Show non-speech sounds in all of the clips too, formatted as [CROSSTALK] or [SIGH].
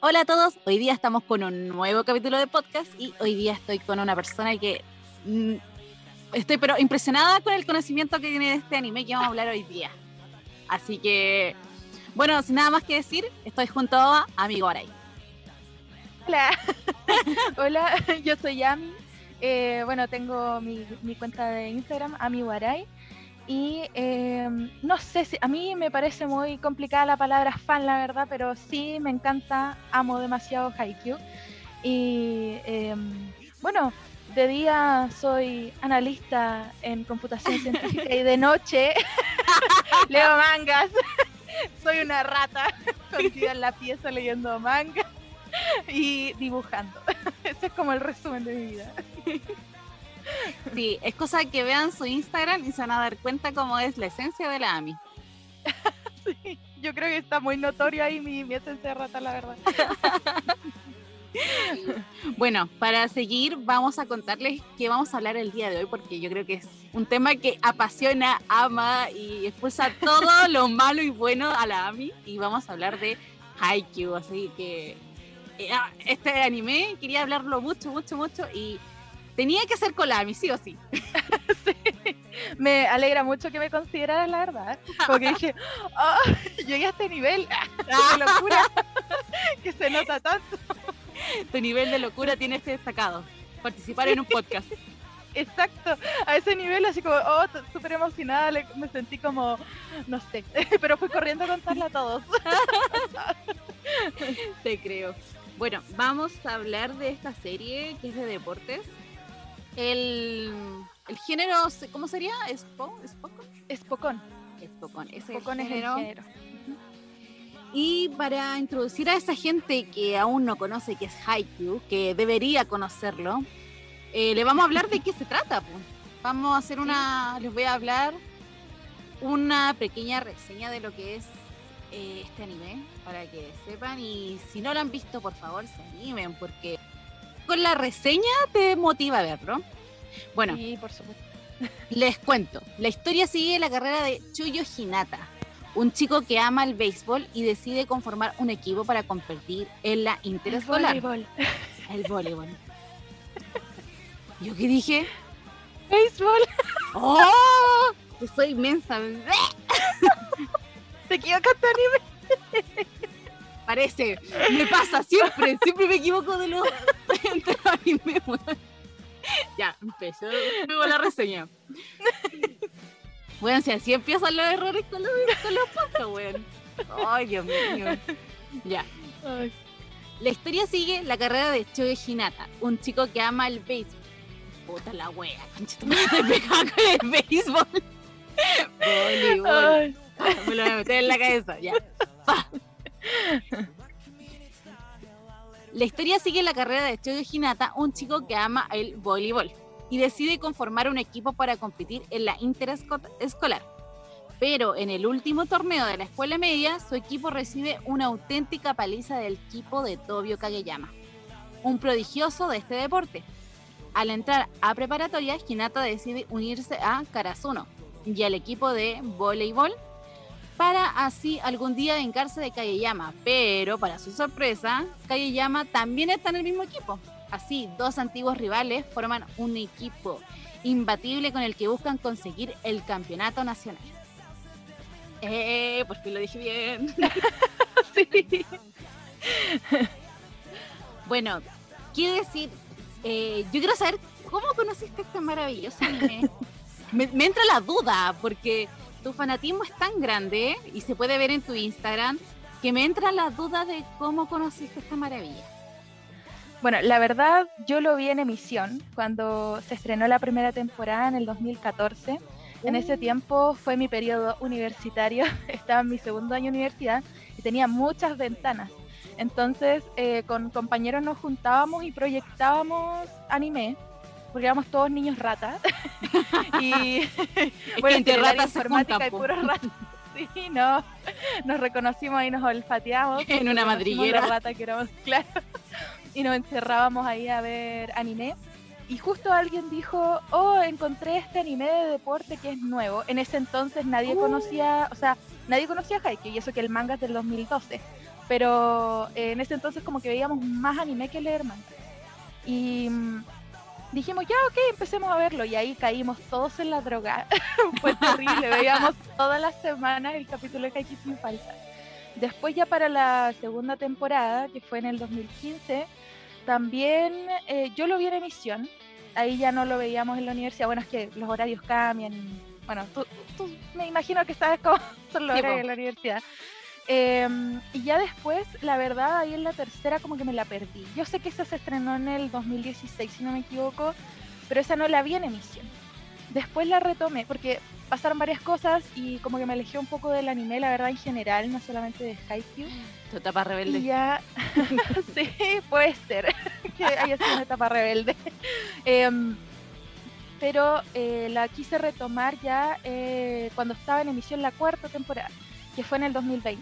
Hola a todos, hoy día estamos con un nuevo capítulo de podcast y hoy día estoy con una persona que mm, estoy pero impresionada con el conocimiento que tiene de este anime que vamos a hablar hoy día. Así que, bueno, sin nada más que decir, estoy junto a Amigo Aray. Hola, [LAUGHS] hola, [LAUGHS] yo soy Yami. Eh, bueno, tengo mi, mi, cuenta de Instagram, Amigo Aray. Y eh, no sé si a mí me parece muy complicada la palabra fan, la verdad, pero sí me encanta, amo demasiado Haikyuu. Y eh, bueno, de día soy analista en computación científica y de [LAUGHS] noche [LAUGHS] leo mangas. [LAUGHS] soy una rata escondida en la pieza leyendo mangas y dibujando. Ese es como el resumen de mi vida. Sí, es cosa que vean su Instagram y se van a dar cuenta cómo es la esencia de la AMI. sí, yo creo que está muy notorio ahí mi, mi esencia de rata, la verdad. [LAUGHS] bueno, para seguir vamos a contarles qué vamos a hablar el día de hoy porque yo creo que es un tema que apasiona, ama y expulsa todo [LAUGHS] lo malo y bueno a la AMI y vamos a hablar de Haikyuu, así que eh, ah, este anime quería hablarlo mucho, mucho, mucho y tenía que ser con la AMI, sí o sí. [LAUGHS] sí. Me alegra mucho que me consideraras la verdad, porque [LAUGHS] dije, oh, llegué a este nivel [LAUGHS] de locura que se nota tanto tu nivel de locura tienes destacado. Participar en un podcast. Exacto, a ese nivel así como, oh, súper emocionada, me sentí como, no sé, pero fui corriendo a contarle a todos. Te creo. Bueno, vamos a hablar de esta serie que es de deportes. El, el género, ¿cómo sería? ¿Espo? ¿Espocon? Espocón. Espocón, ese Espocón es el género. Y para introducir a esa gente que aún no conoce que es Haikyuu, que debería conocerlo, eh, le vamos a hablar de qué se trata. Pues. Vamos a hacer una, les voy a hablar una pequeña reseña de lo que es eh, este anime, para que sepan. Y si no lo han visto, por favor, se animen, porque con la reseña te motiva a verlo. Bueno, sí, por supuesto. [LAUGHS] les cuento. La historia sigue la carrera de Chuyo Hinata, un chico que ama el béisbol y decide conformar un equipo para competir en la interescolar. El voleibol. [LAUGHS] El voleibol. ¿Yo qué dije? Béisbol. ¡Oh! soy inmensa. [LAUGHS] Te equivocaste anime. Parece, me pasa siempre, siempre me equivoco de los, [LAUGHS] de anime. Ya, empezó luego la reseña. Bueno, si así empiezan los errores con los, con los podcasts, weón. Ay, Dios mío. Ya. La historia sigue la carrera de Choi Hinata, un chico que ama el béisbol. Puta la wea, conchito, me pegado con el béisbol. Voleibol. Me lo voy a meter en la cabeza, ya. La historia sigue la carrera de Choi Hinata, un chico que ama el voleibol y decide conformar un equipo para competir en la interescolar. Pero en el último torneo de la escuela media, su equipo recibe una auténtica paliza del equipo de Tobio Kageyama, un prodigioso de este deporte. Al entrar a preparatoria, Hinata decide unirse a Karasuno y al equipo de voleibol para así algún día vengarse de Kageyama. Pero para su sorpresa, Kageyama también está en el mismo equipo. Así, dos antiguos rivales forman un equipo imbatible con el que buscan conseguir el campeonato nacional. Eh, por fin lo dije bien. [LAUGHS] sí. bueno, quiero decir, eh, yo quiero saber cómo conociste este maravilloso anime. [LAUGHS] me, me, entra la duda, porque tu fanatismo es tan grande y se puede ver en tu Instagram que me entra la duda de cómo conociste esta maravilla. Bueno, la verdad, yo lo vi en emisión cuando se estrenó la primera temporada en el 2014. En ese uh. tiempo fue mi periodo universitario, [LAUGHS] estaba en mi segundo año de universidad y tenía muchas ventanas. Entonces, eh, con compañeros nos juntábamos y proyectábamos anime, porque éramos todos niños ratas. [LAUGHS] y bueno, entre ratas informática y puros ratas. Sí, no, nos reconocimos y nos olfateamos. [LAUGHS] En una madriguera. rata que éramos, [LAUGHS] claro y nos encerrábamos ahí a ver anime. Y justo alguien dijo, oh, encontré este anime de deporte que es nuevo. En ese entonces nadie uh. conocía, o sea, nadie conocía Haikyuu y eso que el manga es del 2012. pero eh, en ese entonces como que veíamos más anime que leer manga. Y mm, dijimos, ya, ok, empecemos a verlo. Y ahí caímos todos en la droga. [LAUGHS] Fue terrible, [LAUGHS] veíamos todas las semanas el capítulo de Haikyuu sin falta. Después ya para la segunda temporada, que fue en el 2015, también eh, yo lo vi en emisión. Ahí ya no lo veíamos en la universidad. Bueno, es que los horarios cambian. Bueno, tú, me imagino que sabes cómo [LAUGHS] son los horarios la universidad. Em, y ya después, la verdad, ahí en la tercera como que me la perdí. Yo sé que esa se estrenó en el 2016, si no me equivoco, pero esa no la vi en emisión. Después la retomé, porque pasaron varias cosas y como que me alejé un poco del anime, la verdad, en general, no solamente de Haikyuu. Tu etapa rebelde. Y ya, [LAUGHS] sí, puede ser [LAUGHS] que haya sido una etapa rebelde. Em, pero eh, la quise retomar ya eh, cuando estaba en emisión la cuarta temporada que fue en el 2020.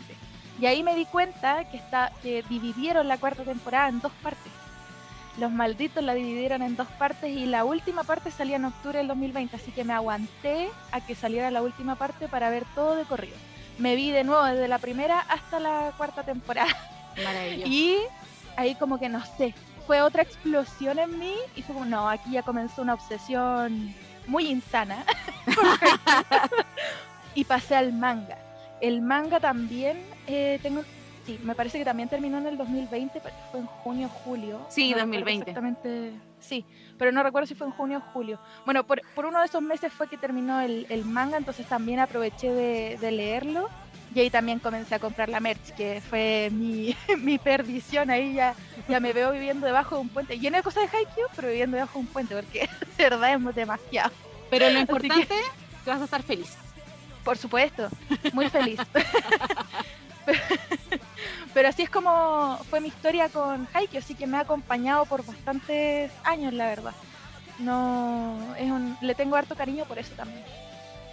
Y ahí me di cuenta que, está, que dividieron la cuarta temporada en dos partes. Los malditos la dividieron en dos partes y la última parte salía en octubre del 2020, así que me aguanté a que saliera la última parte para ver todo de corrido. Me vi de nuevo desde la primera hasta la cuarta temporada. Maravilloso. Y ahí como que no sé, fue otra explosión en mí y fue como, no, aquí ya comenzó una obsesión muy insana. [LAUGHS] [LAUGHS] y pasé al manga. El manga también, eh, tengo, sí, me parece que también terminó en el 2020, pero fue en junio o julio. Sí, 2020. Exactamente, sí, pero no recuerdo si fue en junio o julio. Bueno, por, uno de esos meses fue que terminó el, manga, entonces también aproveché de, leerlo. Y ahí también comencé a comprar la merch, que fue mi, [LAUGHS] mi perdición. Ahí ya, ya me veo viviendo debajo de un puente. Lleno de cosas de Haikyuu, pero viviendo debajo de un puente, porque [LAUGHS] de verdad es demasiado. Pero lo importante es que vas a estar feliz. Por supuesto, muy feliz. [LAUGHS] Pero así es como fue mi historia con Haikyuu, así que me ha acompañado por bastantes años, la verdad. No, es un, le tengo harto cariño por eso también.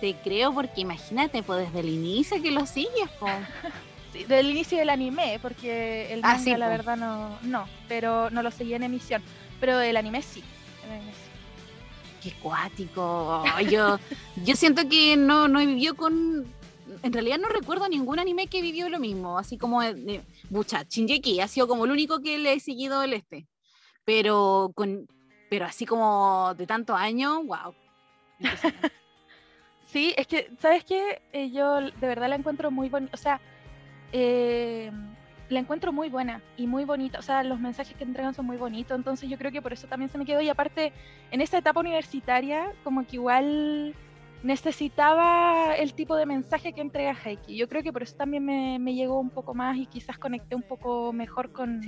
Te creo porque imagínate, pues desde el inicio que lo sigues, pues. [LAUGHS] sí, desde el inicio del anime, porque el ah, manga la verdad no, no, pero no lo seguí en emisión, pero el anime sí. El anime sí qué cuático. Yo, yo siento que no, no he vivido con. En realidad no recuerdo ningún anime que vivió lo mismo, así como Bucha, Shinjeki ha sido como el único que le he seguido el este. Pero con pero así como de tantos años, wow. [LAUGHS] sí, es que, ¿sabes qué? Eh, yo de verdad la encuentro muy bonita. O sea, eh, la encuentro muy buena y muy bonita. O sea, los mensajes que entregan son muy bonitos. Entonces yo creo que por eso también se me quedó. Y aparte, en esta etapa universitaria, como que igual necesitaba el tipo de mensaje que entrega Heike. Yo creo que por eso también me, llegó un poco más y quizás conecté un poco mejor con,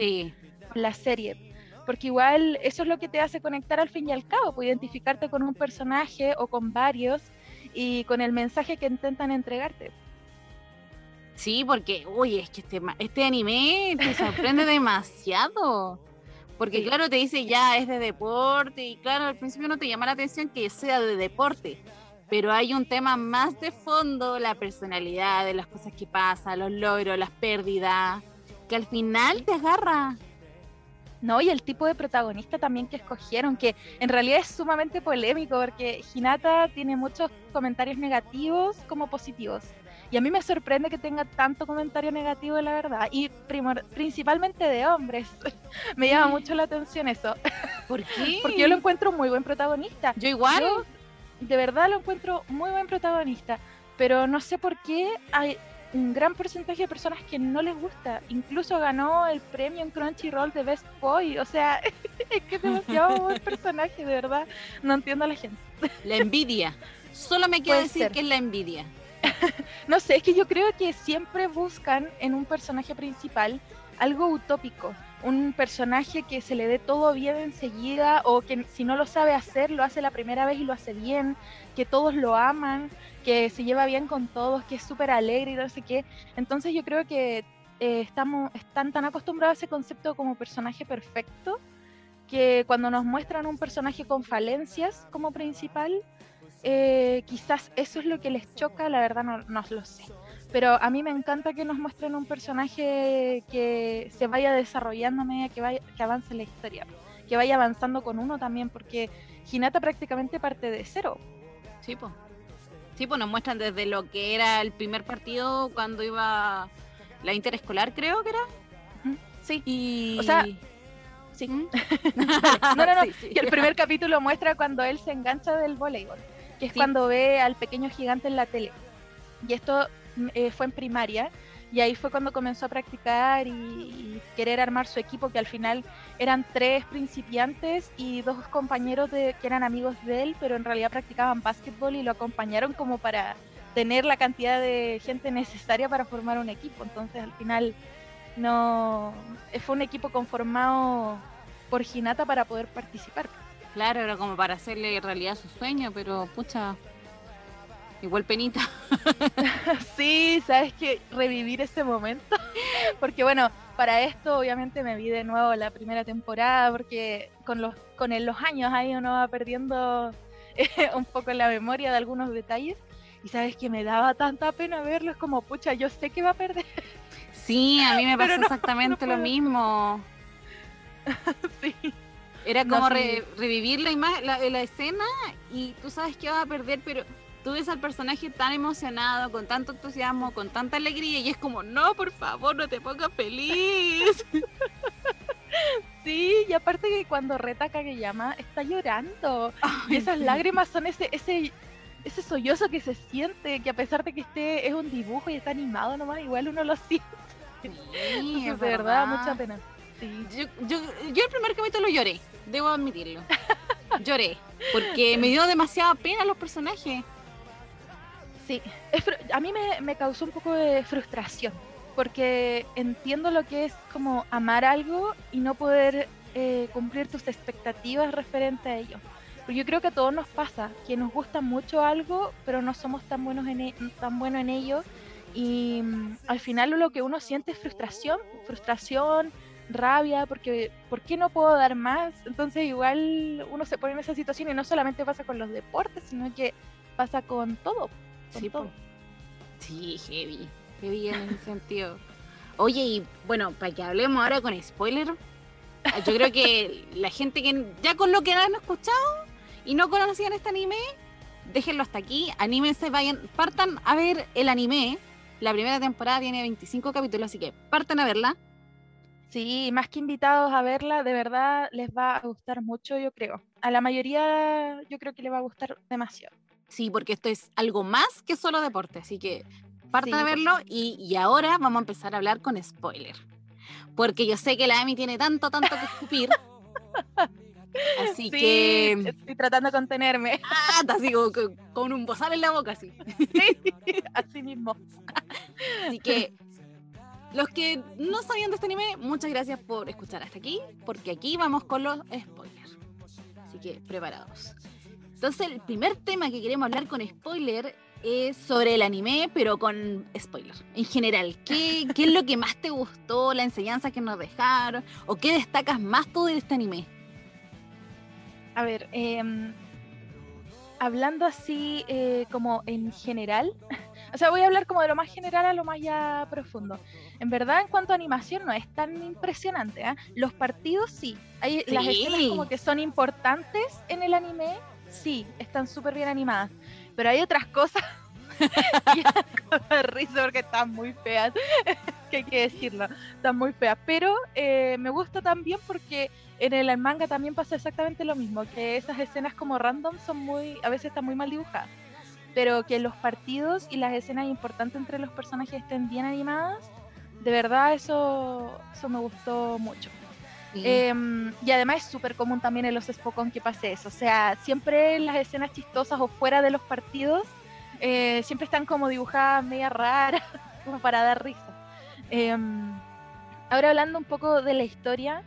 la serie. Porque igual eso es lo que te hace conectar al fin y al cabo, pues identificarte con un personaje o con varios y con el mensaje que intentan entregarte. Sí, porque, uy, es que este, este anime te sorprende [LAUGHS] demasiado. Porque claro, te dice ya es de deporte y claro, al principio no te llama la atención que sea de deporte, pero hay un tema más de fondo, la personalidad, de las cosas que pasan, los logros, las pérdidas, que al final te agarra. No, y el tipo de protagonista también que escogieron, que en realidad es sumamente polémico porque Hinata tiene muchos comentarios negativos como positivos. Y a mí me sorprende que tenga tanto comentario negativo, la verdad. Y principalmente de hombres. [LAUGHS] me llama mucho la atención eso. ¿Por qué? [LAUGHS] Porque yo lo encuentro muy buen protagonista. Yo igual. De verdad lo encuentro muy buen protagonista. Pero no sé por qué hay un gran porcentaje de personas que no les gusta. Incluso ganó el premio en Crunchyroll de Best Boy. O sea, [LAUGHS] es que es demasiado [LAUGHS] buen personaje, de verdad. No entiendo a la gente. La envidia. Solo me quiero decir que es la envidia. [LAUGHS] no sé, es que yo creo que siempre buscan en un personaje principal algo utópico, un personaje que se le dé todo bien enseguida o que si no lo sabe hacer, lo hace la primera vez y lo hace bien, que todos lo aman, que se lleva bien con todos, que es súper alegre y no sé qué. Entonces yo creo que eh, estamos, están tan acostumbrados a ese concepto como personaje perfecto que cuando nos muestran un personaje con falencias como principal, eh, quizás eso es lo que les choca, la verdad no, no, lo sé. Pero a mí me encanta que nos muestren un personaje que se vaya desarrollando a medida que, vaya, que avance la historia, que vaya avanzando con uno también, porque Hinata prácticamente parte de cero. Sí, pues. Sí, pues nos muestran desde lo que era el primer partido cuando iba la interescolar, creo que era Sí. Y... O sea, sí. ¿Mm? [LAUGHS] No, no, no. Sí, sí. Y el primer capítulo muestra cuando él se engancha del voleibol, que es Sí. cuando ve al pequeño gigante en la tele. Y esto eh, fue en primaria, y ahí fue cuando comenzó a practicar y, y querer armar su equipo, que al final eran tres principiantes y dos compañeros de, que eran amigos de él, pero en realidad practicaban básquetbol y lo acompañaron como para tener la cantidad de gente necesaria para formar un equipo. Entonces al final no eh, fue un equipo conformado por Hinata para poder participar. Claro, era como para hacerle realidad su sueño, pero pucha, igual penita. [LAUGHS] sí, sabes que revivir ese momento, [LAUGHS] porque bueno, para esto obviamente me vi de nuevo la primera temporada, porque con los con el- los años ahí uno va perdiendo eh, [LAUGHS] un poco la memoria de algunos detalles. Y sabes que me daba tanta pena verlo, es como, pucha, yo sé que va a perder. Sí, a mí me no, exactamente no lo mismo. sí. Era No, como sí. re- revivir la, la, la escena y tú sabes que va a perder, pero tú ves al personaje tan emocionado, con tanto entusiasmo, con tanta alegría y es como, no, por favor, no te pongas feliz. [LAUGHS] Sí, y aparte que cuando reta Kageyama está llorando. Y esas sí. lágrimas son ese, ese, ese sollozo que se siente, que a pesar de que esté, es un dibujo y está animado nomás, igual uno lo [LAUGHS] siente. Sí, Entonces, es de verdad, mucha pena. Sí. Yo, yo, yo el primer capítulo lloré, debo admitirlo. [LAUGHS] Lloré, porque me dio demasiada pena los personajes. Sí, a mí me, causó un poco de frustración, porque entiendo lo que es como amar algo y no poder eh, cumplir tus expectativas referente a ello. Porque yo creo que a todos nos pasa, que nos gusta mucho algo, pero no somos tan buenos en, e- tan buenos en ello, y mm, al final lo que uno siente es frustración, frustración, rabia, porque ¿por qué no puedo dar más? Entonces igual uno se pone en esa situación y no solamente pasa con los deportes, sino que pasa con todo. Sí, todo. Sí, heavy. Heavy en ese sentido. Oye, y bueno, para que hablemos ahora con spoiler, yo creo que la gente que ya con lo que han escuchado y no conocían este anime, déjenlo hasta aquí, anímense, vayan, partan a ver el anime. La primera temporada tiene 25 capítulos, así que partan a verla. Sí, más que invitados a verla, de verdad les va a gustar mucho, yo creo. A la mayoría yo creo que les va a gustar demasiado. Sí, porque esto es algo más que solo deporte, así que Sí, a por verlo y, y ahora vamos a empezar a hablar con spoiler. Porque yo sé que la Amy tiene tanto, tanto que escupir. [LAUGHS] Así Sí, que. estoy tratando de contenerme. Ah, así como con, con un bozal en la boca, así. Así mismo. Así que. Los que no sabían de este anime, muchas gracias por escuchar hasta aquí, porque aquí vamos con los spoilers. Así que preparados. Entonces, el primer tema que queremos hablar con spoiler es sobre el anime, pero con spoiler. En general, ¿qué, qué es lo que más te gustó, la enseñanza que nos dejaron, o qué destacas más tú de este anime? A ver, em, hablando así eh, como en general, [LAUGHS] o sea, voy a hablar como de lo más general a lo más ya profundo. En verdad, en cuanto a animación, no es tan impresionante. ¿ah? Los partidos sí, hay las escenas como que son importantes en el anime, sí, están súper bien animadas. Pero hay otras cosas [LAUGHS] risa porque están muy feas, [LAUGHS] que hay que decirlo, están muy feas. Pero eh, me gusta también porque en el manga también pasa exactamente lo mismo, que esas escenas como random son muy, a veces están muy mal dibujadas, pero que los partidos y las escenas importantes entre los personajes estén bien animadas, de verdad eso, eso me gustó mucho. Em, y además es súper común también en los Spokon que pase eso, o sea, siempre las escenas chistosas o fuera de los partidos, eh, siempre están como dibujadas media raras, [LAUGHS] como para dar risa. Em, ahora hablando un poco de la historia,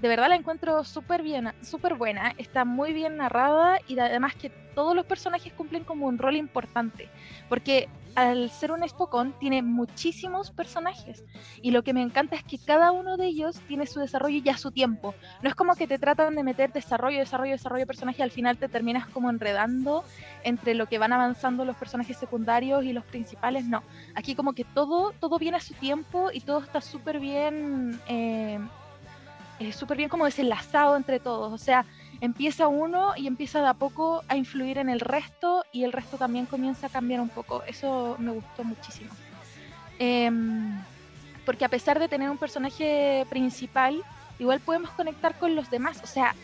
de verdad la encuentro súper bien, súper buena, está muy bien narrada y además que todos los personajes cumplen como un rol importante, porque al ser un Spokon tiene muchísimos personajes y lo que me encanta es que cada uno de ellos tiene su desarrollo y a su tiempo. No es como que te tratan de meter desarrollo, desarrollo, desarrollo de personaje y al final te terminas como enredando entre lo que van avanzando los personajes secundarios y los principales, no. Aquí como que todo, todo viene a su tiempo y todo está súper bien, eh, eh, súper bien como desenlazado entre todos. O sea, empieza uno y empieza de a poco a influir en el resto y el resto también comienza a cambiar un poco. Eso me gustó muchísimo. Em, porque a pesar de tener un personaje principal, igual podemos conectar con los demás. O sea,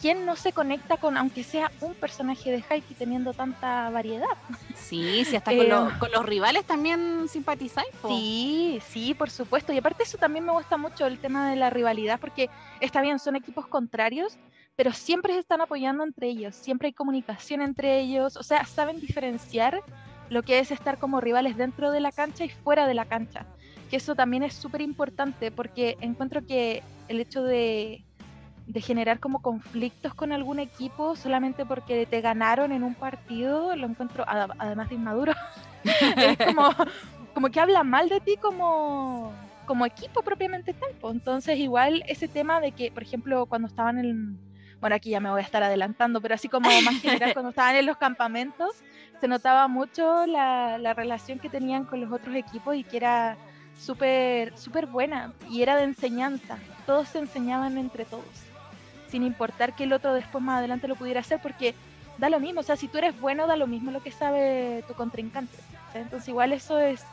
¿quién no se conecta con, aunque sea un personaje de Haikyuu teniendo tanta variedad? Sí, sí, hasta con, eh, con, los rivales también simpatizáis. Sí, sí, por supuesto. Y aparte eso también me gusta mucho el tema de la rivalidad, porque está bien, son equipos contrarios, pero siempre se están apoyando entre ellos, siempre hay comunicación entre ellos, o sea, saben diferenciar lo que es estar como rivales dentro de la cancha y fuera de la cancha. Que eso también es súper importante porque encuentro que el hecho de, generar como conflictos con algún equipo solamente porque te ganaron en un partido, lo encuentro, además de inmaduro, [LAUGHS] es como, como que habla mal de ti como, como equipo propiamente tal. Entonces igual ese tema de que, por ejemplo, cuando estaban en bueno, aquí ya me voy a estar adelantando, pero así como más general, cuando estaban en los campamentos, se notaba mucho la, la relación que tenían con los otros equipos y que era súper súper buena y era de enseñanza. Todos se enseñaban entre todos, sin importar que el otro después más adelante lo pudiera hacer, porque da lo mismo, o sea, si tú eres bueno, da lo mismo lo que sabe tu contrincante. Entonces igual eso es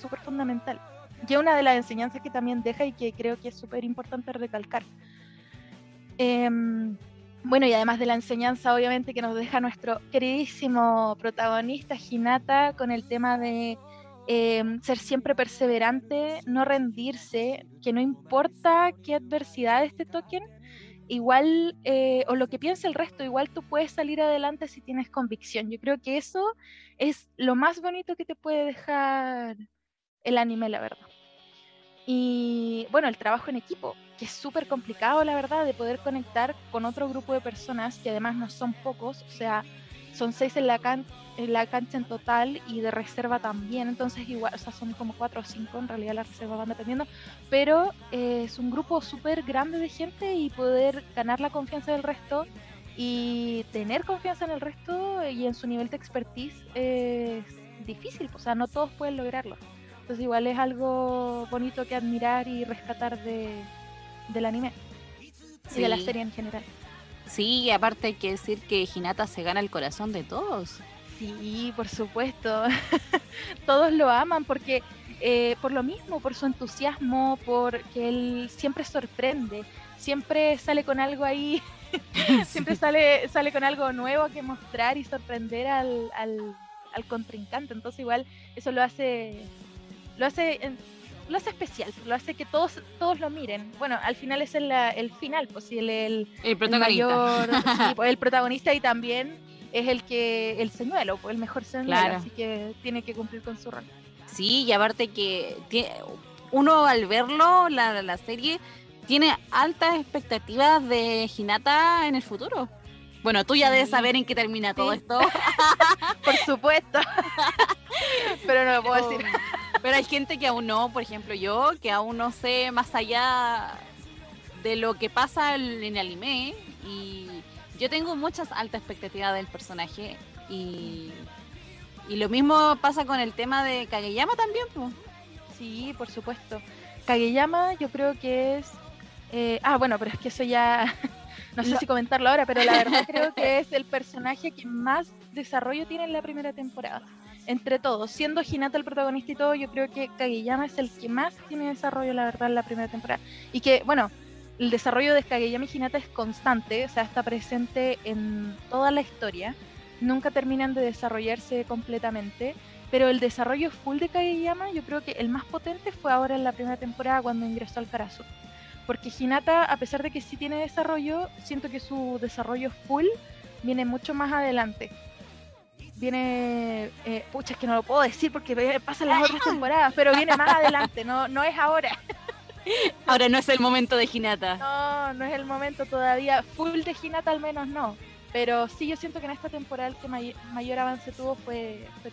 súper fundamental. Y una de las enseñanzas que también deja y que creo que es súper importante recalcar. Eh, bueno, y además de la enseñanza, obviamente, que nos deja nuestro queridísimo protagonista, Hinata, con el tema de eh, ser siempre perseverante, no rendirse, que no importa qué adversidades te toquen, igual, eh, o lo que piense el resto, igual tú puedes salir adelante si tienes convicción. Yo creo que eso es lo más bonito que te puede dejar el anime, la verdad. Y bueno, el trabajo en equipo, que es súper complicado, la verdad, de poder conectar con otro grupo de personas, que además no son pocos, o sea, son seis en la, en la cancha en total y de reserva también, entonces igual, o sea, son como cuatro o cinco, en realidad la reserva van dependiendo, pero eh, es un grupo súper grande de gente y poder ganar la confianza del resto y tener confianza en el resto y en su nivel de expertise es difícil, o sea, no todos pueden lograrlo. Entonces igual es algo bonito que admirar y rescatar de, del anime y de la serie en general. Sí, aparte hay que decir que Hinata se gana el corazón de todos. Sí, por supuesto. [LAUGHS] todos lo aman porque eh, por lo mismo, por su entusiasmo, porque él siempre sorprende, siempre sale con algo ahí, [LAUGHS] siempre sale, sale con algo nuevo que mostrar y sorprender al, al, al contrincante. Entonces igual eso lo hace lo hace lo hace especial, lo hace que todos todos lo miren. Bueno, al final es el, el final, pues si el, el, el protagonista. [LAUGHS] Pues, el protagonista y también es el que el señuelo, pues el mejor señuelo, así que tiene que cumplir con su rol. Sí, y aparte que uno al verlo, la, la serie, tiene altas expectativas de Hinata en el futuro. Bueno, tú ya debes saber en qué termina todo esto. [LAUGHS] Por supuesto. [LAUGHS] Pero no lo puedo decir. Pero hay gente que aún no, por ejemplo yo, que aún no sé más allá de lo que pasa en el anime. Y yo tengo muchas altas expectativas del personaje. Y, y lo mismo pasa con el tema de Kageyama también. Pues. Sí, por supuesto. Kageyama yo creo que es... Eh, ah, bueno, pero es que eso ya [LAUGHS] no sé si comentarlo ahora, pero la verdad [LAUGHS] creo que es el personaje que más desarrollo tiene en la primera temporada. Entre todos, siendo Hinata el protagonista y todo, yo creo que Kageyama es el que más tiene desarrollo, la verdad, en la primera temporada. Y que, bueno, el desarrollo de Kageyama y Hinata es constante, o sea, está presente en toda la historia. Nunca terminan de desarrollarse completamente. Pero el desarrollo full de Kageyama, yo creo que el más potente fue ahora en la primera temporada cuando ingresó al Karasu porque Hinata, a pesar de que sí tiene desarrollo, siento que su desarrollo full viene mucho más adelante. Viene, eh, pucha, es que no lo puedo decir porque pasan las otras temporadas, pero viene más adelante, no, no es ahora. [LAUGHS] Ahora no es el momento de Hinata. No, no es el momento todavía. Full de Hinata al menos no. Pero sí, yo siento que en esta temporada el que mayor avance tuvo fue, fue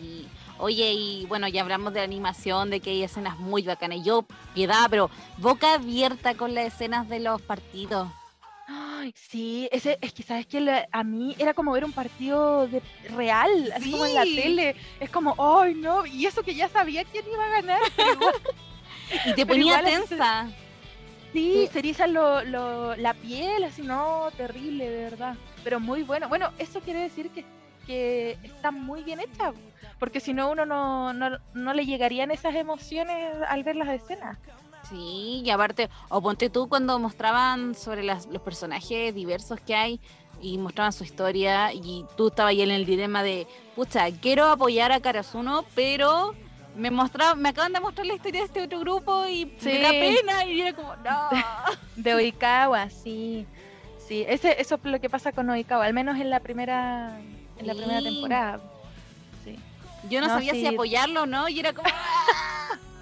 Y Oye, y bueno, ya hablamos de animación, de que hay escenas muy bacanas. Yo, piedad, pero boca abierta con las escenas de los partidos. Ay, sí, ese, es que sabes que a mí era como ver un partido de real, así como en la tele. Es como, ay, no, y eso que ya sabía quién iba a ganar. [LAUGHS] y te [LAUGHS] ponía tensa. Sí, se eriza lo, lo, la piel, así, no, terrible, de verdad. Pero muy bueno. Bueno, eso quiere decir que porque está muy bien hecha. Porque si no, uno no, no, no le llegarían esas emociones al ver las escenas. Sí, y aparte, o ponte tú cuando mostraban sobre las, los personajes diversos que hay y mostraban su historia y tú estabas ahí en el dilema de, pucha, quiero apoyar a Karasuno, pero me mostraba, me acaban de mostrar la historia de este otro grupo y me da pena y era como, no. [LAUGHS] De Oikawa, sí. Sí, ese, eso es lo que pasa con Oikawa, al menos en la primera, en la primera temporada. Sí. Yo no, sabía si apoyarlo o no y era como...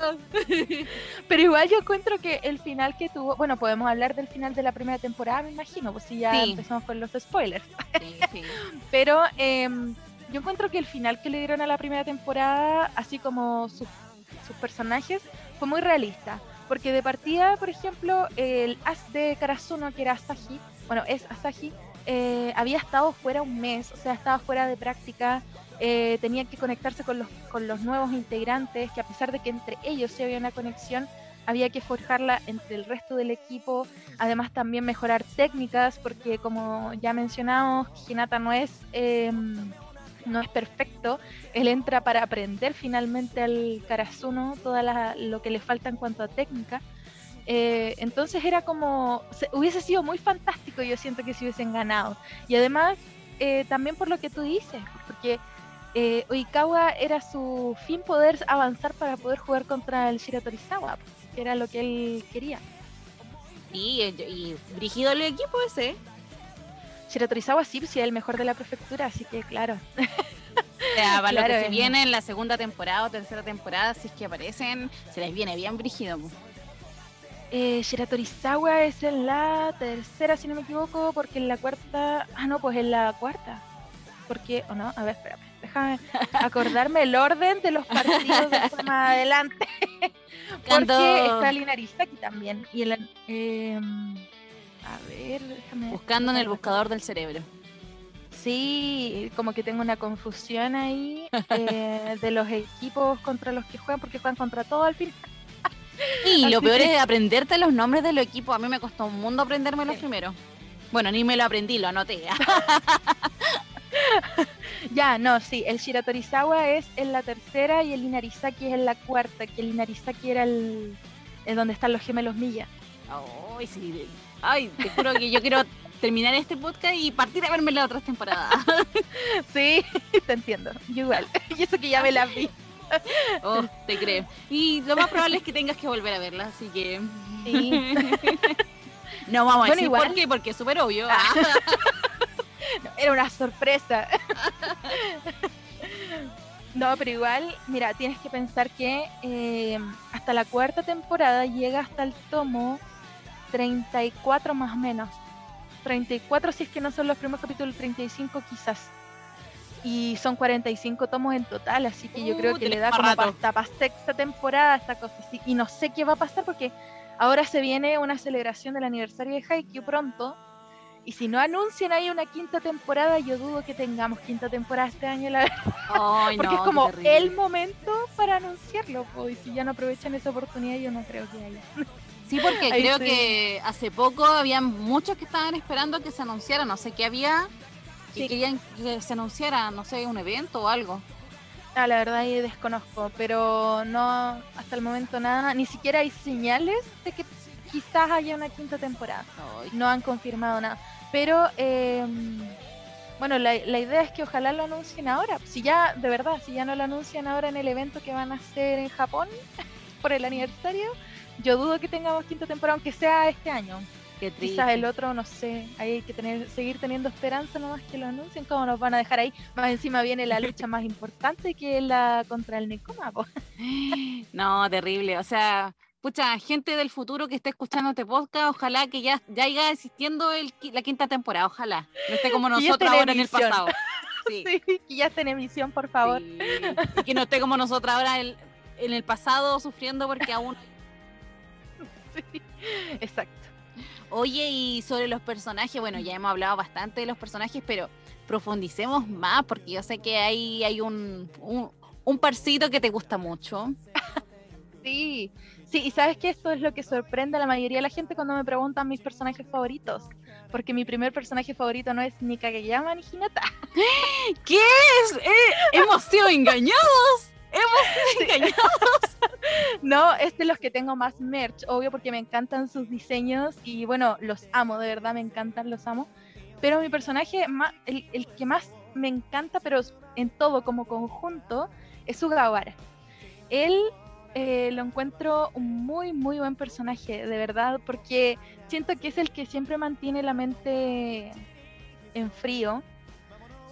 [LAUGHS] Pero igual yo encuentro que el final que tuvo, bueno, podemos hablar del final de la primera temporada, me imagino, pues si ya empezamos con los spoilers. [LAUGHS] Pero em, yo encuentro que el final que le dieron a la primera temporada, así como sus, personajes, fue muy realista. Porque de partida, por ejemplo, el as de Karasuno, que era Asahi, bueno, es Asahi, eh, había estado fuera un mes, o sea, estaba fuera de práctica, eh, tenía que conectarse con los, con los nuevos integrantes, que a pesar de que entre ellos sí había una conexión, había que forjarla entre el resto del equipo, además también mejorar técnicas, porque como ya mencionamos, Hinata no es, em, no es perfecto, él entra para aprender finalmente al Karasuno todo lo que le falta en cuanto a técnica. Eh, entonces era como, hubiese sido muy fantástico, yo siento que si hubiesen ganado. Y además, eh, también por lo que tú dices, porque eh, Oikawa era su fin poder avanzar para poder jugar contra el Shiratorizawa, que era lo que él quería. Y, y dirigido el equipo ese. Shiratorizawa sí, sí es el mejor de la prefectura, así que claro. O para lo que se viene en la segunda temporada o tercera temporada, si es que aparecen, se les viene bien brígido. Eh, Shiratorizawa es en la tercera, si no me equivoco, porque en la cuarta. Ah, no, pues en la cuarta. Porque, o no, a ver, espérame déjame acordarme el orden de los partidos de más adelante. [LAUGHS] Porque está Lina aquí también. Y el, em, a ver, déjame. Buscando en el buscador del cerebro. Sí, como que tengo una confusión ahí [LAUGHS] eh, de los equipos contra los que juegan, porque juegan contra todo al final. Y [LAUGHS] lo peor es aprenderte los nombres de los equipos. A mí me costó un mundo aprenderme los primeros. Bueno, ni me lo aprendí, lo anoté. [LAUGHS] ya, no, sí, el Shiratorizawa es en la tercera y el Inarizaki es en la cuarta, que el Inarizaki era el, donde están los gemelos Milla. Ay, sí. Ay, te juro que yo quiero terminar este podcast y partir a verme la otra temporada. [LAUGHS] sí, [LAUGHS] te entiendo. Yo igual. Y eso que ya me la vi. Oh, te creo. Y lo más probable es que tengas que volver a verla, así que. Sí. No vamos a decir por qué, porque es súper obvio. Ah. [LAUGHS] era una sorpresa. no, pero igual, mira, tienes que pensar que eh, hasta la cuarta temporada llega hasta el tomo 34 más o menos. 34 si es que no son los primeros capítulos, 35 quizás. Y son 45 tomos en total, así que yo creo uh, que le da como hasta para sexta temporada esta cosa. Y no sé qué va a pasar porque ahora se viene una celebración del aniversario de Haikyuu pronto y si no anuncian ahí una quinta temporada, yo dudo que tengamos quinta temporada este año, la verdad. [LAUGHS] Porque es como el momento para anunciarlo. Y si ya no aprovechan esa oportunidad, yo no creo que haya. [LAUGHS] Sí, porque creo que hace poco había muchos que estaban esperando que se anunciara, no sé qué había, que querían que se anunciara, no sé, un evento o algo. Ah, la verdad ahí desconozco, pero no, hasta el momento nada, ni siquiera hay señales de que quizás haya una quinta temporada. No han confirmado nada. Pero, em, bueno, la, idea es que ojalá lo anuncien ahora. Si ya, de verdad, si ya no lo anuncian ahora en el evento que van a hacer en Japón [LAUGHS] por el aniversario, yo dudo que tengamos quinta temporada, aunque sea este año. Quizás el otro, no sé, hay que tener, seguir teniendo esperanza nomás que lo anuncien, cómo nos van a dejar ahí. Más encima viene la lucha más [LAUGHS] importante que la contra el Nekoma. No, terrible. O sea, pucha, gente del futuro que esté escuchando este podcast, ojalá que ya, ya haya existiendo el, la quinta temporada, ojalá. No esté como [LAUGHS] nosotros ahora en el pasado. [LAUGHS] Sí. que ya esté en emisión, por favor. Y que no esté como nosotros ahora en el pasado sufriendo porque aún... [LAUGHS] Sí, exacto. Oye, y sobre los personajes, bueno, ya hemos hablado bastante de los personajes, pero profundicemos más porque yo sé que hay, hay un, un, un parcito que te gusta mucho. Sí, sí, y sabes que esto es lo que sorprende a la mayoría de la gente cuando me preguntan mis personajes favoritos. Porque mi primer personaje favorito no es ni Kageyama ni Hinata. [GASPS] ¿Qué es? Eh, hemos sido engañados. Hemos sido engañados. [LAUGHS] no, es de los que tengo más merch, obvio, porque me encantan sus diseños y bueno, los amo, de verdad me encantan, los amo. Pero mi personaje, el, el que más me encanta, pero en todo como conjunto, es Sugawara. Él eh, lo encuentro un muy, muy buen personaje, de verdad, porque siento que es el que siempre mantiene la mente en frío.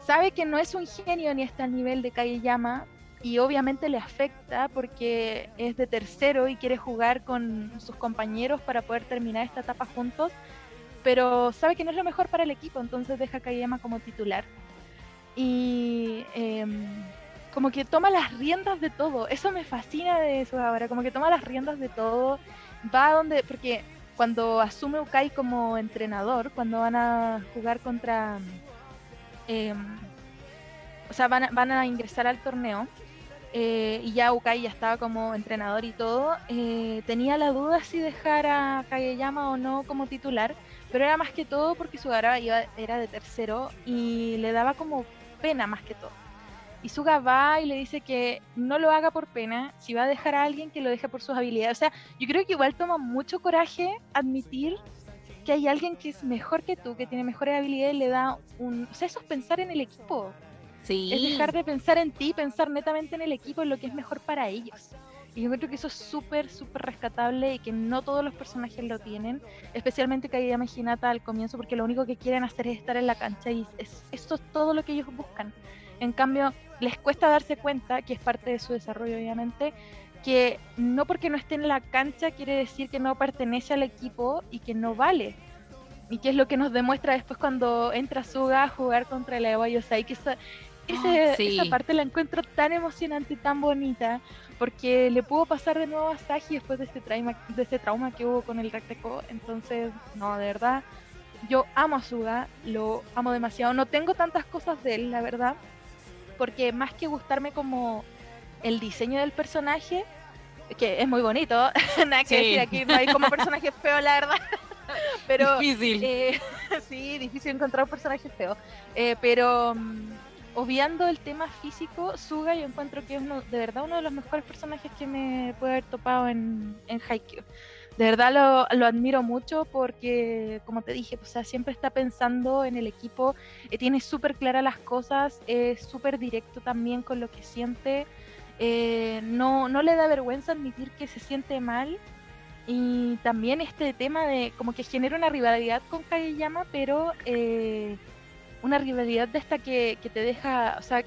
Sabe que no es un genio ni está al nivel de Kageyama y obviamente le afecta porque es de tercero y quiere jugar con sus compañeros para poder terminar esta etapa juntos, pero sabe que no es lo mejor para el equipo, entonces deja a Kageyama como titular. Y em, como que toma las riendas de todo. Eso me fascina de eso ahora, como que toma las riendas de todo. Va a donde, porque cuando asume Ukai como entrenador, cuando van a jugar contra... Em, o sea, van a, van a, ingresar al torneo. Eh, y ya Ukai ya estaba como entrenador y todo. Eh, tenía la duda si dejar a Kageyama o no como titular. Pero era más que todo porque su iba, era de tercero y le daba como pena más que todo. Y Suga va y le dice que no lo haga por pena, si va a dejar a alguien que lo deje por sus habilidades. O sea, yo creo que igual toma mucho coraje admitir que hay alguien que es mejor que tú, que tiene mejores habilidades, le da un... O sea, eso es pensar en el equipo. Sí. Es dejar de pensar en ti, pensar netamente en el equipo, en lo que es mejor para ellos. Y yo creo que eso es súper, súper rescatable y que no todos los personajes lo tienen, especialmente Kageyama y Hinata al comienzo, porque lo único que quieren hacer es estar en la cancha y es, esto es todo lo que ellos buscan. En cambio, les cuesta darse cuenta, que es parte de su desarrollo obviamente, que no porque no esté en la cancha quiere decir que no pertenece al equipo y que no vale. Y que es lo que nos demuestra después cuando entra Suga a jugar contra la Eva Yosai, que esa, ah, esa parte la encuentro tan emocionante y tan bonita, porque le pudo pasar de nuevo a Saji después de este trauma, de este trauma que hubo con el Recteco. Entonces, no, de verdad, yo amo a Suga, lo amo demasiado. No tengo tantas cosas de él, la verdad, porque más que gustarme como el diseño del personaje, que es muy bonito, [LAUGHS] nada que decir aquí, no hay como personaje feo, la verdad. [LAUGHS] pero difícil. Eh, [LAUGHS] sí, difícil encontrar un personaje feo. Eh, pero mm, obviando el tema físico, Suga yo encuentro que es uno, de verdad uno de los mejores personajes que me puede haber topado en, en Haikyuu de verdad lo, lo, admiro mucho porque, como te dije, o sea, siempre está pensando en el equipo, eh, tiene súper claras las cosas, es súper directo también con lo que siente, eh, no, no le da vergüenza admitir que se siente mal y también este tema de como que genera una rivalidad con Kageyama, pero eh, una rivalidad de esta que, que, te deja, o sea,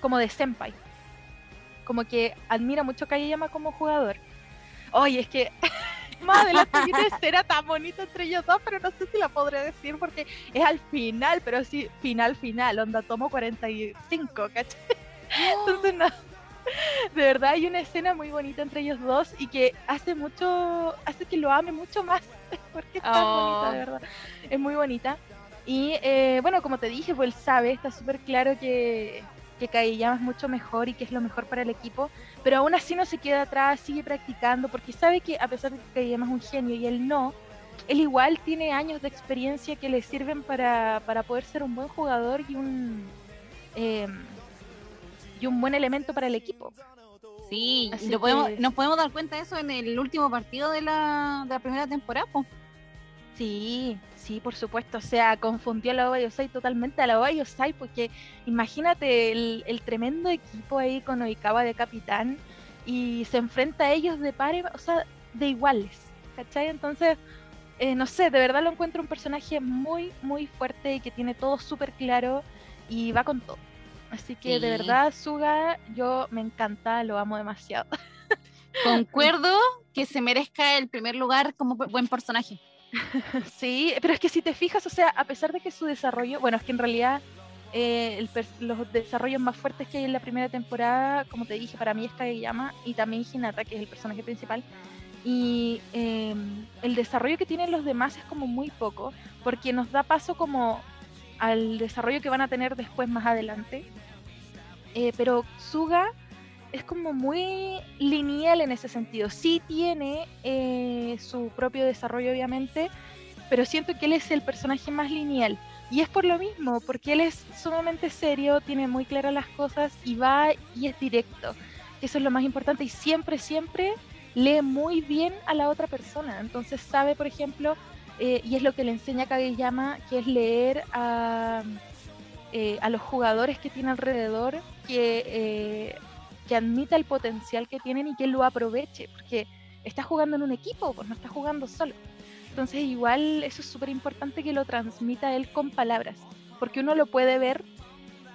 como de senpai, como que admira mucho a Kageyama como jugador. Oye, es que [LAUGHS] más adelante viene escena tan bonita entre ellos dos, pero no sé si la podré decir porque es al final, pero sí, final, final, onda, tomo 45, ¿cachai? Entonces, no. De verdad hay una escena muy bonita entre ellos dos y que hace mucho, hace que lo ame mucho más, [LAUGHS] porque es tan bonita, de oh. verdad. Es muy bonita. Y eh, bueno, como te dije, pues él sabe, está súper claro que, que Kageyama es mucho mejor y que es lo mejor para el equipo, pero aún así no se queda atrás, sigue practicando, porque sabe que a pesar de que Kageyama es un genio y él no, él igual tiene años de experiencia que le sirven para, para poder ser un buen jugador y un, em, y un buen elemento para el equipo. Sí, lo podemos, nos podemos dar cuenta de eso en el último partido de la, de la primera temporada. Sí, Sí, por supuesto, o sea, confundió a la Oba Yosai totalmente a la Oba Yosai, porque imagínate el, tremendo equipo ahí con Oikawa de capitán y se enfrenta a ellos de par, o sea, de iguales, ¿cachai? Entonces, eh, no sé, de verdad lo encuentro un personaje muy, muy fuerte y que tiene todo súper claro y va con todo. Así que de verdad, Suga, yo me encanta, lo amo demasiado. [LAUGHS] Concuerdo que se merezca el primer lugar como buen personaje. [LAUGHS] sí, pero es que si te fijas, o sea, a pesar de que su desarrollo, bueno, es que en realidad eh, los desarrollos más fuertes que hay en la primera temporada, como te dije, para mí es Kageyama y también Hinata, que es el personaje principal. Y em, el desarrollo que tienen los demás es como muy poco, porque nos da paso como al desarrollo que van a tener después más adelante. Eh, pero Suga es como muy lineal en ese sentido. Sí tiene eh, su propio desarrollo, obviamente, pero siento que él es el personaje más lineal. Y es por lo mismo, porque él es sumamente serio, tiene muy claras las cosas y va y es directo. Eso es lo más importante y siempre, siempre lee muy bien a la otra persona. Entonces sabe, por ejemplo, eh, y es lo que le enseña Kageyama, que es leer a, eh, a los jugadores que tiene alrededor, que, eh, que admita el potencial que tienen y que lo aproveche, porque está jugando en un equipo, pues no está jugando solo. Entonces igual eso es súper importante que lo transmita él con palabras, porque uno lo puede ver,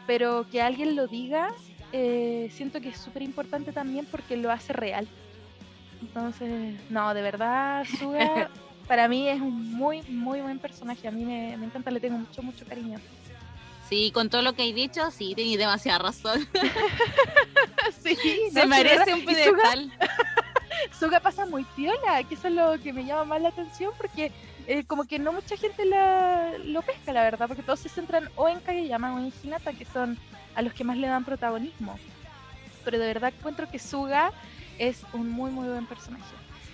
pero que alguien lo diga, eh, siento que es súper importante también porque lo hace real. Entonces, no, de verdad, Suga [LAUGHS] para mí es un muy, muy buen personaje. A mí me, me encanta, le tengo mucho, mucho cariño. Sí, con todo lo que he dicho, sí, tenéis demasiada razón. [LAUGHS] sí, se merece un pedestal. [LAUGHS] Suga pasa muy piola, que eso es lo que me llama más la atención porque eh, como que no mucha gente la, lo pesca, la verdad, porque todos se centran o en Kageyama o en Hinata, que son a los que más le dan protagonismo. Pero de verdad encuentro que Suga es un muy, muy buen personaje.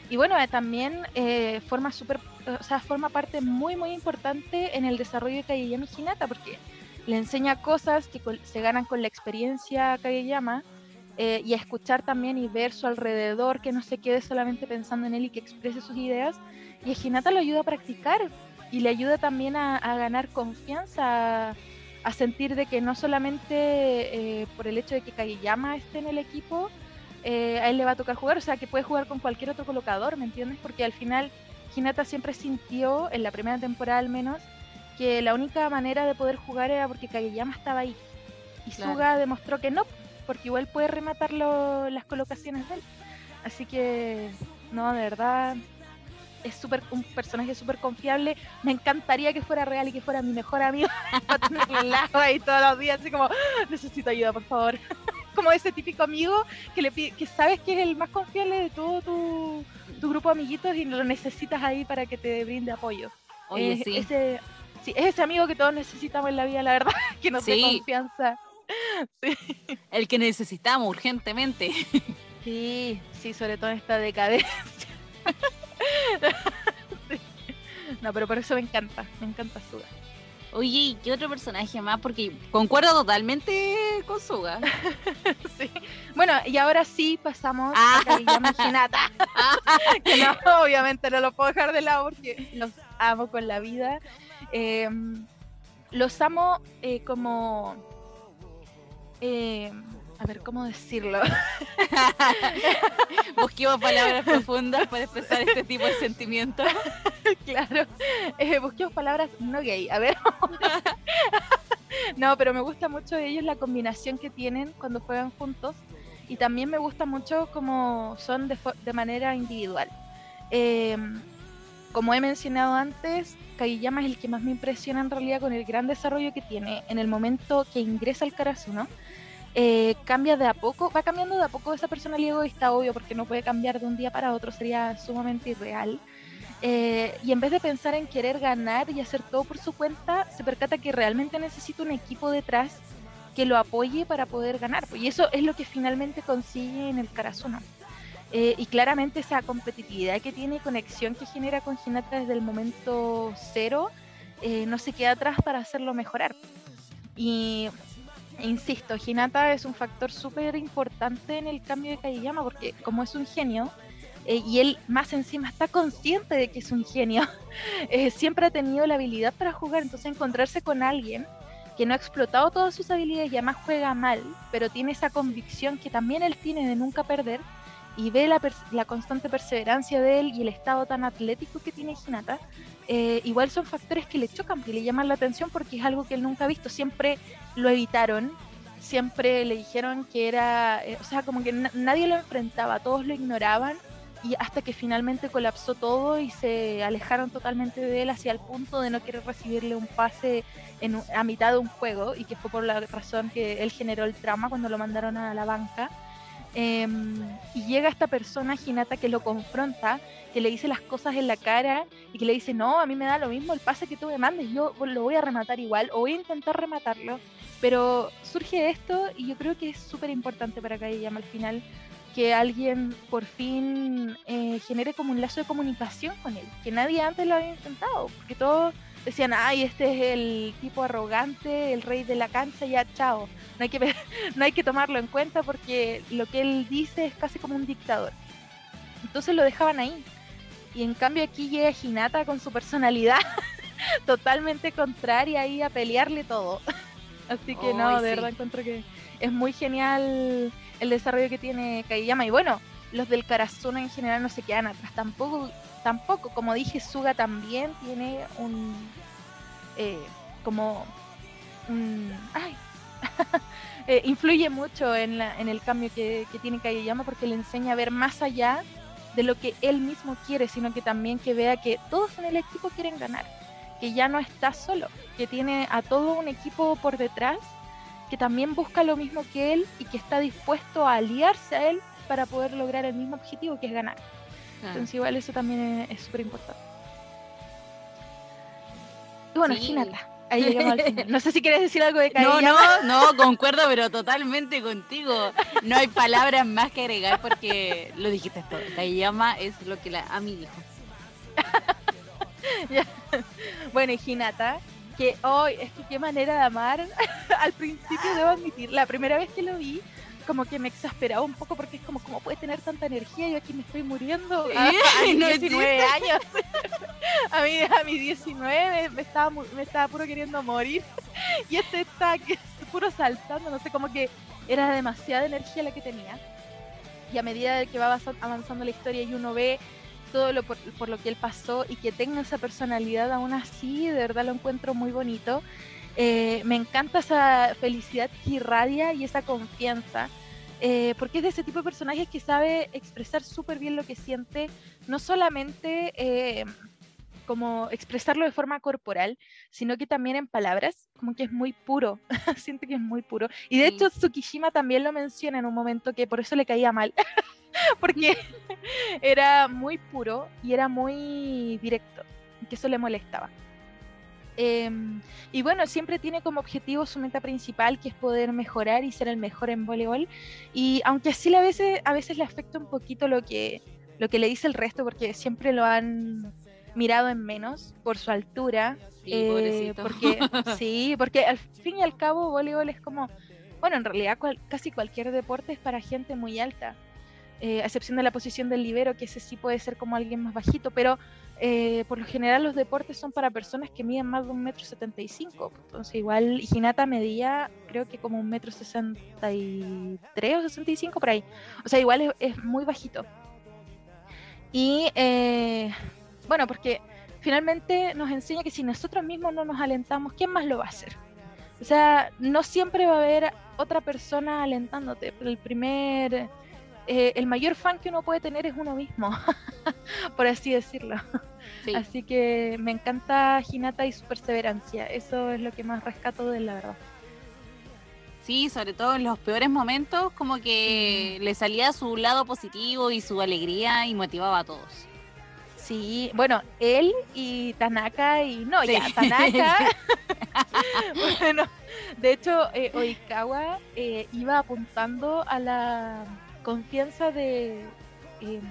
Y bueno, eh, también eh, forma super, o sea, forma parte muy, muy importante en el desarrollo de Kageyama y Hinata, porque le enseña cosas que se ganan con la experiencia Kageyama eh, y a escuchar también y ver su alrededor, que no se quede solamente pensando en él y que exprese sus ideas. Y a Hinata lo ayuda a practicar y le ayuda también a, ganar confianza, a, sentir de que no solamente eh, por el hecho de que Kageyama esté en el equipo, eh, a él le va a tocar jugar, o sea, que puede jugar con cualquier otro colocador, ¿me entiendes? Porque al final Hinata siempre sintió, en la primera temporada al menos, que la única manera de poder jugar era porque Kageyama estaba ahí. Y Suga demostró que no, porque igual puede rematar las colocaciones de él. Así que, no, de verdad, es super, un personaje súper confiable. Me encantaría que fuera real y que fuera mi mejor amigo [LAUGHS] para tenerlo al lado ahí todos los días, así como, necesito ayuda, por favor. [LAUGHS] como ese típico amigo que le que sabes que es el más confiable de todo tu, grupo de amiguitos y lo necesitas ahí para que te brinde apoyo. Oye, sí. Ese, sí, es ese amigo que todos necesitamos en la vida, la verdad, [LAUGHS] que nos dé confianza. El que necesitamos urgentemente. Sí, sí, sobre todo en esta decadencia. [LAUGHS] No, pero por eso me encanta, me encanta Suga. Oye, ¿y qué otro personaje más? Porque concuerdo totalmente con Suga. [LAUGHS] sí. Bueno, y ahora sí pasamos a Kageyama Hinata. que no, obviamente no lo puedo dejar de lado porque los amo con la vida. Em, los amo eh, como eh, a ver, ¿cómo decirlo? [LAUGHS] Busquemos palabras profundas para expresar este tipo de sentimientos. [LAUGHS] claro, eh, busquemos palabras no gay. A ver. [LAUGHS] no, pero me gusta mucho de ellos la combinación que tienen cuando juegan juntos y también me gusta mucho cómo son de, de manera individual. Eh, como he mencionado antes, Kageyama es el que más me impresiona en realidad con el gran desarrollo que tiene en el momento que ingresa al Karasuno eh, cambia de a poco, va cambiando de a poco esa personalidad egoísta, obvio, porque no puede cambiar de un día para otro, sería sumamente irreal. Eh, y en vez de pensar en querer ganar y hacer todo por su cuenta, se percata que realmente necesita un equipo detrás que lo apoye para poder ganar. Y eso es lo que finalmente consigue en el Karasuno. Eh, y claramente esa competitividad que tiene y conexión que genera con Hinata desde el momento cero no se queda atrás para hacerlo mejorar. Y insisto, Hinata es un factor súper importante en el cambio de Kageyama porque como es un genio, eh, y él más encima está consciente de que es un genio, [LAUGHS] eh, siempre ha tenido la habilidad para jugar, entonces encontrarse con alguien que no ha explotado todas sus habilidades y además juega mal, pero tiene esa convicción que también él tiene de nunca perder y ve la, la constante perseverancia de él y el estado tan atlético que tiene Hinata, eh, igual son factores que le chocan, que le llaman la atención porque es algo que él nunca ha visto. Siempre lo evitaron, siempre le dijeron que era, eh, o sea, como que nadie lo enfrentaba, todos lo ignoraban y hasta que finalmente colapsó todo y se alejaron totalmente de él hacia el punto de no querer recibirle un pase en, a mitad de un juego y que fue por la razón que él generó el trauma cuando lo mandaron a la banca. Em, y llega esta persona, Ginata, que lo confronta, que le dice las cosas en la cara y que le dice, no, a mí me da lo mismo el pase que tú me mandes, yo lo voy a rematar igual o voy a intentar rematarlo. Pero surge esto y yo creo que es súper importante para Kageyama al final que alguien por fin eh, genere como un lazo de comunicación con él, que nadie antes lo había intentado, porque todos decían, ay, este es el tipo arrogante, el rey de la cancha, ya chao, no hay que, [LAUGHS] no hay que tomarlo en cuenta porque lo que él dice es casi como un dictador. Entonces lo dejaban ahí. Y en cambio aquí llega Hinata con su personalidad [LAUGHS] totalmente contraria ahí a pelearle todo. [LAUGHS] Así que no, de verdad encuentro que es muy genial el desarrollo que tiene Kageyama. Y bueno, los del Karasuna en general no se quedan atrás. Tampoco, tampoco como dije, Suga también tiene un. Eh, como. Un, ay, [LAUGHS] eh, influye mucho en, la, en el cambio que, que tiene Kageyama porque le enseña a ver más allá de lo que él mismo quiere, sino que también que vea que todos en el equipo quieren ganar, que ya no está solo, que tiene a todo un equipo por detrás que también busca lo mismo que él y que está dispuesto a aliarse a él para poder lograr el mismo objetivo que es ganar. Entonces igual eso también es súper importante. Y bueno, sí. Ahí llegamos al [LAUGHS] final. No sé si quieres decir algo de Kageyama. No, no, no, [LAUGHS] concuerdo, pero totalmente contigo. No hay palabras más que agregar porque lo dijiste todo. Kageyama es lo que la Ami dijo. [LAUGHS] Bueno, y Hinata, que hoy, es que qué manera de amar. Al principio debo admitir, la primera vez que lo vi, como que me exasperaba un poco porque es como, ¿cómo puede tener tanta energía? Yo aquí me estoy muriendo a, a mis 19 años. [LAUGHS] a mí a mis 19 me estaba, me estaba puro queriendo morir. [LAUGHS] y este está puro saltando, no sé, como que era demasiada energía la que tenía. Y a medida que va avanzando la historia y uno ve todo lo por, por, lo que él pasó y que tenga esa personalidad aún así, de verdad lo encuentro muy bonito. Eh, me encanta esa felicidad que irradia y esa confianza, eh, porque es de ese tipo de personajes que sabe expresar súper bien lo que siente, no solamente eh, como expresarlo de forma corporal, sino que también en palabras, como que es muy puro, [LAUGHS] siente que es muy puro. Y de sí. hecho Tsukishima también lo menciona en un momento que por eso le caía mal, [LAUGHS] porque [LAUGHS] era muy puro y era muy directo, que eso le molestaba. Eh, y bueno, siempre tiene como objetivo su meta principal, que es poder mejorar y ser el mejor en voleibol. Y aunque así a veces, a veces le afecta un poquito lo que, lo que le dice el resto, porque siempre lo han mirado en menos por su altura. Sí, eh, porque, [LAUGHS] sí, porque al fin y al cabo voleibol es como, bueno, en realidad cual, casi cualquier deporte es para gente muy alta. Eh, a excepción de la posición del libero, que ese sí puede ser como alguien más bajito, pero eh, por lo general los deportes son para personas que miden más de un metro setenta y cinco. Entonces igual Hinata medía creo que como un metro sesenta y tres o sesenta y cinco por ahí. O sea, igual es, muy bajito. Y eh, bueno, porque finalmente nos enseña que si nosotros mismos no nos alentamos, ¿quién más lo va a hacer? O sea, no siempre va a haber otra persona alentándote. El primer eh, el mayor fan que uno puede tener es uno mismo, [LAUGHS] por así decirlo. Sí. Así que me encanta Hinata y su perseverancia, eso es lo que más rescato de él, la verdad. Sí, sobre todo en los peores momentos, como que mm. le salía su lado positivo y su alegría y motivaba a todos. Sí, bueno, él y Tanaka y no, sí. ya, Tanaka. [LAUGHS] [LAUGHS] bueno, de hecho, eh, Oikawa eh, iba apuntando a la confianza de, eh,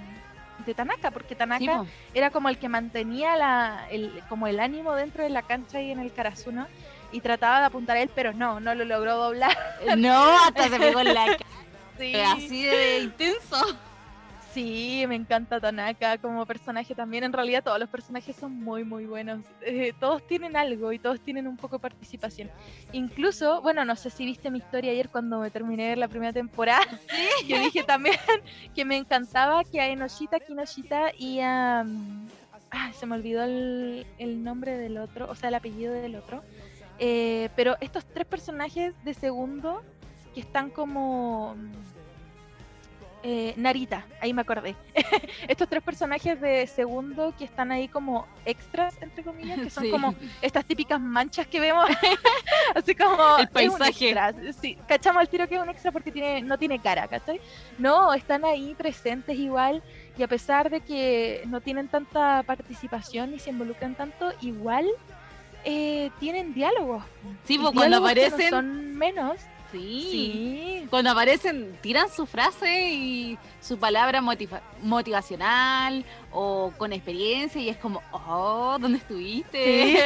de Tanaka, porque Tanaka sí, era como el que mantenía la, el, como el ánimo dentro de la cancha y en el Karasuno y trataba de apuntar a él, pero no, no lo logró doblar. No, hasta se pegó en la [LAUGHS] cara. Sí. Así de intenso. Sí, me encanta Tanaka como personaje también. En realidad todos los personajes son muy, muy buenos. Eh, todos tienen algo y todos tienen un poco de participación. Incluso, bueno, no sé si viste mi historia ayer cuando me terminé la primera temporada. [LAUGHS] Sí. [LAUGHS] Yo dije también que me encantaba que a Enoshita, Kinoshita y a... Um, ah, se me olvidó el, el, nombre del otro, o sea, el apellido del otro. Eh, pero estos tres personajes de segundo que están como eh, Narita, ahí me acordé. [LAUGHS] Estos tres personajes de segundo que están ahí como extras, entre comillas, que son [LAUGHS] sí. como estas típicas manchas que vemos, [LAUGHS] así como el paisaje. Sí, cachamos el tiro que es un extra porque tiene, no tiene cara, ¿cachai? No, están ahí presentes igual y a pesar de que no tienen tanta participación y se involucran tanto, igual eh, tienen diálogos. Sí, pues cuando aparecen. son menos. Sí. Cuando aparecen, tiran su frase y su palabra motivacional o con experiencia y es como, oh, ¿dónde estuviste?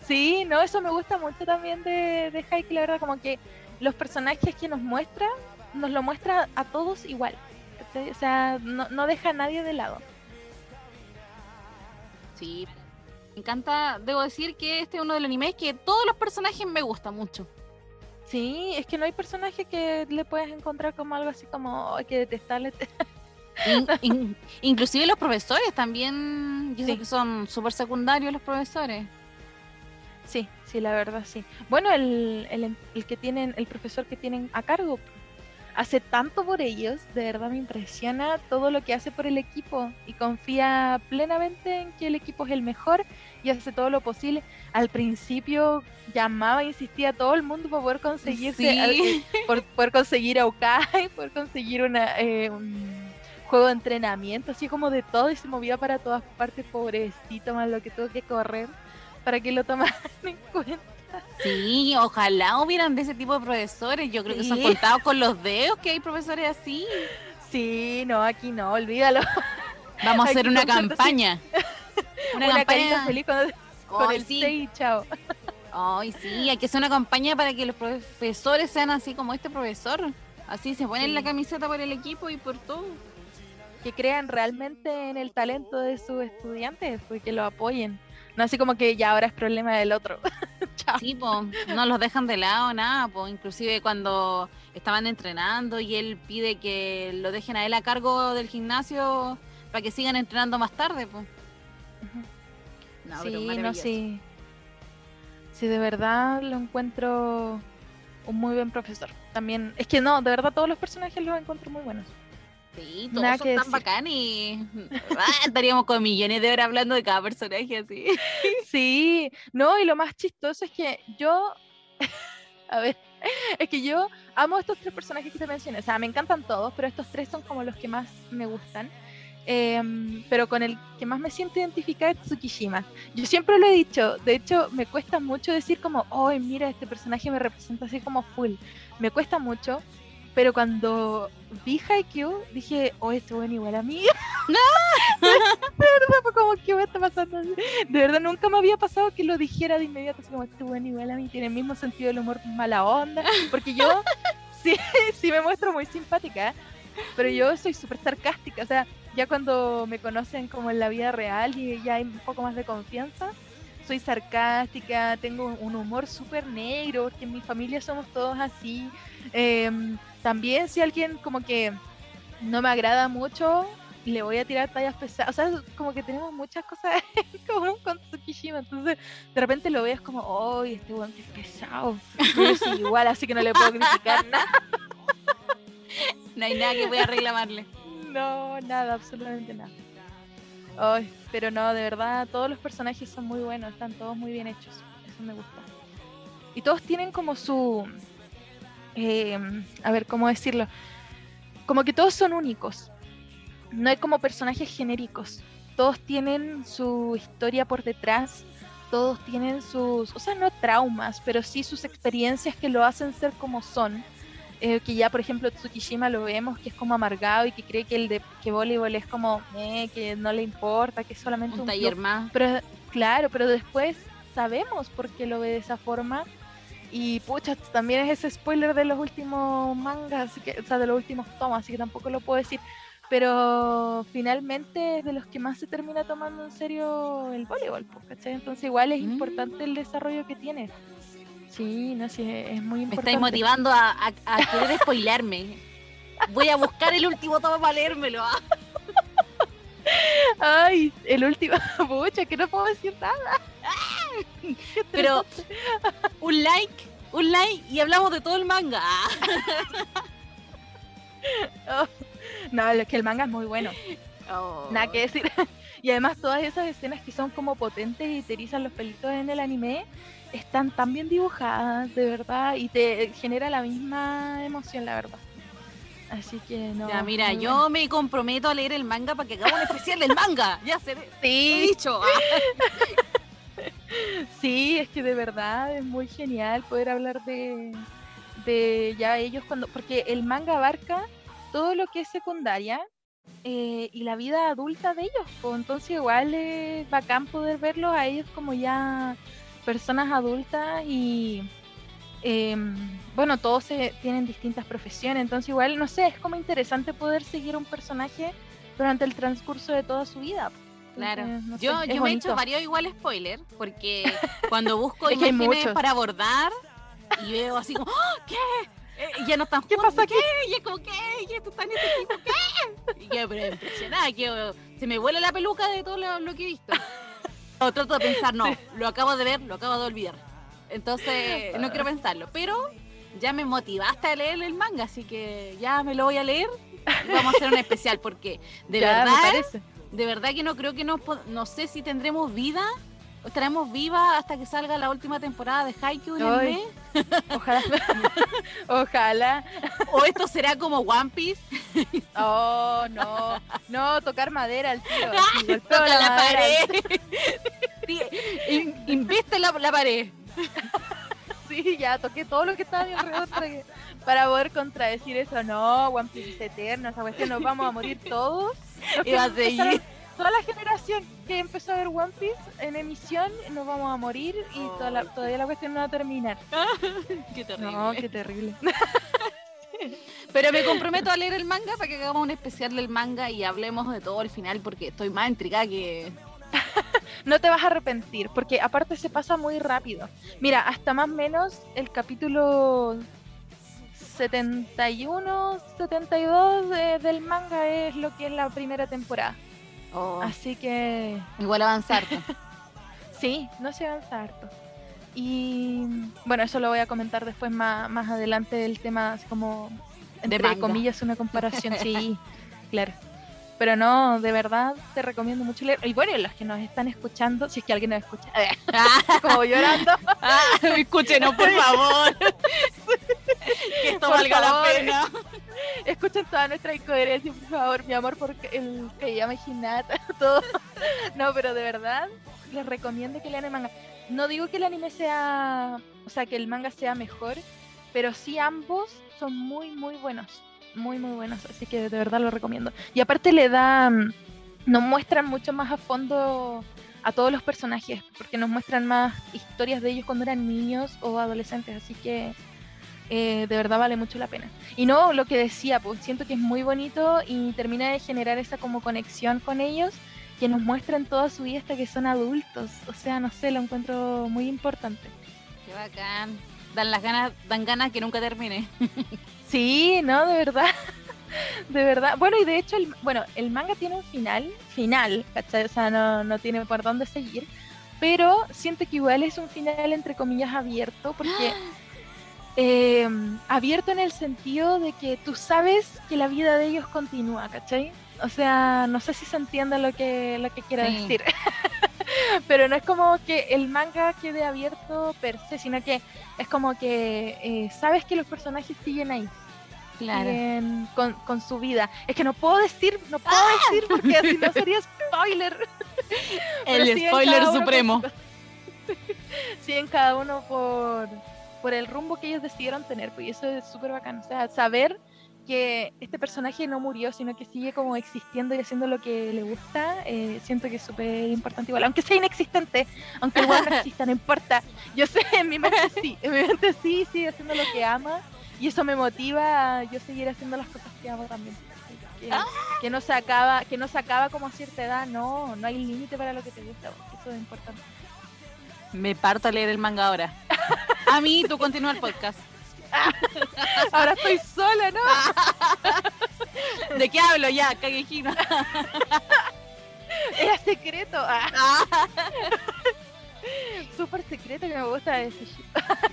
Sí, [LAUGHS] no, eso me gusta mucho también de, de Hike, la verdad, como que los personajes que nos muestra, nos lo muestra a todos igual. O sea, no, no deja a nadie de lado. Sí, me encanta, debo decir que este es uno de los animes que todos los personajes me gustan mucho. Sí, es que no hay personaje que le puedes encontrar como algo así como hay que detestarle. [LAUGHS] inclusive los profesores también, yo sé que son súper secundarios los profesores. Sí, sí, la verdad sí. Bueno, el, el, el que tienen, el profesor que tienen a cargo, hace tanto por ellos, de verdad me impresiona todo lo que hace por el equipo y confía plenamente en que el equipo es el mejor y hace todo lo posible. Al principio llamaba, insistía a todo el mundo para poder conseguirse, eh, por poder conseguir a Ukai, [LAUGHS] poder conseguir una, eh, un juego de entrenamiento, así como de todo y se movía para todas partes, pobrecito, más lo que tuvo que correr para que lo tomaran [LAUGHS] en cuenta. Sí, ojalá hubieran de ese tipo de profesores. Yo creo que son contados con los dedos que hay profesores así. Sí, no, aquí no, olvídalo. Vamos a hacer una campaña. [LAUGHS] Una, campaña feliz con, el sí. chao. Ay, sí, hay que hacer una campaña para que los profesores sean así como este profesor. Así se ponen la camiseta por el equipo y por todo. Que crean realmente en el talento de sus estudiantes, pues que lo apoyen. No así como que ya ahora es problema del otro. [LAUGHS] Sí, pues, no los dejan de lado, nada, pues, inclusive cuando estaban entrenando y él pide que lo dejen a él a cargo del gimnasio para que sigan entrenando más tarde, pues. No, sí, no, sí. Sí, de verdad lo encuentro un muy buen profesor. También, es que no, de verdad todos los personajes los encuentro muy buenos. Sí, todos son tan y ah, estaríamos con millones de horas hablando de cada personaje así. [LAUGHS] Sí, no, y lo más chistoso es que yo, [LAUGHS] a ver, es que yo amo estos tres personajes que te mencioné, o sea, me encantan todos, pero estos tres son como los que más me gustan. Em, pero con el que más me siento identificada es Tsukishima. Yo siempre lo he dicho, de hecho me cuesta mucho decir como, oh, mira, este personaje me representa así como full. Me cuesta mucho, pero cuando vi Haikyuu, dije, oh, este bueno igual a mí. [LAUGHS] de verdad, fue como, ¿qué me está pasando? De verdad, nunca me había pasado que lo dijera de inmediato, así como, este bueno igual a mí, tiene el mismo sentido del humor mala onda, porque yo [LAUGHS] sí, sí me muestro muy simpática, pero yo soy súper sarcástica, o sea, ya cuando me conocen como en la vida real y ya hay un poco más de confianza, soy sarcástica, tengo un humor súper negro, porque en mi familia somos todos así. Em, también si alguien como que no me agrada mucho, le voy a tirar tallas pesadas. O sea, como que tenemos muchas cosas [LAUGHS] en común con Tsukishima. Entonces, de repente lo ves como, oh, este weón es pesado. igual, así que no le puedo criticar nada. [LAUGHS] No hay nada que pueda reclamarle. No, nada, absolutamente nada. Ay, pero no, de verdad, todos los personajes son muy buenos, están todos muy bien hechos. Eso me gusta. Y todos tienen como su. Eh, a ver, ¿cómo decirlo? Como que todos son únicos. No hay como personajes genéricos. Todos tienen su historia por detrás. Todos tienen sus, o sea, no traumas, pero sí sus experiencias que lo hacen ser como son eh, que ya por ejemplo Tsukishima lo vemos que es como amargado y que cree que el de que voleibol es como eh, que no le importa, que es solamente un, taller más. Pero claro, pero después sabemos por qué lo ve de esa forma. Y pucha, también es ese spoiler de los últimos mangas, que, o sea, de los últimos tomos, así que tampoco lo puedo decir. Pero finalmente es de los que más se termina tomando en serio el voleibol, ¿cachai? Entonces igual es mm. importante el desarrollo que tiene. Sí, no sé, es muy importante. Me estáis motivando a, a, querer spoilearme. Voy a buscar el último tomo para leérmelo. Ay, el último. [LAUGHS] Pucha, que no puedo decir nada. [LAUGHS] Pero un like, un like y hablamos de todo el manga. [LAUGHS] Oh, no, es que el manga es muy bueno. Oh. Nada que decir. Y además todas esas escenas que son como potentes y te erizan los pelitos en el anime, están tan bien dibujadas, de verdad, y te genera la misma emoción, la verdad. Así que no. Ya, mira, yo me comprometo a leer el manga para que hagamos un especial del manga. Ya se [LAUGHS] sí. he dicho. [LAUGHS] Sí, es que de verdad es muy genial poder hablar de, de ya ellos cuando, porque el manga abarca todo lo que es secundaria eh, y la vida adulta de ellos, pues, entonces igual es bacán poder verlos a ellos como ya personas adultas y em, bueno, todos se, tienen distintas profesiones, entonces igual, no sé, es como interesante poder seguir un personaje durante el transcurso de toda su vida. Claro. yo yo me he hecho varios igual spoilers, porque [LAUGHS] cuando busco imágenes para abordar y veo así como, ¡Oh, ¿qué? Eh, ya no están ¿Qué pasa aquí? ¿Qué? Y es como, ¿qué? ¿Y esto está en este equipo? ¿Qué? Y yo, pero impresionada, que se me vuela la peluca de todo lo, que he visto. O trato de pensar, no, lo acabo de ver, lo acabo de olvidar. Entonces, no quiero pensarlo. Pero ya me motivaste a leer el manga, así que ya me lo voy a leer. Vamos a hacer un especial, porque de [LAUGHS] verdad, de verdad que no creo que no, no sé si tendremos vida estaremos vivas hasta que salga la última temporada de Haikyuu en el mes. [LAUGHS] Ojalá. [LAUGHS] Ojalá. O esto será como One Piece. [LAUGHS] Oh, no. No, tocar madera al tiro. Toca la, la pared. Inviste la, la pared. Sí, ya toqué todo lo que estaba a mi alrededor para, poder contradecir eso. No, One Piece es eterno, esa cuestión, nos vamos a morir todos. Y va a seguir toda la generación que empezó a ver One Piece en emisión nos vamos a morir y toda oh. todavía la cuestión no va a terminar. [LAUGHS] qué terrible. No, qué terrible. [LAUGHS] Pero me comprometo a leer el manga para que hagamos un especial del manga y hablemos de todo al final porque estoy más intrigada que... [LAUGHS] no te vas a arrepentir porque aparte se pasa muy rápido. Mira, hasta más o menos el capítulo 71, 72 del manga es lo que es la primera temporada. Oh. Así que. Igual avanzar. [LAUGHS] sí, no se avanza harto. Y bueno, eso lo voy a comentar después más, más adelante el tema, así como, entre comillas, una comparación. [LAUGHS] sí, claro. Pero no, de verdad te recomiendo mucho leer. Y bueno, los que nos están escuchando, si es que alguien nos escucha, [LAUGHS] como llorando. Ah, escúchenos, por favor. [LAUGHS] que esto valga la pena. Escuchen toda nuestra incoherencia, por favor, mi amor, porque el que llama Hinata, [LAUGHS] todo. No, pero de verdad, les recomiendo que lean el manga. No digo que el anime sea, o sea, que el manga sea mejor, pero sí ambos son muy, muy buenos. Muy, muy buenos. Así que de verdad lo recomiendo. Y aparte le da, mm, nos muestran mucho más a fondo a todos los personajes, porque nos muestran más historias de ellos cuando eran niños o adolescentes. Así que eh, de verdad vale mucho la pena. Y no, lo que decía, pues siento que es muy bonito y termina de generar esa como conexión con ellos que nos muestran toda su vida hasta que son adultos. O sea, no sé, lo encuentro muy importante. Qué bacán. Dan las ganas, dan ganas que nunca termine. [LAUGHS] sí, no, de verdad. [LAUGHS] De verdad. Bueno, y de hecho, el, bueno, el manga tiene un final, final, ¿cachai? O sea, no, no tiene por dónde seguir. Pero siento que igual es un final entre comillas abierto, porque [GASPS] eh, abierto en el sentido de que tú sabes que la vida de ellos continúa, ¿cachai? O sea, no sé si se entiende lo que, lo que quiero decir. [LAUGHS] [LAUGHS] Pero no es como que el manga quede abierto per se, sino que es como que eh, sabes que los personajes siguen ahí. Claro. con, con, su vida. Es que no puedo decir, no puedo ¡Ah! decir porque así no [LAUGHS] sería spoiler. El spoiler supremo. [LAUGHS] siguen cada uno por, por el rumbo que ellos decidieron tener, pues eso es súper bacán. O sea, saber que este personaje no murió, sino que sigue como existiendo y haciendo lo que le gusta, eh, siento que es súper importante igual. Aunque sea inexistente, aunque igual no [LAUGHS] exista, no importa. Yo sé, [LAUGHS] en mi mente sí, en mi mente sí, sigue haciendo lo que ama y eso me motiva a yo seguir haciendo las cosas que amo también. Que, ah. que no se acaba, que no se acaba como a cierta edad, no, no hay límite para lo que te gusta, eso es importante. Me parto a leer el manga ahora. [LAUGHS] A mí, tú continúa el podcast. [LAUGHS] Ahora estoy sola, ¿no? [LAUGHS] ¿De qué hablo ya, cagejina? [LAUGHS] Era secreto. Ah. Súper secreto que me gusta ese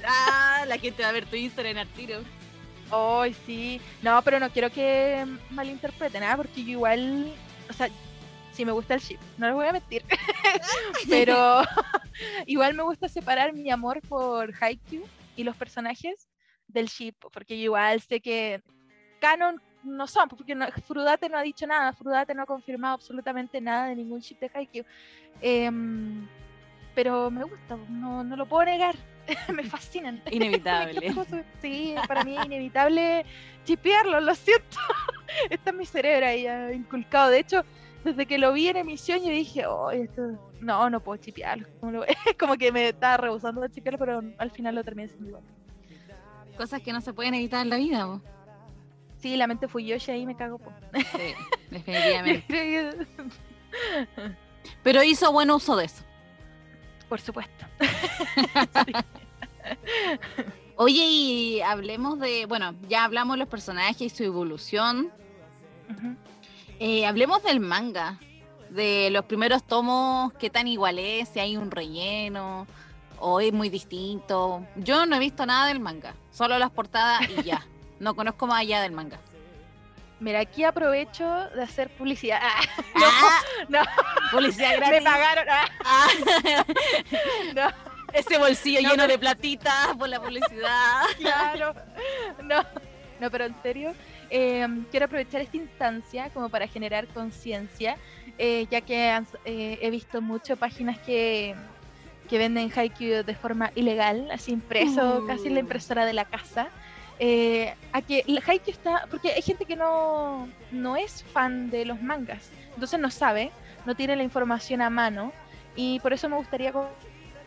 Ah, la gente va a ver tu Instagram en tiro. Ay, sí. No, pero no quiero que malinterpreten, nada, ¿ah? porque yo igual, o sea, sí me gusta el ship, no les voy a mentir. Pero igual me gusta separar mi amor por Haikyuu y los personajes del ship, porque igual sé que canon no son, porque Frudate no ha dicho nada, Frudate no ha confirmado absolutamente nada de ningún ship de Haikyuu. Em, pero me gusta, no, no lo puedo negar. [LAUGHS] me fascinan. [LAUGHS] Inevitable. sí, para mí es inevitable chipearlo, lo siento. [LAUGHS] Está en mi cerebro ahí inculcado. De hecho, desde que lo vi en emisión, yo dije, oh, esto, no, no puedo chipearlo. Como que me estaba rehusando de chipearlo, pero al final lo terminé siendo igual. Cosas que no se pueden evitar en la vida, vos. Sí, la mente y ahí me cago. Sí, [LAUGHS] definitivamente. [LAUGHS] Pero hizo buen uso de eso. Por supuesto. [LAUGHS] Oye, y hablemos de, bueno, ya hablamos de los personajes y su evolución. Eh, hablemos del manga, de los primeros tomos, qué tan igual es, si hay un relleno o es muy distinto. Yo no he visto nada del manga, solo las portadas y ya. [LAUGHS] no conozco más allá del manga. Mira, aquí aprovecho de hacer publicidad. Ah, [LAUGHS] no, Publicidad gratis. Me pagaron. Ah. Ah. [LAUGHS] no. Ese bolsillo lleno de platitas por la publicidad. claro. No, no, pero en serio, em, quiero aprovechar esta instancia como para generar conciencia, eh, ya que eh, he visto muchas páginas que, que venden Haikyuu de forma ilegal, así impreso, casi en la impresora de la casa. Eh, a que el Haikyuu está, porque hay gente que no, no es fan de los mangas, entonces no sabe, no tiene la información a mano y por eso me gustaría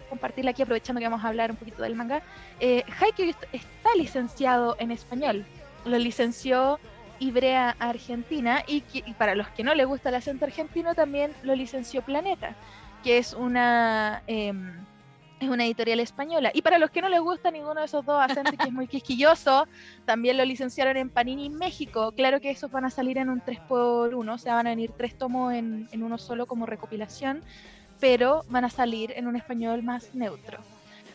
compartirla aquí aprovechando que vamos a hablar un poquito del manga. Eh, Haikyuu está licenciado en español, lo licenció Ibrea Argentina y, y, para los que no les gusta el acento argentino también lo licenció Planeta, que es una... Eh, es una editorial española. Y para los que no les gusta ninguno de esos dos acentos, que es muy [LAUGHS] quisquilloso, también lo licenciaron en Panini México. Claro que esos van a salir en un 3x1, o sea, van a venir tres tomos en, en uno solo como recopilación, pero van a salir en un español más neutro.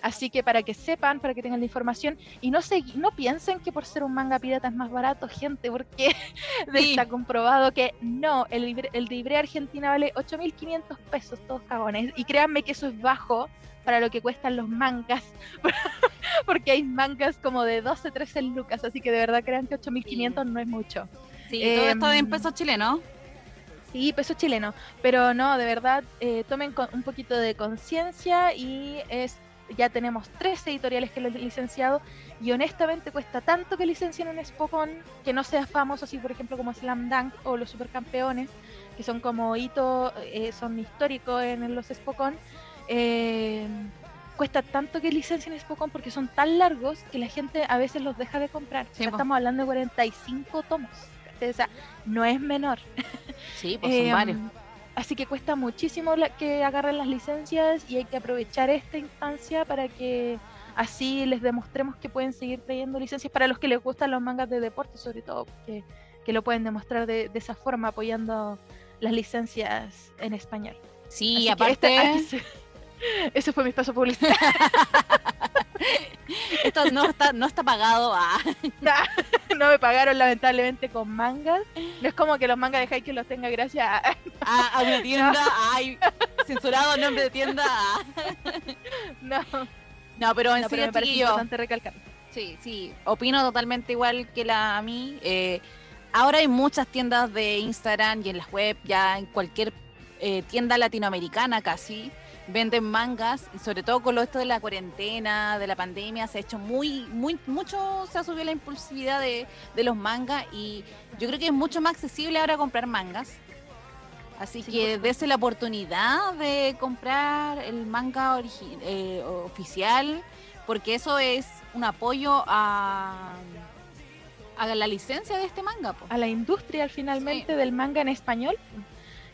Así que para que sepan, para que tengan la información y no se, no piensen que por ser un manga pirata es más barato, gente, porque [LAUGHS] está comprobado que no, el, el de Argentina vale 8.500 pesos, todos cagones. Y créanme que eso es bajo para lo que cuestan los mangas, [LAUGHS] porque hay mangas como de 12, 13 lucas, así que de verdad crean que 8.500 no es mucho. Sí, todo esto en em, pesos chilenos. Sí, peso chileno, pero no, de verdad, eh, tomen un poquito de conciencia y es ya tenemos tres editoriales que lo han licenciado y honestamente cuesta tanto que licencien un Spokon que no sea famoso así por ejemplo como Slam Dunk o los Supercampeones que son como hito, eh, son históricos en los Spokon eh, cuesta tanto que licencien Spokon porque son tan largos que la gente a veces los deja de comprar. estamos hablando de 45 tomos. O sea, no es menor. Sí, [LAUGHS] pues son varios. Así que cuesta muchísimo que agarren las licencias y hay que aprovechar esta instancia para que así les demostremos que pueden seguir trayendo licencias para los que les gustan los mangas de deporte, sobre todo, que, que lo pueden demostrar de, de esa forma, apoyando las licencias en español. Sí, aparte... [LAUGHS] [LAUGHS] Ese fue mi paso publicitario. [LAUGHS] Esto no está, no está pagado [LAUGHS] no me pagaron lamentablemente con mangas. No es como que los mangas de Haikyuu los tenga gracias a, a, una tienda. Ay, censurado nombre de tienda. no. No, pero en serio, me parece importante recalcar. Sí, sí, opino totalmente igual que la a mí. Eh, ahora hay muchas tiendas de Instagram y en las web, ya en cualquier eh, tienda latinoamericana casi, venden mangas y sobre todo con lo esto de la cuarentena, de la pandemia, se ha hecho muy, muy, mucho, se ha subido la impulsividad de, los mangas y yo creo que es mucho más accesible ahora comprar mangas. Así que dése la oportunidad de comprar el manga eh, oficial, porque eso es un apoyo a, a la licencia de este manga. A la industria finalmente del manga en español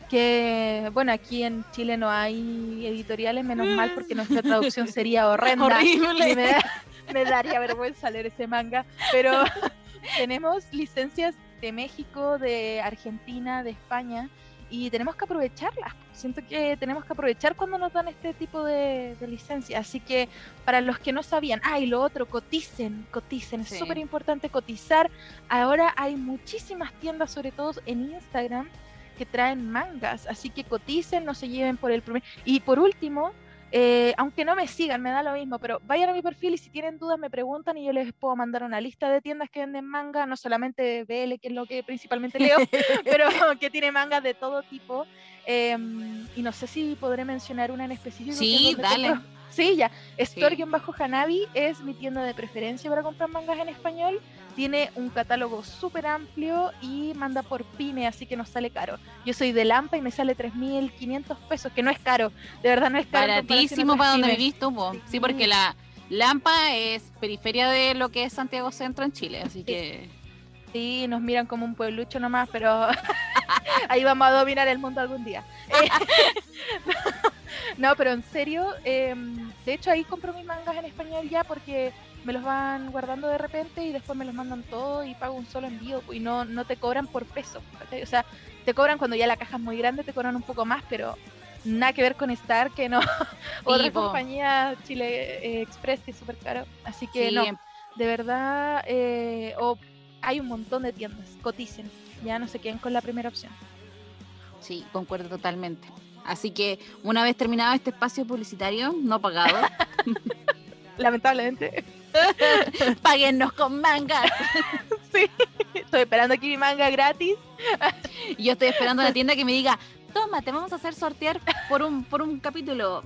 que bueno, aquí en Chile no hay editoriales, menos mal, porque nuestra traducción [LAUGHS] sería horrenda. Horrible. Me, me, daría vergüenza leer ese manga, pero [LAUGHS] tenemos licencias de México, de Argentina, de España, y tenemos que aprovecharlas. Siento que tenemos que aprovechar cuando nos dan este tipo de, de licencias. Así que para los que no sabían, ah, y lo otro, coticen, coticen, es súper importante cotizar. Ahora hay muchísimas tiendas, sobre todo en Instagram, que traen mangas, así que coticen, no se lleven por el primer. Y por último, Eh, aunque no me sigan, me da lo mismo, pero vayan a mi perfil y si tienen dudas me preguntan y yo les puedo mandar una lista de tiendas que venden manga, no solamente BL, que es lo que principalmente leo, [LAUGHS] pero [LAUGHS] que tiene mangas de todo tipo. Em, y no sé si podré mencionar una en específico. Sí, dale. Sí, ya. Store-Hanabi es mi tienda de preferencia para comprar mangas en español. Tiene un catálogo súper amplio y manda por pyme, así que no sale caro. Yo soy de Lampa y me sale 3.500 pesos, que no es caro. De verdad no es caro. Baratísimo para donde vivís tú, sí. sí, porque la Lampa es periferia de lo que es Santiago Centro en Chile, así que... Sí, nos miran como un pueblucho nomás, pero [LAUGHS] ahí vamos a dominar el mundo algún día. [LAUGHS] [LAUGHS] no, pero en serio, em, de hecho ahí compro mis mangas en español ya porque me los van guardando de repente y después me los mandan todo y pago un solo envío y no, no te cobran por peso. O sea, te cobran cuando ya la caja es muy grande, te cobran un poco más, pero nada que ver con Star, que no. [LAUGHS] Otra compañía, Chile eh, Express, que es súper caro. Así que no, de verdad, eh, o hay un montón de tiendas, coticen, ya no se queden con la primera opción. Sí, concuerdo totalmente. Así que una vez terminado este espacio publicitario, no pagado, [LAUGHS] lamentablemente, [LAUGHS] Páguennos con manga. [LAUGHS] sí, estoy esperando aquí mi manga gratis. y yo estoy esperando a la tienda que me diga, toma, te vamos a hacer sortear por un, por un capítulo.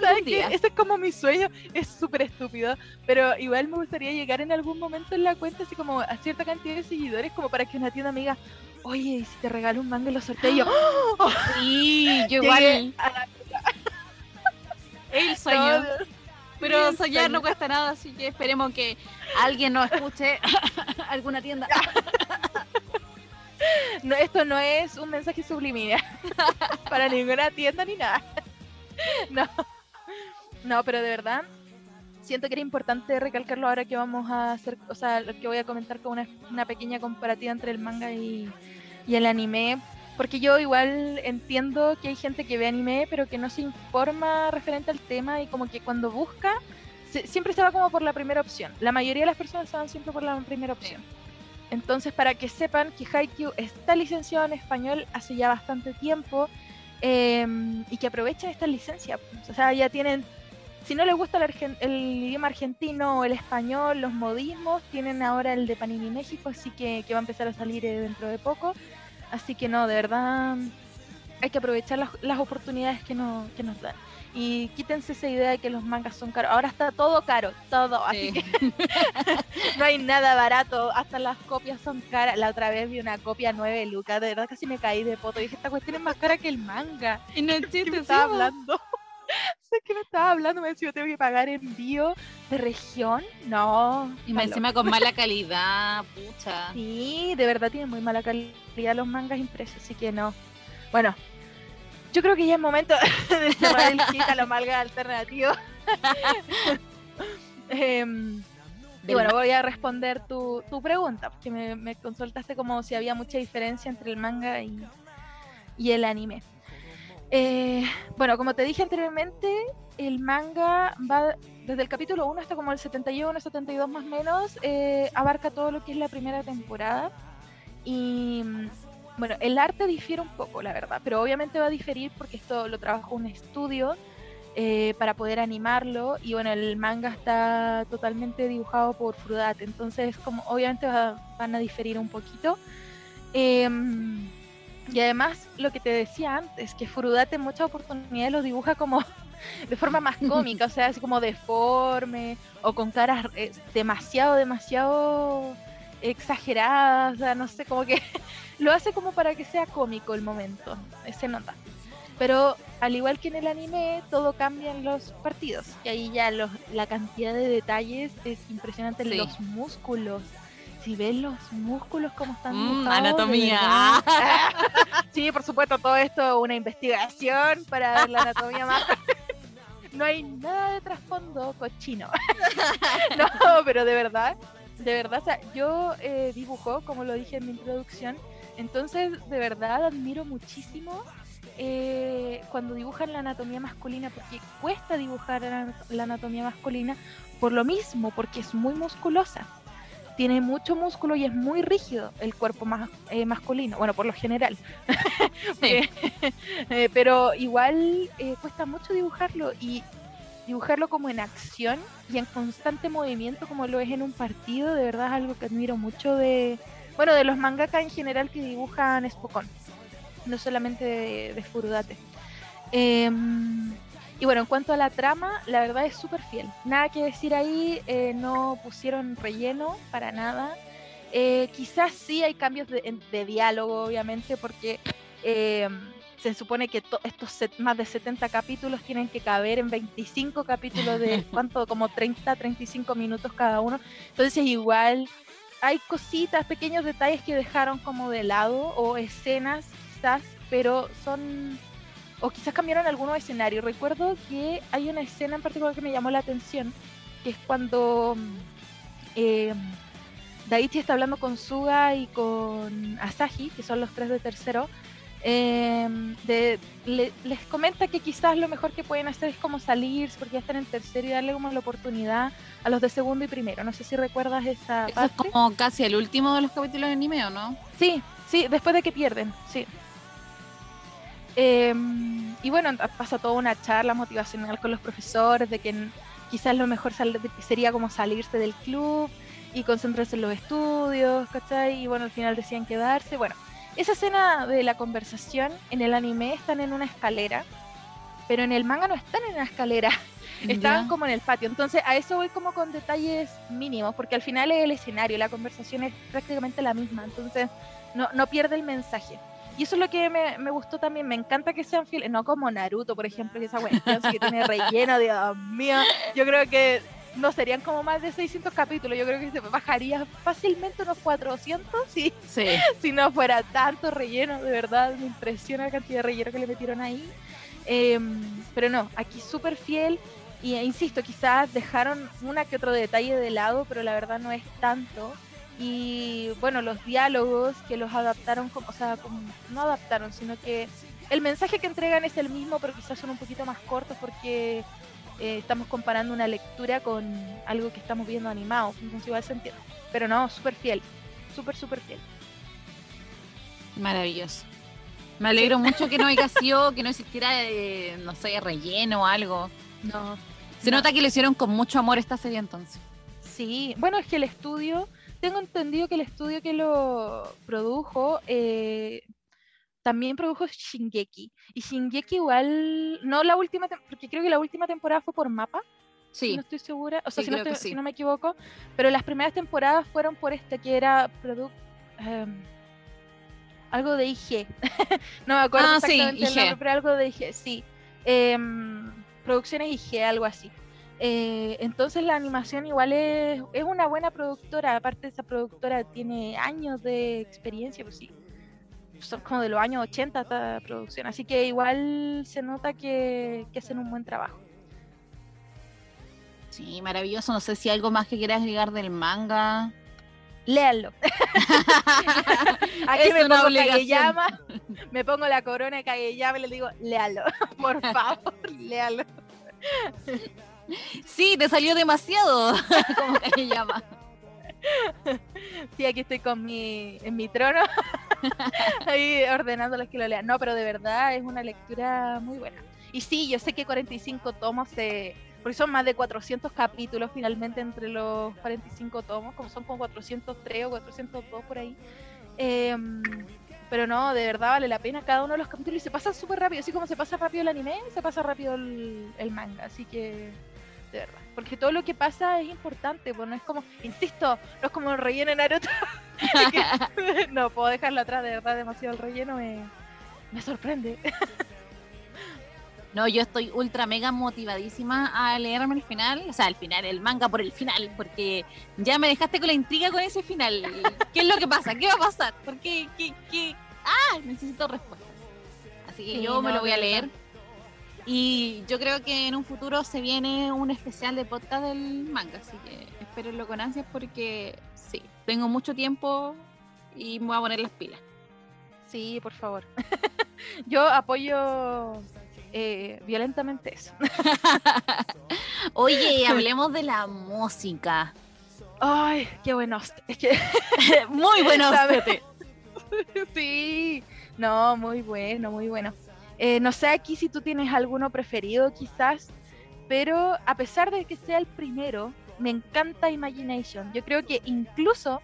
¿Sabes qué? Ese es como mi sueño, es súper estúpido, pero igual me gustaría llegar en algún momento en la cuenta, así como a cierta cantidad de seguidores, como para que una tienda me diga, oye, ¿y si te regalo un manga y lo sorteo? yo, [GASPS] sí, yo [GASPS] igual. El sueño. Pero soñar no cuesta nada, así que esperemos que alguien nos escuche, [LAUGHS] alguna tienda. No, esto no es un mensaje subliminal [LAUGHS] para ninguna tienda ni nada. No, no, pero de verdad siento que era importante recalcarlo ahora que vamos a hacer, o sea, lo que voy a comentar con una, pequeña comparativa entre el manga y, y el anime, porque yo igual entiendo que hay gente que ve anime, pero que no se informa referente al tema y como que cuando busca, siempre se va como por la primera opción. La mayoría de las personas se van siempre por la primera opción. Entonces, para que sepan que Haikyuu está licenciado en español hace ya bastante tiempo em, y que aprovechen esta licencia. O sea, ya tienen, si no les gusta el, el, idioma argentino o el español, los modismos, tienen ahora el de Panini México, así que, que va a empezar a salir eh, dentro de poco. Así que no, de verdad hay que aprovechar las, oportunidades que, no, que nos dan. Y quítense esa idea de que los mangas son caros. Ahora está todo caro, todo. Así que [LAUGHS] no hay nada barato. Hasta las copias son caras. La otra vez vi una copia 9 lucas. De verdad casi me caí de poto. Y dije, esta cuestión es más cara que el manga. Y no [LAUGHS] existe. me estaba hablando? Que me estaba hablando, me decía, yo tengo que pagar envío de región. No. Y me encima con mala [LAUGHS] calidad, pucha. Sí, de verdad tiene muy mala calidad los mangas impresos, así que no. Bueno, yo creo que ya es momento [LAUGHS] de cerrar el kit a los mangas alternativos. [LAUGHS] Em, y bueno, voy a responder tu, tu pregunta, porque me, me, consultaste como si había mucha diferencia entre el manga y, y el anime. Eh, bueno, como te dije anteriormente, el manga va desde el capítulo 1 hasta como el 71, 72 más o menos, eh, abarca todo lo que es la primera temporada. Y bueno, el arte difiere un poco, la verdad, pero obviamente va a diferir porque esto lo trabajó un estudio eh, para poder animarlo. Y bueno, el manga está totalmente dibujado por Frudate, entonces como obviamente van a diferir un poquito. Em, y además, lo que te decía antes, que Furudate en muchas oportunidades lo dibuja como [LAUGHS] de forma más cómica, o sea, así como deforme o con caras eh, demasiado, demasiado exageradas, o sea, no sé, como que [LAUGHS] lo hace como para que sea cómico el momento, ese nota. Pero al igual que en el anime, todo cambia en los partidos. Y ahí ya los, la cantidad de detalles es impresionante. Los músculos, si ven los músculos como están mm, anatomía. [LAUGHS] sí por supuesto todo esto una investigación para ver la anatomía más. No hay nada de trasfondo cochino. [LAUGHS] No pero de verdad de verdad o sea, yo eh, dibujo como lo dije en mi introducción entonces de verdad admiro muchísimo eh, cuando dibujan la anatomía masculina, porque cuesta dibujar la anatomía masculina por lo mismo, porque es muy musculosa. Tiene mucho músculo y es muy rígido el cuerpo más, eh, masculino, bueno, por lo general. [LAUGHS] [LAUGHS] Eh, pero igual eh, cuesta mucho dibujarlo y dibujarlo como en acción y en constante movimiento como lo es en un partido, de verdad es algo que admiro mucho de, bueno, de los mangaka en general que dibujan Spokon, no solamente de, de Furudate. Y bueno, en cuanto a la trama, la verdad es súper fiel. Nada que decir ahí, eh, no pusieron relleno para nada. Eh, quizás sí hay cambios de, diálogo, obviamente, porque eh, se supone que estos más de 70 capítulos tienen que caber en 25 capítulos de [LAUGHS] cuánto, como 30, 35 minutos cada uno. Entonces igual hay cositas, pequeños detalles que dejaron como de lado o escenas quizás, pero son o quizás cambiaron algunos escenarios. Recuerdo que hay una escena en particular que me llamó la atención, que es cuando eh, Daichi está hablando con Suga y con Asahi, que son los tres de tercero. Em, les comenta que quizás lo mejor que pueden hacer es como salir, porque ya están en tercero y darle como la oportunidad a los de segundo y primero. No sé si recuerdas esa Eso es como casi el último de los capítulos de anime, ¿o no? Sí, sí, después de que pierden, sí. Em, y bueno, pasa toda una charla motivacional con los profesores de que quizás lo mejor sería como salirse del club y concentrarse en los estudios, ¿cachai? Y bueno, al final decían quedarse. Bueno, esa escena de la conversación en el anime están en una escalera, pero en el manga no están en una escalera, [LAUGHS] estaban como en el patio. Entonces a eso voy como con detalles mínimos, porque al final es el escenario, la conversación es prácticamente la misma, entonces no, no pierde el mensaje. Y eso es lo que me, me, gustó también. Me encanta que sean fieles, no como Naruto, por ejemplo, que esa cuestión que tiene relleno, Dios mío. Yo creo que no serían como más de 600 capítulos. Yo creo que se bajaría fácilmente unos 400 si, sí. si no fuera tanto relleno. De verdad, me impresiona la cantidad de relleno que le metieron ahí. Em, pero no, aquí súper fiel. Y e insisto, quizás dejaron una que otro detalle de lado, pero la verdad no es tanto y bueno, los diálogos que los adaptaron, o sea, como, no adaptaron, sino que el mensaje que entregan es el mismo, pero quizás son un poquito más cortos porque eh, estamos comparando una lectura con algo que estamos viendo animado, entonces igual se entiende. Pero no, súper fiel, súper, súper fiel. Maravilloso. Me alegro mucho que no haya [LAUGHS] sido, que no existiera, eh, no sé, relleno o algo. No. Se nota que le hicieron con mucho amor esta serie entonces. Sí, bueno, es que el estudio tengo entendido que el estudio que lo produjo eh, también produjo Shingeki. Y Shingeki igual, no la última, porque creo que la última temporada fue por mapa. Sí. no estoy segura, o sea, si, no me equivoco. Pero las primeras temporadas fueron por este que era producto. Em, algo de IG. [LAUGHS] no me acuerdo ah, exactamente el nombre, pero algo de IG, sí. Em, producciones IG, algo así. Eh, entonces la animación igual es, es, una buena productora, aparte esa productora tiene años de experiencia, pues sí, son como de los años 80 esta producción, así que igual se nota que, hacen un buen trabajo. Sí, maravilloso, no sé si algo más que quieras agregar del manga. Léanlo. [LAUGHS] Aquí me pongo Kageyama, me pongo la corona de Kageyama y le digo, léalo, [LAUGHS] por [LAUGHS] favor, léalo. Sí, te salió demasiado, [LAUGHS] como que llama. Sí, aquí estoy con mi, en mi trono, [LAUGHS] ahí ordenando los que lo lean. No, pero de verdad es una lectura muy buena. Y sí, yo sé que 45 tomos, se, porque son más de 400 capítulos finalmente entre los 45 tomos, como son como 403 o 402 por ahí. Em, pero no, de verdad vale la pena cada uno de los capítulos y se pasa súper rápido, así como se pasa rápido el anime, se pasa rápido el manga, así que de verdad. Porque todo lo que pasa es importante, pues no es como, insisto, no es como el relleno en Naruto. [LAUGHS] no puedo dejarlo atrás, de verdad, demasiado el relleno me, me sorprende. No, yo estoy ultra mega motivadísima a leerme el final, o sea, el final, el manga por el final, porque ya me dejaste con la intriga con ese final. ¿Qué es lo que pasa? ¿Qué va a pasar? ¿Por qué? ¿Qué? qué? Ah, necesito respuestas. Así que yo me lo voy a leer. Y yo creo que en un futuro se viene un especial de podcast del manga, así que espérenlo con ansias porque sí, tengo mucho tiempo y me voy a poner las pilas. Sí, por favor. [LAUGHS] yo apoyo eh, violentamente eso. [LAUGHS] Oye, hablemos de la música. Ay, qué buenos. Es que [LAUGHS] muy buenos. sí, no, muy bueno, muy bueno. Eh, no sé aquí si tú tienes alguno preferido quizás, pero a pesar de que sea el primero, me encanta Imagination. Yo creo que incluso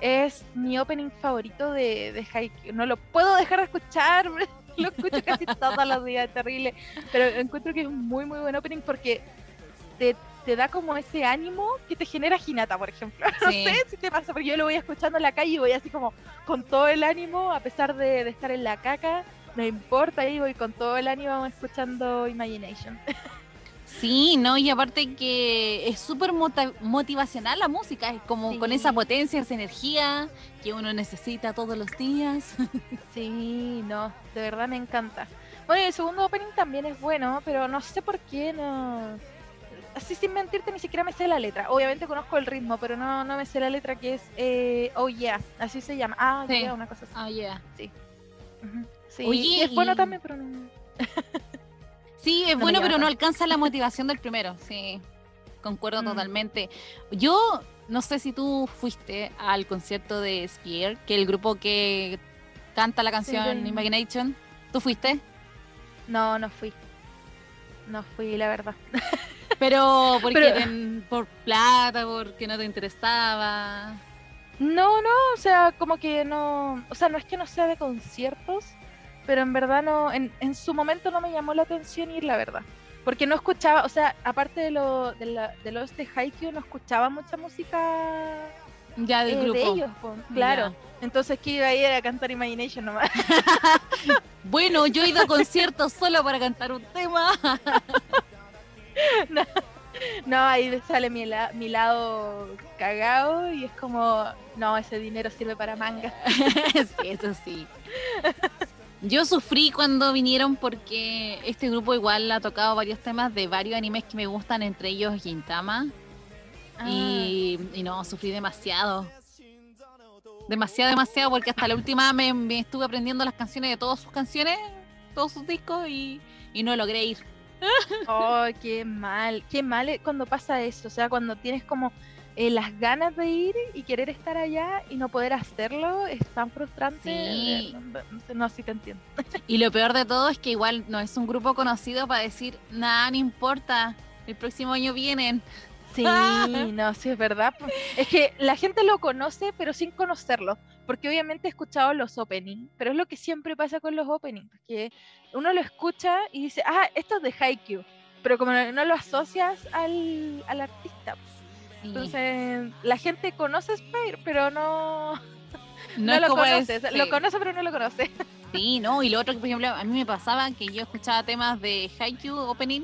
es mi opening favorito de, de Haikyuu. No lo puedo dejar de escuchar, [LAUGHS] lo escucho casi todos los días, terrible. Pero encuentro que es un muy, muy buen opening porque te, te da como ese ánimo que te genera Hinata, por ejemplo. [LAUGHS] No sé si te pasa, porque yo lo voy escuchando en la calle y voy así como con todo el ánimo, a pesar de, de estar en la caca, no importa, y voy con todo el ánimo escuchando Imagination. Sí, no, y aparte que es súper motivacional la música, es como con esa potencia, esa energía que uno necesita todos los días. [LAUGHS] Sí, no, de verdad me encanta. Bueno, el segundo opening también es bueno, pero no sé por qué no. Así sin mentirte, ni siquiera me sé la letra. Obviamente conozco el ritmo, pero no, no me sé la letra que es eh, Oh Yeah, así se llama. Ah, yeah, una cosa así. Oh Yeah. Sí. Sí. es bueno también, pero no. [LAUGHS] Sí, es bueno, pero no alcanza la motivación del primero, sí. Concuerdo mm. totalmente. Yo no sé si tú fuiste al concierto de Spear, que es el grupo que canta la canción Imagination. ¿Tú fuiste? No, no fui. No fui, la verdad. [LAUGHS] Pero porque por plata, porque no te interesaba. No, no, o sea, como que no, o sea, no es que no sea de conciertos, pero en verdad no, en, en su momento no me llamó la atención ir, la verdad. Porque no escuchaba, o sea, aparte de, lo, de, la, de los de Haikyuu, no escuchaba mucha música ya del eh, grupo. de ellos, claro. Entonces, ¿qué iba a ir a cantar Imagination nomás? [LAUGHS] bueno, yo he ido a conciertos solo para cantar un tema. [LAUGHS] no, ahí sale mi, mi lado cagado y es como, no, ese dinero sirve para manga. [LAUGHS] sí, eso sí. Yo sufrí cuando vinieron porque este grupo igual ha tocado varios temas de varios animes que me gustan, entre ellos Gintama. Ah. Y, no, sufrí demasiado. Demasiado, demasiado, porque hasta la última me, estuve aprendiendo las canciones de todas sus canciones, todos sus discos, y, y no logré ir. Oh, qué mal, qué mal cuando pasa eso, o sea, cuando tienes como eh, las ganas de ir y querer estar allá y no poder hacerlo es tan frustrante. Sí. No, sí te entiendo. Y lo peor de todo es que igual no es un grupo conocido para decir, nada, no importa, el próximo año vienen. Sí, [LAUGHS] no, sí es verdad. Es que la gente lo conoce, pero sin conocerlo. Porque obviamente he escuchado los openings, pero es lo que siempre pasa con los openings, que uno lo escucha y dice, ah, esto es de Haikyuu, pero como no, lo asocias al, al artista. Entonces, la gente conoce Spire, pero no, no, lo conoce. Lo conoce, pero no lo conoce. Sí, no, y lo otro que, por ejemplo, a mí me pasaba que yo escuchaba temas de Haikyuu opening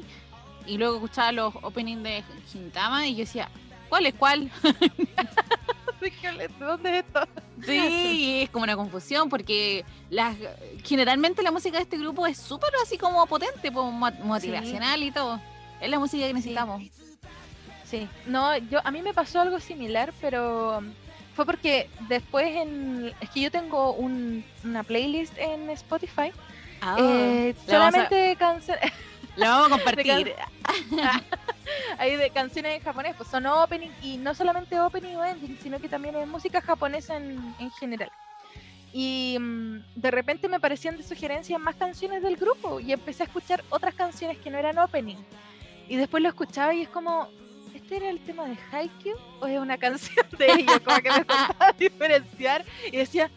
y luego escuchaba los openings de Hintama y yo decía, ¿cuál es cuál? [LAUGHS] ¿Dónde es esto? Sí, es como una confusión porque las, generalmente la música de este grupo es súper así como potente, motivacional y todo. Es la música que necesitamos. Sí, no, yo a mí me pasó algo similar, pero fue porque después en es que yo tengo una playlist en Spotify ah, eh, solamente canciones [LAUGHS] la vamos a compartir. [LAUGHS] Hay de canciones en japonés pues son opening y no solamente opening o ending sino que también es música japonesa en, en general. Y mm, de repente me parecían de sugerencias más canciones del grupo y empecé a escuchar otras canciones que no eran opening. Y después lo escuchaba y es como ¿este era el tema de Haikyuu o es una [LAUGHS] canción de ellos? Como que me costaba [LAUGHS] diferenciar y decía,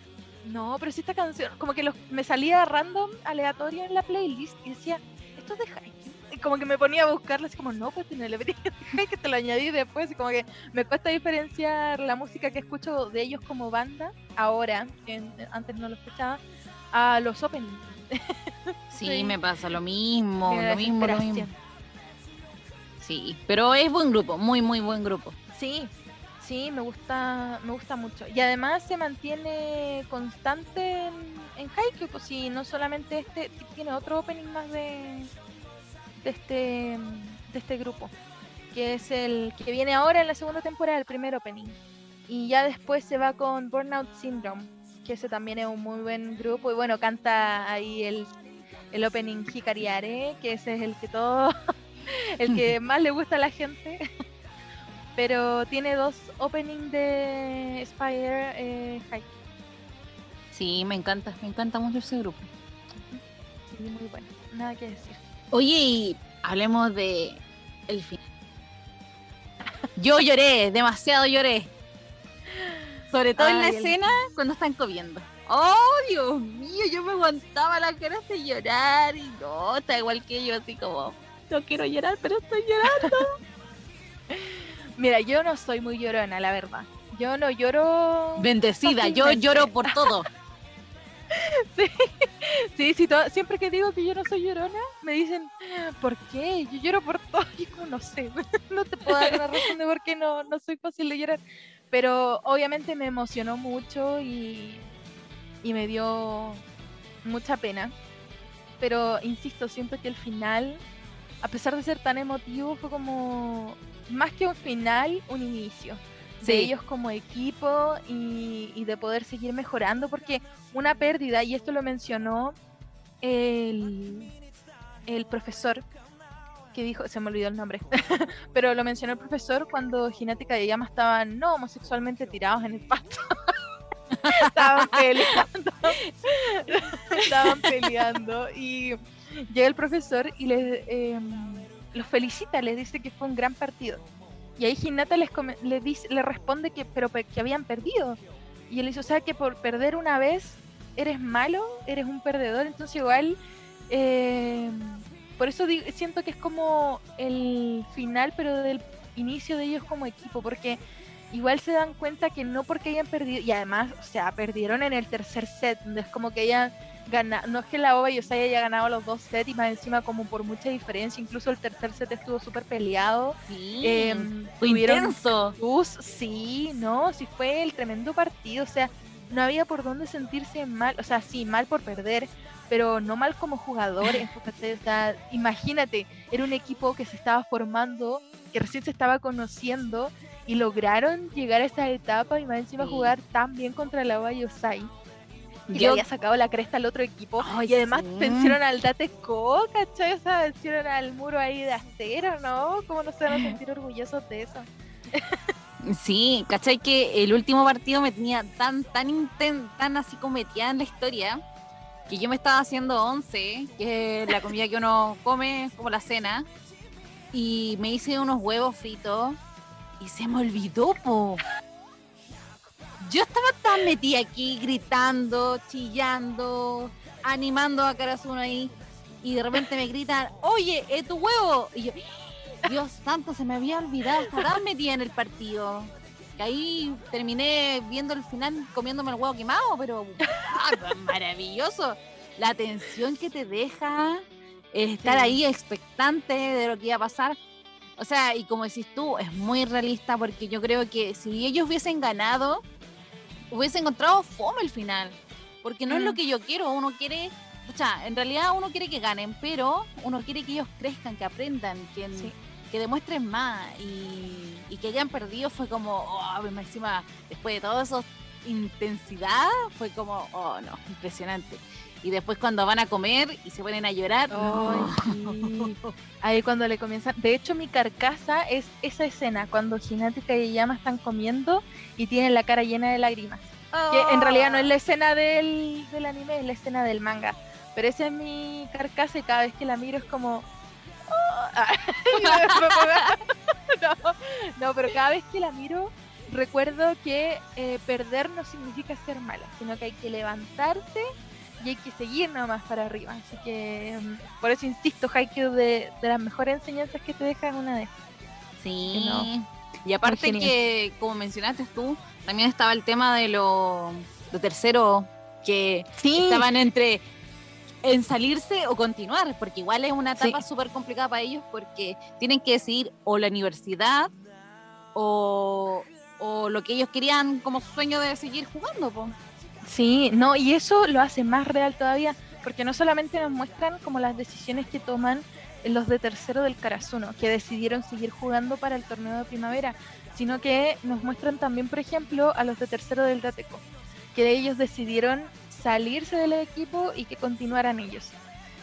no, pero si esta canción, como que me salía random, aleatorio en la playlist y decía, esto es de Haikyuu. Y como que me ponía a buscarla así como, no, pues tiene la que te lo añadí después y como que me cuesta diferenciar la música que escucho de ellos como banda, ahora, que antes no lo escuchaba, a los openings. Sí, [LAUGHS] me pasa lo mismo, lo mismo, lo mismo. Sí, pero es buen grupo, muy, muy buen grupo. Sí, sí, me gusta, me gusta mucho. Y además se mantiene constante en, en Haikyuu, pues sí, no solamente este, tiene otro opening más de, de este de este grupo, que es el que viene ahora en la segunda temporada, el primer opening. Y ya después se va con Burnout Syndrome, que ese también es un muy buen grupo. Y bueno, canta ahí el, el opening Hikariare, que ese es el que todo [LAUGHS] [LAUGHS] el que más le gusta a la gente. [LAUGHS] pero tiene dos openings de Spire eh, High. Sí, me encanta, me encanta mucho ese grupo. Sí, muy bueno, nada que decir. Oye, y hablemos de el final. Yo lloré, demasiado lloré. Sobre todo en la Ay, el- escena cuando están comiendo. ¡Oh, Dios mío! Yo me aguantaba las ganas de llorar y no, está igual que yo, así como, no quiero llorar, pero estoy llorando. [LAUGHS] Mira, yo no soy muy llorona, la verdad. Yo no lloro. Bendecida, yo lloro por todo. [LAUGHS] Sí, sí, to- siempre que digo que yo no soy llorona, me dicen, ¿por qué? Yo lloro por todo. [LAUGHS] Y como no sé, no te puedo dar una razón de por qué no, no soy fácil de llorar. Pero obviamente me emocionó mucho y, y me dio mucha pena. Pero insisto, siento que el final, a pesar de ser tan emotivo, fue como más que un final, un inicio de ellos como equipo y, y de poder seguir mejorando, porque una pérdida, y esto lo mencionó el, el profesor, que dijo, se me olvidó el nombre, [LAUGHS] pero lo mencionó el profesor cuando Ginática y Llama estaban no homosexualmente tirados en el pasto. [LAUGHS] estaban peleando. [LAUGHS] estaban peleando y llega el profesor y les, em, los felicita, les dice que fue un gran partido. Y ahí Hinata les, dice, le responde que, pero pe- que habían perdido. Y él dice, o sea, que por perder una vez eres malo, eres un perdedor. Entonces igual, eh, por eso siento que es como el final, pero del inicio de ellos como equipo, porque igual se dan cuenta que no porque hayan perdido, y además, o sea, perdieron en el tercer set, donde es como que hayan ganado, no es que la OVA Yosai haya ganado los dos sets y más encima como por mucha diferencia, incluso el tercer set estuvo súper peleado. Sí, Em, intenso. sí, no, sí fue el tremendo partido, o sea, no había por dónde sentirse mal, o sea, sí, mal por perder, pero no mal como jugadores, [LAUGHS] o sea, imagínate, era un equipo que se estaba formando, que recién se estaba conociendo y lograron llegar a esa etapa y más encima Sí. jugar tan bien contra la Bayosai. Y le Yo- había sacado la cresta al otro equipo. Ay, y además sí. vencieron al Date Co, ¿cachai? O sea, vencieron al muro ahí de acero, ¿no? ¿Cómo no se van a sentir orgullosos de eso? Sí, ¿cachai? Que el último partido me tenía tan, tan inten tan así como metida en la historia, que yo me estaba haciendo once, que es la comida que uno come, como la cena, y me hice unos huevos fritos, y se me olvidó, po. Yo estaba tan metida aquí, gritando, chillando, animando a Karasuno ahí, y de repente me gritan, oye, es tu huevo, y yo... Dios santo, se me había olvidado, estaba tan metida en el partido. Que ahí terminé viendo el final comiéndome el huevo quemado, pero ah, maravilloso. La tensión que te deja eh, estar Sí. ahí expectante de lo que iba a pasar. O sea, y como decís tú, es muy realista porque yo creo que si ellos hubiesen ganado, hubiesen encontrado fome el final. Porque no es lo Mm. que yo quiero, uno quiere, o sea, en realidad uno quiere que ganen, pero uno quiere que ellos crezcan, que aprendan, que, Sí. que demuestren más y, y que hayan perdido fue como, oh, encima, después de toda esa intensidad, fue como, oh no, impresionante. Y después cuando van a comer y se ponen a llorar, sí. [LAUGHS] Ahí cuando le comienzan. De hecho, mi carcasa es esa escena cuando Hinata y Kageyama están comiendo y tienen la cara llena de lágrimas. Que en realidad no es la escena del, del anime, es la escena del manga. Pero esa es mi carcasa y cada vez que la miro es como. "Oh". [LAUGHS] [LAUGHS] No, pero cada vez que la miro recuerdo que eh, perder no significa ser mala, sino que hay que levantarse y hay que seguir nomás para arriba. Así que mm, por eso insisto, Haikyuu de, de las mejores enseñanzas que te dejan una de Sí. no. Y aparte que, como mencionaste tú, también estaba el tema de lo, lo tercero, que Sí, estaban entre en salirse o continuar, porque igual es una Sí. etapa súper complicada para ellos porque tienen que decidir o la universidad o, o lo que ellos querían como sueño de seguir jugando. po. Sí, no, y eso lo hace más real todavía, porque no solamente nos muestran como las decisiones que toman los de tercero del Karasuno, que decidieron seguir jugando para el torneo de primavera, sino que nos muestran también, por ejemplo, a los de tercero del Dateco, que ellos decidieron salirse del equipo y que continuaran ellos.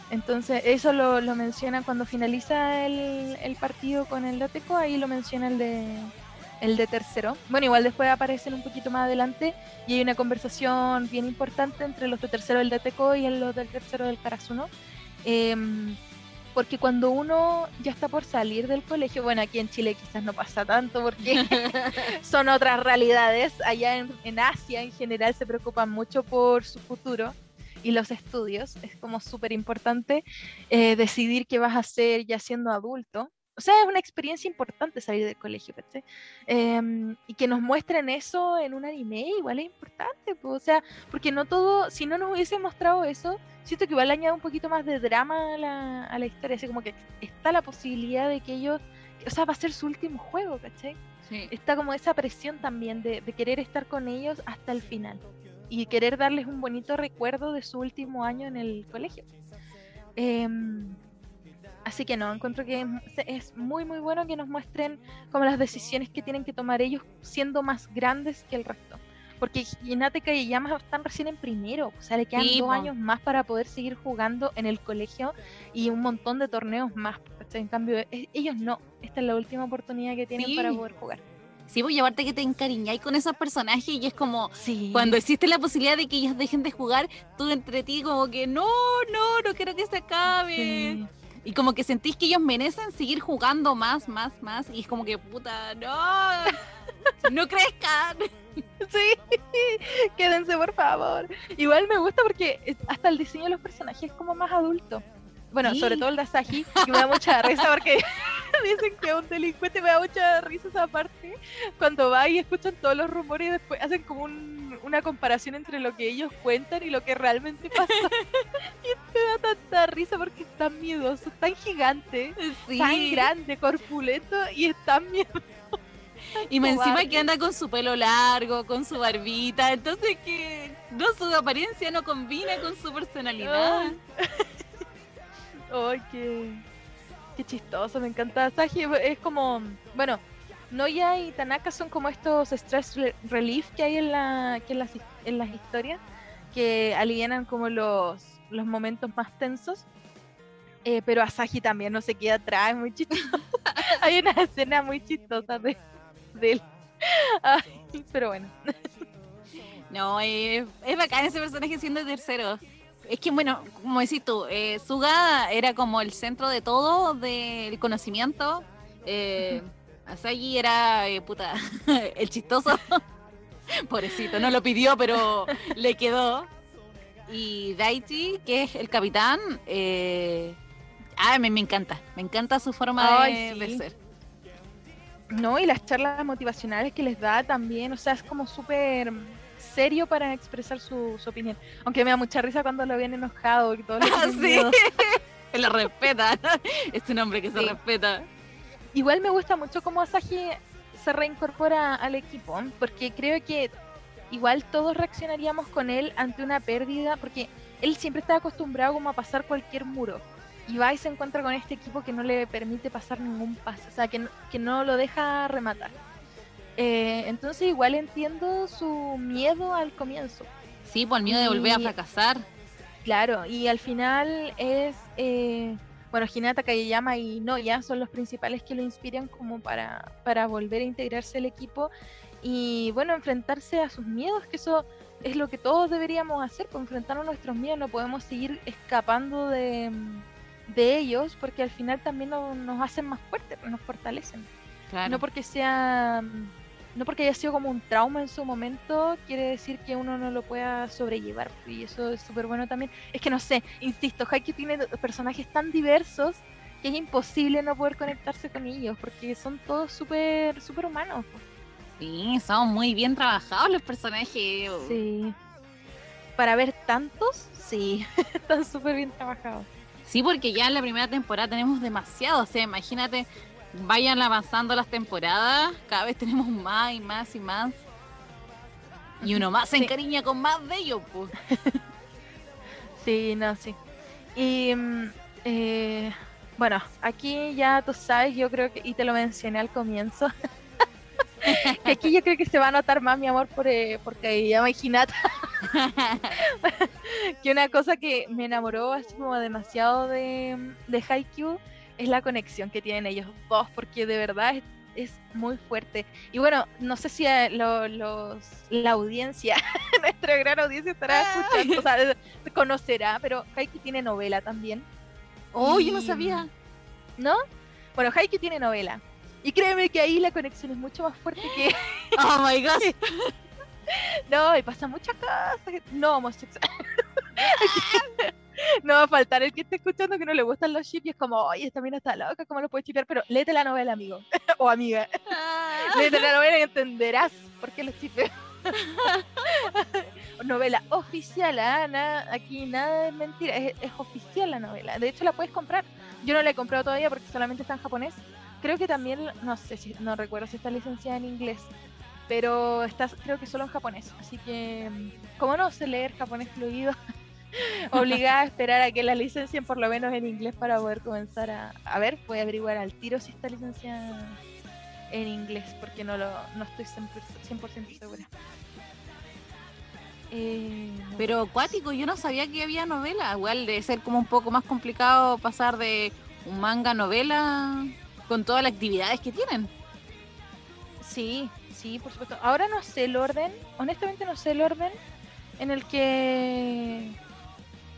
Entonces, eso lo, lo menciona cuando finaliza el, el partido con el Dateco, ahí lo menciona el de, el de tercero. Bueno, igual después aparecen un poquito más adelante y hay una conversación bien importante entre los de tercero del Teco y los del tercero del Karasuno. Em, porque cuando uno ya está por salir del colegio, bueno, aquí en Chile quizás no pasa tanto porque [LAUGHS] son otras realidades, allá en, Asia en general se preocupan mucho por su futuro y los estudios, es como súper importante eh, decidir qué vas a hacer ya siendo adulto. O sea, es una experiencia importante salir del colegio, eh, y que nos muestren eso en un anime igual es importante, pues, o sea, porque no todo, si no nos hubiese mostrado eso, siento que igual añade un poquito más de drama a la, a la historia, así como que está la posibilidad de que ellos, o sea, va a ser su último juego, ¿cachai? Sí. Está como esa presión también de, de querer estar con ellos hasta el final y querer darles un bonito recuerdo de su último año en el colegio. Eh, Así que no, encuentro que es muy muy bueno que nos muestren como las decisiones que tienen que tomar ellos siendo más grandes que el resto. Porque Hinata y Kageyama están recién en primero, o sea, le quedan dos años más para poder seguir jugando en el colegio y un montón de torneos más. En cambio, e, ellos no, esta es la última oportunidad que tienen para poder jugar. Sí, voy a llevarte que te encariñáis con esos personajes y es como cuando existe la posibilidad de que ellos dejen de jugar, tú entre ti como que no, no, no quiero que se acabe. Y como que sentís que ellos merecen seguir jugando más, más, más. Y es como que, puta, no, [LAUGHS] no crezcan. Sí, [LAUGHS] quédense por favor. Igual me gusta porque hasta el diseño de los personajes es como más adulto. Bueno, sobre todo el de Asahi, que me da mucha [LAUGHS] risa porque dicen que un delincuente, me da mucha risa esa parte. Cuando va y escuchan todos los rumores y después hacen como una comparación entre lo que ellos cuentan y lo que realmente pasa. [LAUGHS] y me da tanta risa porque es tan miedoso, tan gigante, tan grande, corpulento y es tan miedoso. [LAUGHS] Y me encima que anda con su pelo largo, con su barbita, entonces que no su apariencia no combina con su personalidad. ¡Ay, [LAUGHS] qué, qué chistoso! Me encanta. Saji es como, bueno, Noya y Tanaka son como estos stress relief que hay en, la, que en, las, en las historias, que alivianan como los, los momentos más tensos. Eh, pero Asahi también no se queda atrás, es muy chistoso. [LAUGHS] hay una escena muy chistosa de, él. [LAUGHS] pero bueno. [LAUGHS] no, es, es bacán ese personaje siendo tercero. Es que, bueno, como decís tú, eh, Suga era como el centro de todo, del conocimiento. Eh, Asagi era, eh, puta, [LAUGHS] el chistoso. [LAUGHS] Pobrecito, no lo pidió, pero [LAUGHS] le quedó. Y Daichi, que es el capitán, eh, ah, me, me, encanta. Me encanta su forma de, ser. No, y las charlas motivacionales que les da también, o sea, es como súper serio para expresar su, opinión. Aunque me da mucha risa cuando lo ven enojado y todo lo ah, sí. lo respeta. es un hombre que se respeta. Igual me gusta mucho cómo Asahi se reincorpora al equipo, porque creo que igual todos reaccionaríamos con él ante una pérdida, porque él siempre está acostumbrado como a pasar cualquier muro. Y va y se encuentra con este equipo que no le permite pasar ningún paso, o sea, que que no lo deja rematar. Eh, entonces igual entiendo su miedo al comienzo. Sí, por el miedo de volver a fracasar. Claro, y al final es, eh, bueno, Hinata Kageyama y Noya son los principales que lo inspiran como para, para volver a integrarse al equipo y bueno, enfrentarse a sus miedos, que eso es lo que todos deberíamos hacer, pues enfrentarnos a nuestros miedos, no podemos seguir escapando de, de ellos porque al final también nos hacen más fuertes, nos fortalecen. No porque sea no porque haya sido como un trauma en su momento, quiere decir que uno no lo pueda sobrellevar. Y eso es súper bueno también. Es que no sé, insisto, Haikyuu tiene personajes tan diversos que es imposible no poder conectarse con ellos, porque son todos súper super humanos. Sí, son muy bien trabajados los personajes. Sí. Para ver tantos, sí, [LAUGHS] están súper bien trabajados. Sí, porque ya en la primera temporada tenemos demasiado. O sea, imagínate vayan avanzando las temporadas, cada vez tenemos más y más y más. Y uno más se encariña con más de ellos, pues. [LAUGHS] sí, no, sí. Y mm, eh, bueno, aquí ya tú sabes, yo creo que, y te lo mencioné al comienzo, [LAUGHS] que aquí yo creo que se va a notar más mi amor por, eh, porque llama Hinata. que una cosa que me enamoró así como demasiado de, de Haikyuu es la conexión que tienen ellos dos, porque de verdad es muy fuerte. Y bueno, no sé si eh, lo- los, la audiencia, [LAUGHS] nuestra gran audiencia estará escuchando, o sea, conocerá, pero Haikyuu tiene novela también, Oh, yo no sabía. ¿no? Bueno, Haikyuu tiene novela. Y créeme que ahí la conexión es mucho más fuerte que... [GASPS] Oh my god. [LAUGHS] No, y pasa muchas cosas. No homosexual. [LAUGHS] [LAUGHS] no va a faltar el que esté escuchando que no le gustan los chips y es como, oye, esta mina está loca, ¿cómo lo puedes chipear? Pero léete la novela, amigo. [LAUGHS] o amiga. Léete la novela y entenderás por qué los chipeo. [LAUGHS] novela oficial, ¿ah? Nada- aquí nada es mentira, es, es oficial la novela. De hecho, la puedes comprar. Yo no la he comprado todavía porque solamente está en japonés. Creo que también, no sé si, no recuerdo si está licenciada en inglés, pero está, creo que solo en japonés. Así que, mm, como no sé leer japonés fluido, [LAUGHS] obligada a esperar a que la licencien por lo menos en inglés para poder comenzar a, a ver, voy a averiguar al tiro si está licenciada en inglés, porque no lo no estoy 100%, 100% segura. Eh, Pero cuático, yo no sabía que había novela. Igual debe ser como un poco más complicado pasar de un manga a novela con todas las actividades que tienen. Sí, sí, por supuesto. Ahora no sé el orden, honestamente no sé el orden en el que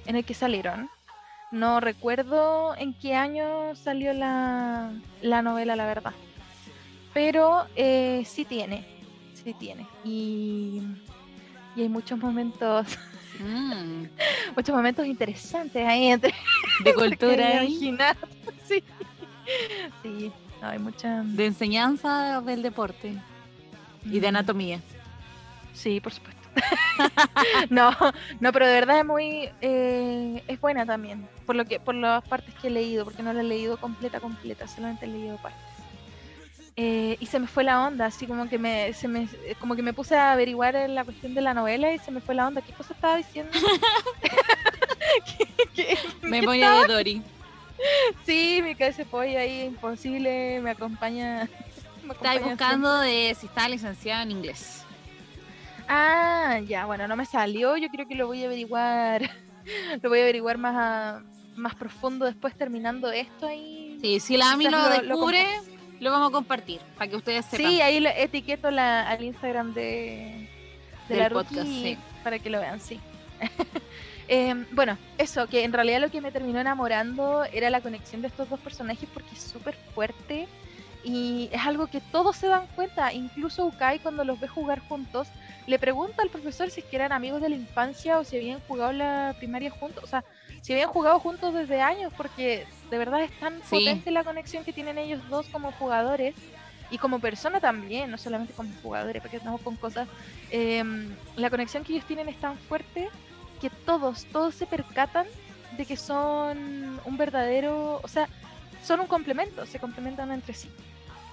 en el que salieron. No recuerdo en qué año salió la, la novela, la verdad. Pero eh, sí tiene, sí tiene. Y, y hay muchos momentos, [LAUGHS] Mm, muchos momentos interesantes ahí entre de cultura imaginar. [LAUGHS] Sí, sí, no, hay mucha... de enseñanza del deporte y de anatomía. Sí, por supuesto. [LAUGHS] no, no, pero de verdad es muy eh, es buena también, por lo que por las partes que he leído, porque no la he leído completa completa, solamente he leído partes. Eh, y se me fue la onda, así como que me se me como que me puse a averiguar la cuestión de la novela y se me fue la onda. ¿Qué cosa estaba diciendo? [LAUGHS] ¿Qué- qué- Memoria de Dory. Sí, mi cabeza pollo ahí imposible, me acompaña. [LAUGHS] me buscando de si está licenciada en inglés. Ah, ya, bueno, no me salió. Yo creo que lo voy a averiguar. [LAUGHS] lo voy a averiguar más a- más profundo después terminando esto ahí. Sí, si la AMI lo descubre, lo, vamos a compartir para que ustedes sepan. Sí, ahí lo etiqueto la, al Instagram de, de Del la podcast, sí. para que lo vean, sí. [LAUGHS] Em, bueno, eso, que en realidad lo que me terminó enamorando era la conexión de estos dos personajes porque es súper fuerte y es algo que todos se dan cuenta, incluso Ukai cuando los ve jugar juntos, le pregunta al profesor si es que eran amigos de la infancia o si habían jugado la primaria juntos, o sea, si habían jugado juntos desde años, porque de verdad es tan Sí. potente la conexión que tienen ellos dos como jugadores y como persona también, no solamente como jugadores, porque estamos con cosas. em, la conexión que ellos tienen es tan fuerte que todos, todos se percatan de que son un verdadero, o sea, son un complemento, se complementan entre sí.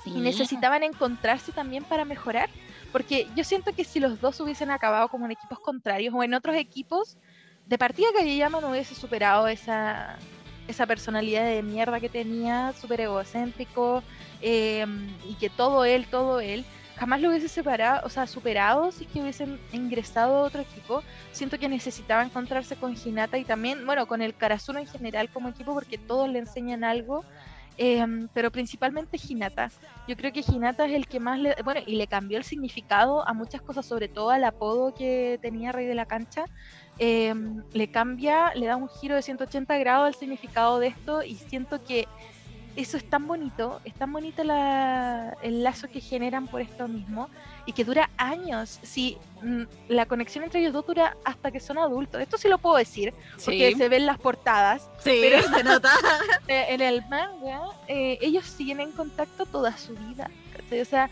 Sí. Y necesitaban encontrarse también para mejorar, porque yo siento que si los dos hubiesen acabado como en equipos contrarios o en otros equipos, de partida Kageyama no hubiese superado esa, esa personalidad de mierda que tenía, súper egocéntrico, eh, y que todo él, todo él, jamás lo hubiese separado, o sea, superado si que hubiesen ingresado a otro equipo. Siento que necesitaba encontrarse con Hinata y también, bueno, con el Karasuno en general como equipo, porque todos le enseñan algo. Em, pero principalmente Hinata. Yo creo que Hinata es el que más le. Bueno, y le cambió el significado a muchas cosas, sobre todo al apodo que tenía Rey de la Cancha. em, le cambia, le da un giro de 180 grados al significado de esto y siento que eso es tan bonito, es tan bonito la- el lazo que generan por esto mismo y que dura años. Si mm, la conexión entre ellos dos dura hasta que son adultos, esto sí lo puedo decir, porque se ven las portadas. sí, pero- se nota. [LAUGHS] Eh, en el manga, eh, ellos siguen en contacto toda su vida. O sea,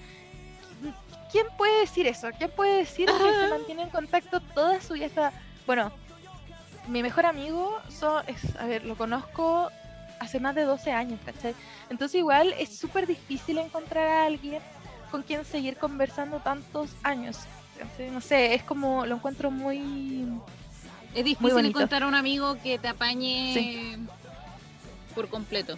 ¿qui- ¿quién puede decir eso? ¿Quién puede decir que se mantiene en contacto toda su vida? Hasta- Bueno, mi mejor amigo so- es, a ver, lo conozco hace más de 12 años, ¿cachai? Entonces igual es súper difícil encontrar a alguien con quien seguir conversando tantos años. ¿cachai? No sé, es como, lo encuentro muy... Es difícil encontrar un amigo que te apañe Sí. por completo.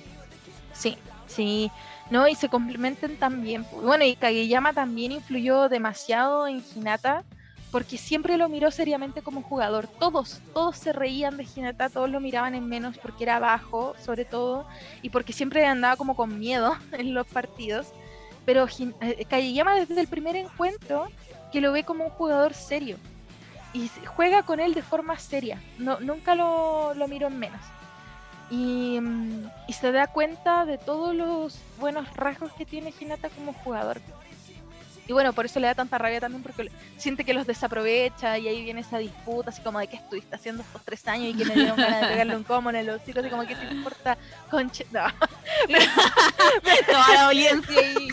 Sí, sí. No, y se complementen también. Bueno, y Kageyama también influyó demasiado en Hinata, porque siempre lo miró seriamente como jugador. Todos, todos se reían de Hinata, todos lo miraban en menos porque era bajo, sobre todo, y porque siempre andaba como con miedo [LAUGHS] en los partidos. pero eh, Kageyama desde el primer encuentro que lo ve como un jugador serio y juega con él de forma seria, no, nunca lo, miro en menos. Y, mm, y, se da cuenta de todos los buenos rasgos que tiene Hinata como jugador. Y bueno, por eso le da tanta rabia también, porque siente que los desaprovecha y ahí viene esa disputa, así como de qué estuviste haciendo estos tres años y que me dieron ganas de pegarle un combo en el hocico, así como que te importa, conche. No. [LAUGHS] Toda la audiencia ahí.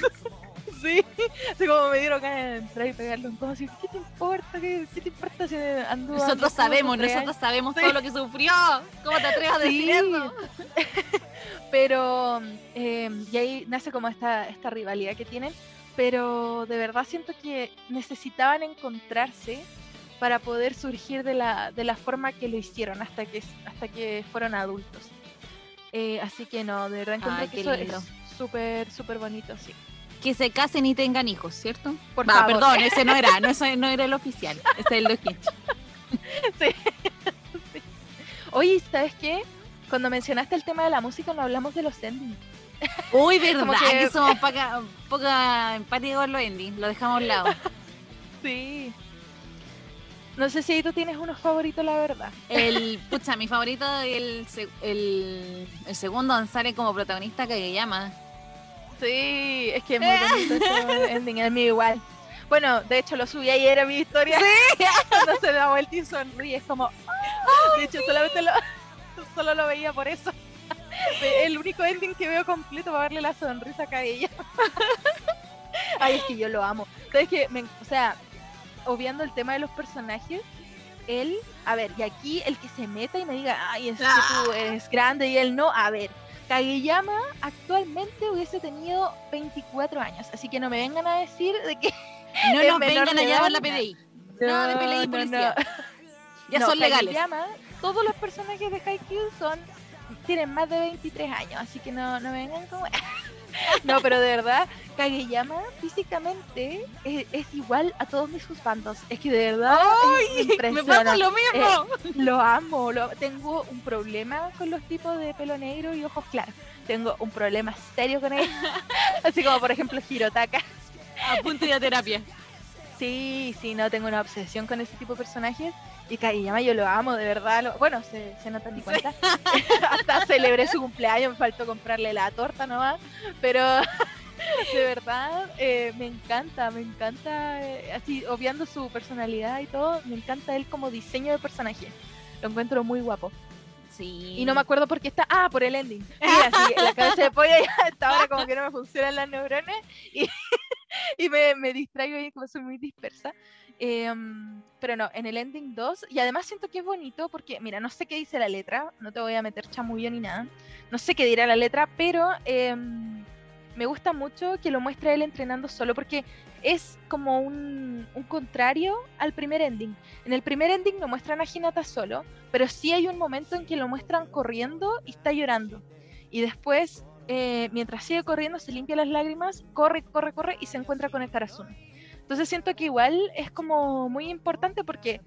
Sí, así como me dieron ganas de entrar y pegarle un combo, así, ¿qué te importa? ¿Qué, qué te importa si anduvo? Nosotros sabemos, nosotros sabemos todo lo que sufrió. ¿Cómo te atreves a decir eso? [LAUGHS] Pero, eh, y ahí nace como esta, esta rivalidad que tienen pero de verdad siento que necesitaban encontrarse para poder surgir de la, de la forma que lo hicieron hasta que, hasta que fueron adultos. Eh, así que no, de verdad encontré que eso es súper, súper bonito, sí. Que se casen y tengan hijos, ¿cierto? Por favor. Perdón, ese no era, no, ese no era el oficial, ese es el de [LAUGHS] sí. [LAUGHS] sí. Oye, ¿sabes qué? Cuando mencionaste el tema de la música no hablamos de los endings. Uy, verdad que... somos [LAUGHS] poca, poca empáticos con los endings, lo dejamos a un lado. sí. No sé si tú tienes unos favoritos, la verdad. El, [LAUGHS] pucha, mi favorito el, el, el segundo sale como protagonista que llama. Sí, es que es muy [LAUGHS] bonito ese ending, el mío igual. Bueno, de hecho lo subí ayer a mi historia. Sí. Cuando se da vuelta y sonríe, es como. de hecho, solamente lo, solo lo veía por eso. [LAUGHS] el único ending que veo completo para darle la sonrisa a ella. [LAUGHS] Ay, es que yo lo amo. Entonces que, o sea, obviando el tema de los personajes, él, a ver, y aquí el que se meta y me diga, ay, es que tú ah. eres grande y él no, a ver, Kageyama actualmente hubiese tenido 24 años, así que no me vengan a decir de que [LAUGHS] no nos vengan a llamar la PDI. No, de PDI policía. Ya son legales. Kageyama, todos los personajes de Haikyuu son tienen más de 23 años, así que no, no vengan como... [LAUGHS] no, pero de verdad, Kageyama físicamente es, igual a todos mis bandos. Es que de verdad ¡Ay! [LAUGHS] me pasa lo mismo. Eh, lo amo. Lo, tengo un problema con los tipos de pelo negro y ojos claros. Tengo un problema serio con él. [LAUGHS] Así como por ejemplo Hirotaka. A punto de terapia. Sí, sí, no, tengo una obsesión con ese tipo de personajes. Y Kageyama yo lo amo, de verdad. bueno, se, se nota ni cuenta. [LAUGHS] Hasta celebré su cumpleaños, me faltó comprarle la torta nomás. Pero [LAUGHS] de verdad eh, me encanta, me encanta, eh, así obviando su personalidad y todo, me encanta él como diseño de personaje. Lo encuentro muy guapo. Sí. Y no me acuerdo por qué está. Ah, por el ending. [LAUGHS] Mira, sí, la cabeza de pollo ya está ahora como que no me funcionan las neuronas. Y y me, me, distraigo ahí como soy muy dispersa. Em, pero no, en el ending 2, y además siento que es bonito porque, mira, no sé qué dice la letra, no te voy a meter chamullo ni nada, no sé qué dirá la letra, pero em, me gusta mucho que lo muestre él entrenando solo porque es como un, un, contrario al primer ending. En el primer ending no muestran a Hinata solo, pero sí hay un momento en que lo muestran corriendo y está llorando. Y después eh, mientras sigue corriendo, se limpia las lágrimas, corre, corre, corre y se encuentra con el Karasuno. Entonces siento que igual es como muy importante porque,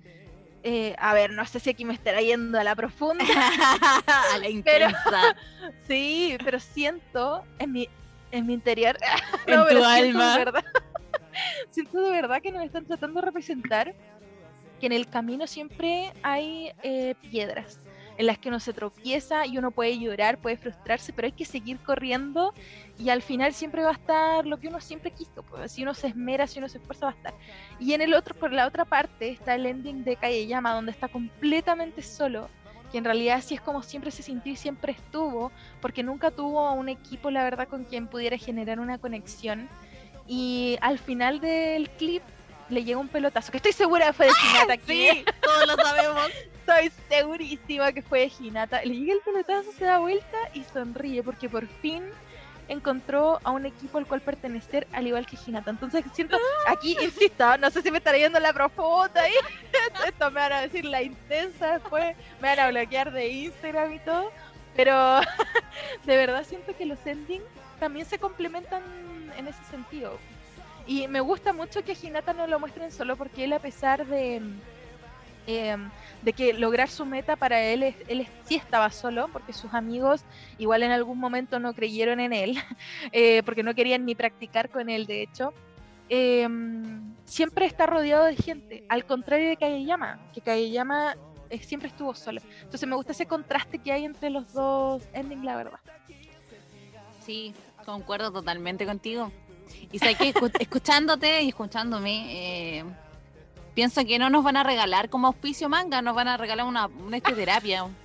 eh, a ver, no sé si aquí me estará yendo a la profunda. [LAUGHS] a la intensa. [LAUGHS] sí, pero siento en mi, en mi interior, [LAUGHS] en tu alma. verdad, siento de verdad que nos están tratando de representar que en el camino siempre hay eh, piedras en las que uno se tropieza y uno puede llorar, puede frustrarse, pero hay que seguir corriendo y al final siempre va a estar lo que uno siempre quiso, pues si uno se esmera, si uno se esfuerza va a estar. Y en el otro, por la otra parte, está el ending de Calle Llama, donde está completamente solo, que en realidad sí es como siempre se sintió y siempre estuvo, porque nunca tuvo un equipo, la verdad, con quien pudiera generar una conexión. Y al final del clip le llega un pelotazo, que estoy segura que fue de Hinata aquí. Sí, todos lo sabemos. [LAUGHS] Estoy segurísima que fue de Hinata. Le llega el pelotazo, se da vuelta y sonríe porque por fin encontró a un equipo al cual pertenecer al igual que Hinata. Entonces siento, aquí insisto, no sé si me estará yendo la profunda y [LAUGHS] esto me van a decir la intensa después, me van a bloquear de Instagram y todo, pero [LAUGHS] de verdad siento que los endings también se complementan en ese sentido. Y me gusta mucho que Hinata no lo muestren solo porque él a pesar de em, de que lograr su meta para él, él sí estaba solo, porque sus amigos igual en algún momento no creyeron en él, [LAUGHS] eh, porque no querían ni practicar con él, de hecho. Em, siempre está rodeado de gente, al contrario de Kageyama, que Kageyama eh, siempre estuvo solo. Entonces me gusta ese contraste que hay entre los dos endings, la verdad. Sí, concuerdo totalmente contigo. Y sé que escuchándote y escuchándome, eh, pienso que no nos van a regalar como auspicio manga, nos van a regalar una, una terapia. [LAUGHS]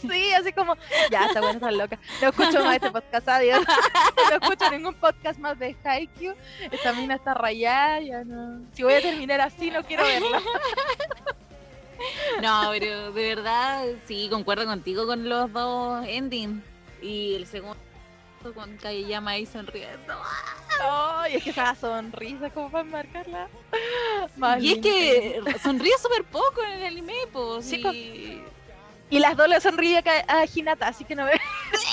Sí, así como, ya, está bueno, está loca. No escucho más este podcast, adiós. [LAUGHS] No escucho ningún podcast más de Haikyuu. Esta mina está rayada, ya no. Si voy a terminar así, no quiero verla. [LAUGHS] No, pero de verdad, sí, concuerdo contigo con los dos endings. Y el segundo con Kageyama ahí sonriendo. Ay, es que esa sonrisa como para marcarla. y es que sonríe súper poco en el anime, pues. Y las dos le sonríe a, Hinata, así que no ve.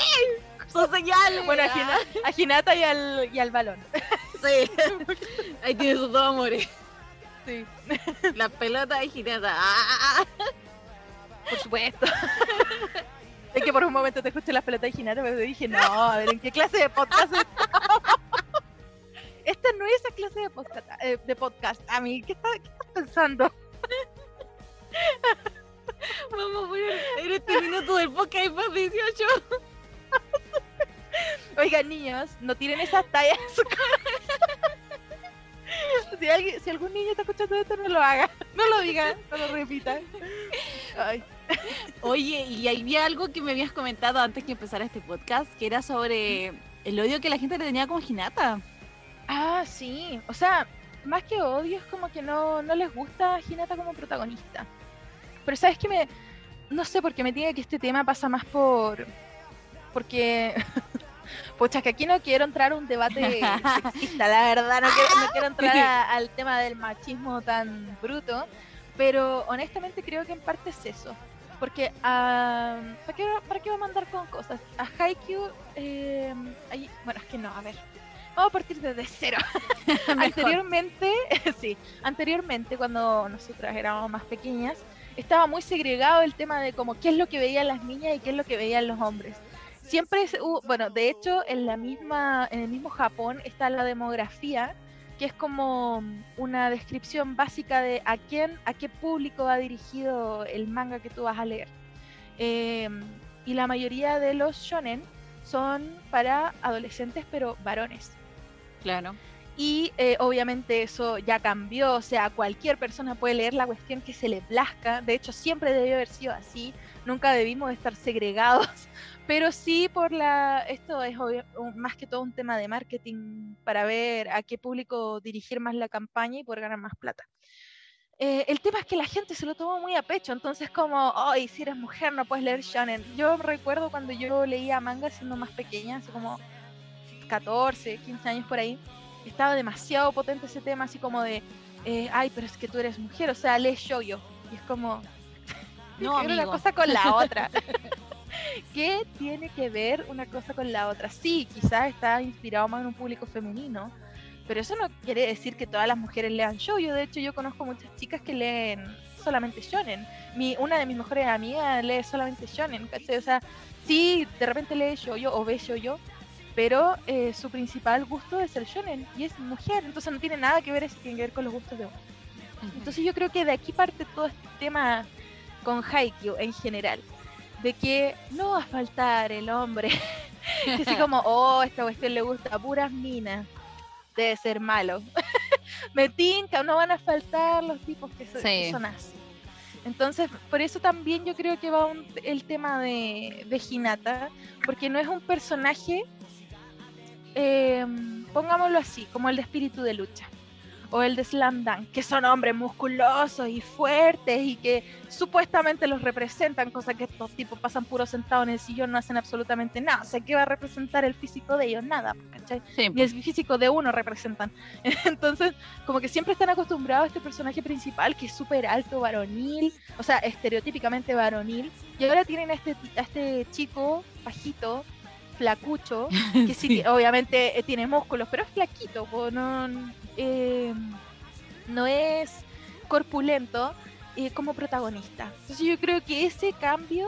[LAUGHS] Son señales. Bueno, a, Hinata, y al, y al balón. Sí. [LAUGHS] Ahí tiene sus dos amores. Sí. La pelota de Hinata. Ah. Por supuesto. [LAUGHS] Es que por un momento te escuché las pelotas de Hinata, pero dije, no, a ver, ¿en qué clase de podcast Esta no es esa clase de podcast, eh, de podcast. A mí, ¿qué, estás pensando? Vamos a poner en este minuto del podcast más 18. Oigan, niños, no tiren esas tallas si, alguien, si algún niño está escuchando esto, no lo haga. No lo diga, no lo repita. Ay. Oye, y había algo que me habías comentado antes que empezara este podcast, que era sobre el odio que la gente le tenía con Hinata. Ah, sí. O sea, más que odio, es como que no, no les gusta Hinata como protagonista. Pero sabes que me. No sé por qué me diga que este tema pasa más por. Porque. [LAUGHS] Pucha, que aquí no quiero entrar a un debate [LAUGHS] sexista, la verdad, no quiero, entrar al tema del machismo tan bruto, pero honestamente creo que en parte es eso. Porque, ¿para, qué, ¿para qué va a mandar con cosas? A Haikyuu, eh, bueno, es que no, a ver, vamos a partir desde cero. [LAUGHS] [LAUGHS] anteriormente, [LAUGHS] sí, anteriormente cuando nosotras éramos más pequeñas, estaba muy segregado el tema de como qué es lo que veían las niñas y qué es lo que veían los hombres. Siempre, bueno, de hecho, en la misma, en el mismo Japón está la demografía, que es como una descripción básica de a quién, a qué público va dirigido el manga que tú vas a leer. Em, y la mayoría de los shonen son para adolescentes, pero varones. Claro. Y eh, obviamente eso ya cambió, o sea, cualquier persona puede leer la cuestión que se le plazca, de hecho siempre debió haber sido así, nunca debimos estar segregados, pero sí por la, esto es más que todo un tema de marketing para ver a qué público dirigir más la campaña y poder ganar más plata. Eh, el tema es que la gente se lo tomó muy a pecho, entonces como, ay, si eres mujer no puedes leer shonen. Yo recuerdo cuando yo leía manga siendo más pequeña, hace como 14, 15 años por ahí, estaba demasiado potente ese tema, así como de, eh, ay, pero es que tú eres mujer, o sea, lees yo yo. Y es como, [LAUGHS] no, una cosa con la otra. [LAUGHS] ¿Qué tiene que ver una cosa con la otra? Sí, quizás está inspirado más en un público femenino, pero eso no quiere decir que todas las mujeres lean yo. Yo, de hecho, yo conozco muchas chicas que leen solamente shonen. Mi, una de mis mejores amigas lee solamente shonen, O sea, sí, de repente lee yo o ve yo pero eh, su principal gusto es el shonen y es mujer, entonces no tiene nada que ver, es, tiene que ver con los gustos de uno. Entonces yo creo que de aquí parte todo este tema con Haikyuu en general, de que no va a faltar el hombre, que [LAUGHS] así como, oh, esta cuestión le gusta a puras minas, debe ser malo. [LAUGHS] Me tinca, no van a faltar los tipos que, son así. Entonces, por eso también yo creo que va el tema de, de Hinata, porque no es un personaje eh, pongámoslo así, como el de espíritu de lucha o el de Slam Dunk, que son hombres musculosos y fuertes y que supuestamente los representan, cosa que estos tipos pasan puro sentados en el sillón, no hacen absolutamente nada. O sea, ¿qué va a representar el físico de ellos? Nada, ¿cachai? Ni el físico de uno representan. [LAUGHS] Entonces, como que siempre están acostumbrados a este personaje principal que es súper alto, varonil, o sea, estereotípicamente varonil, y ahora tienen a este, a este chico bajito, flacucho, [LAUGHS] que sí, obviamente eh, tiene músculos, pero es flaquito, no, eh, no es corpulento. eh, como protagonista. Entonces yo creo que ese cambio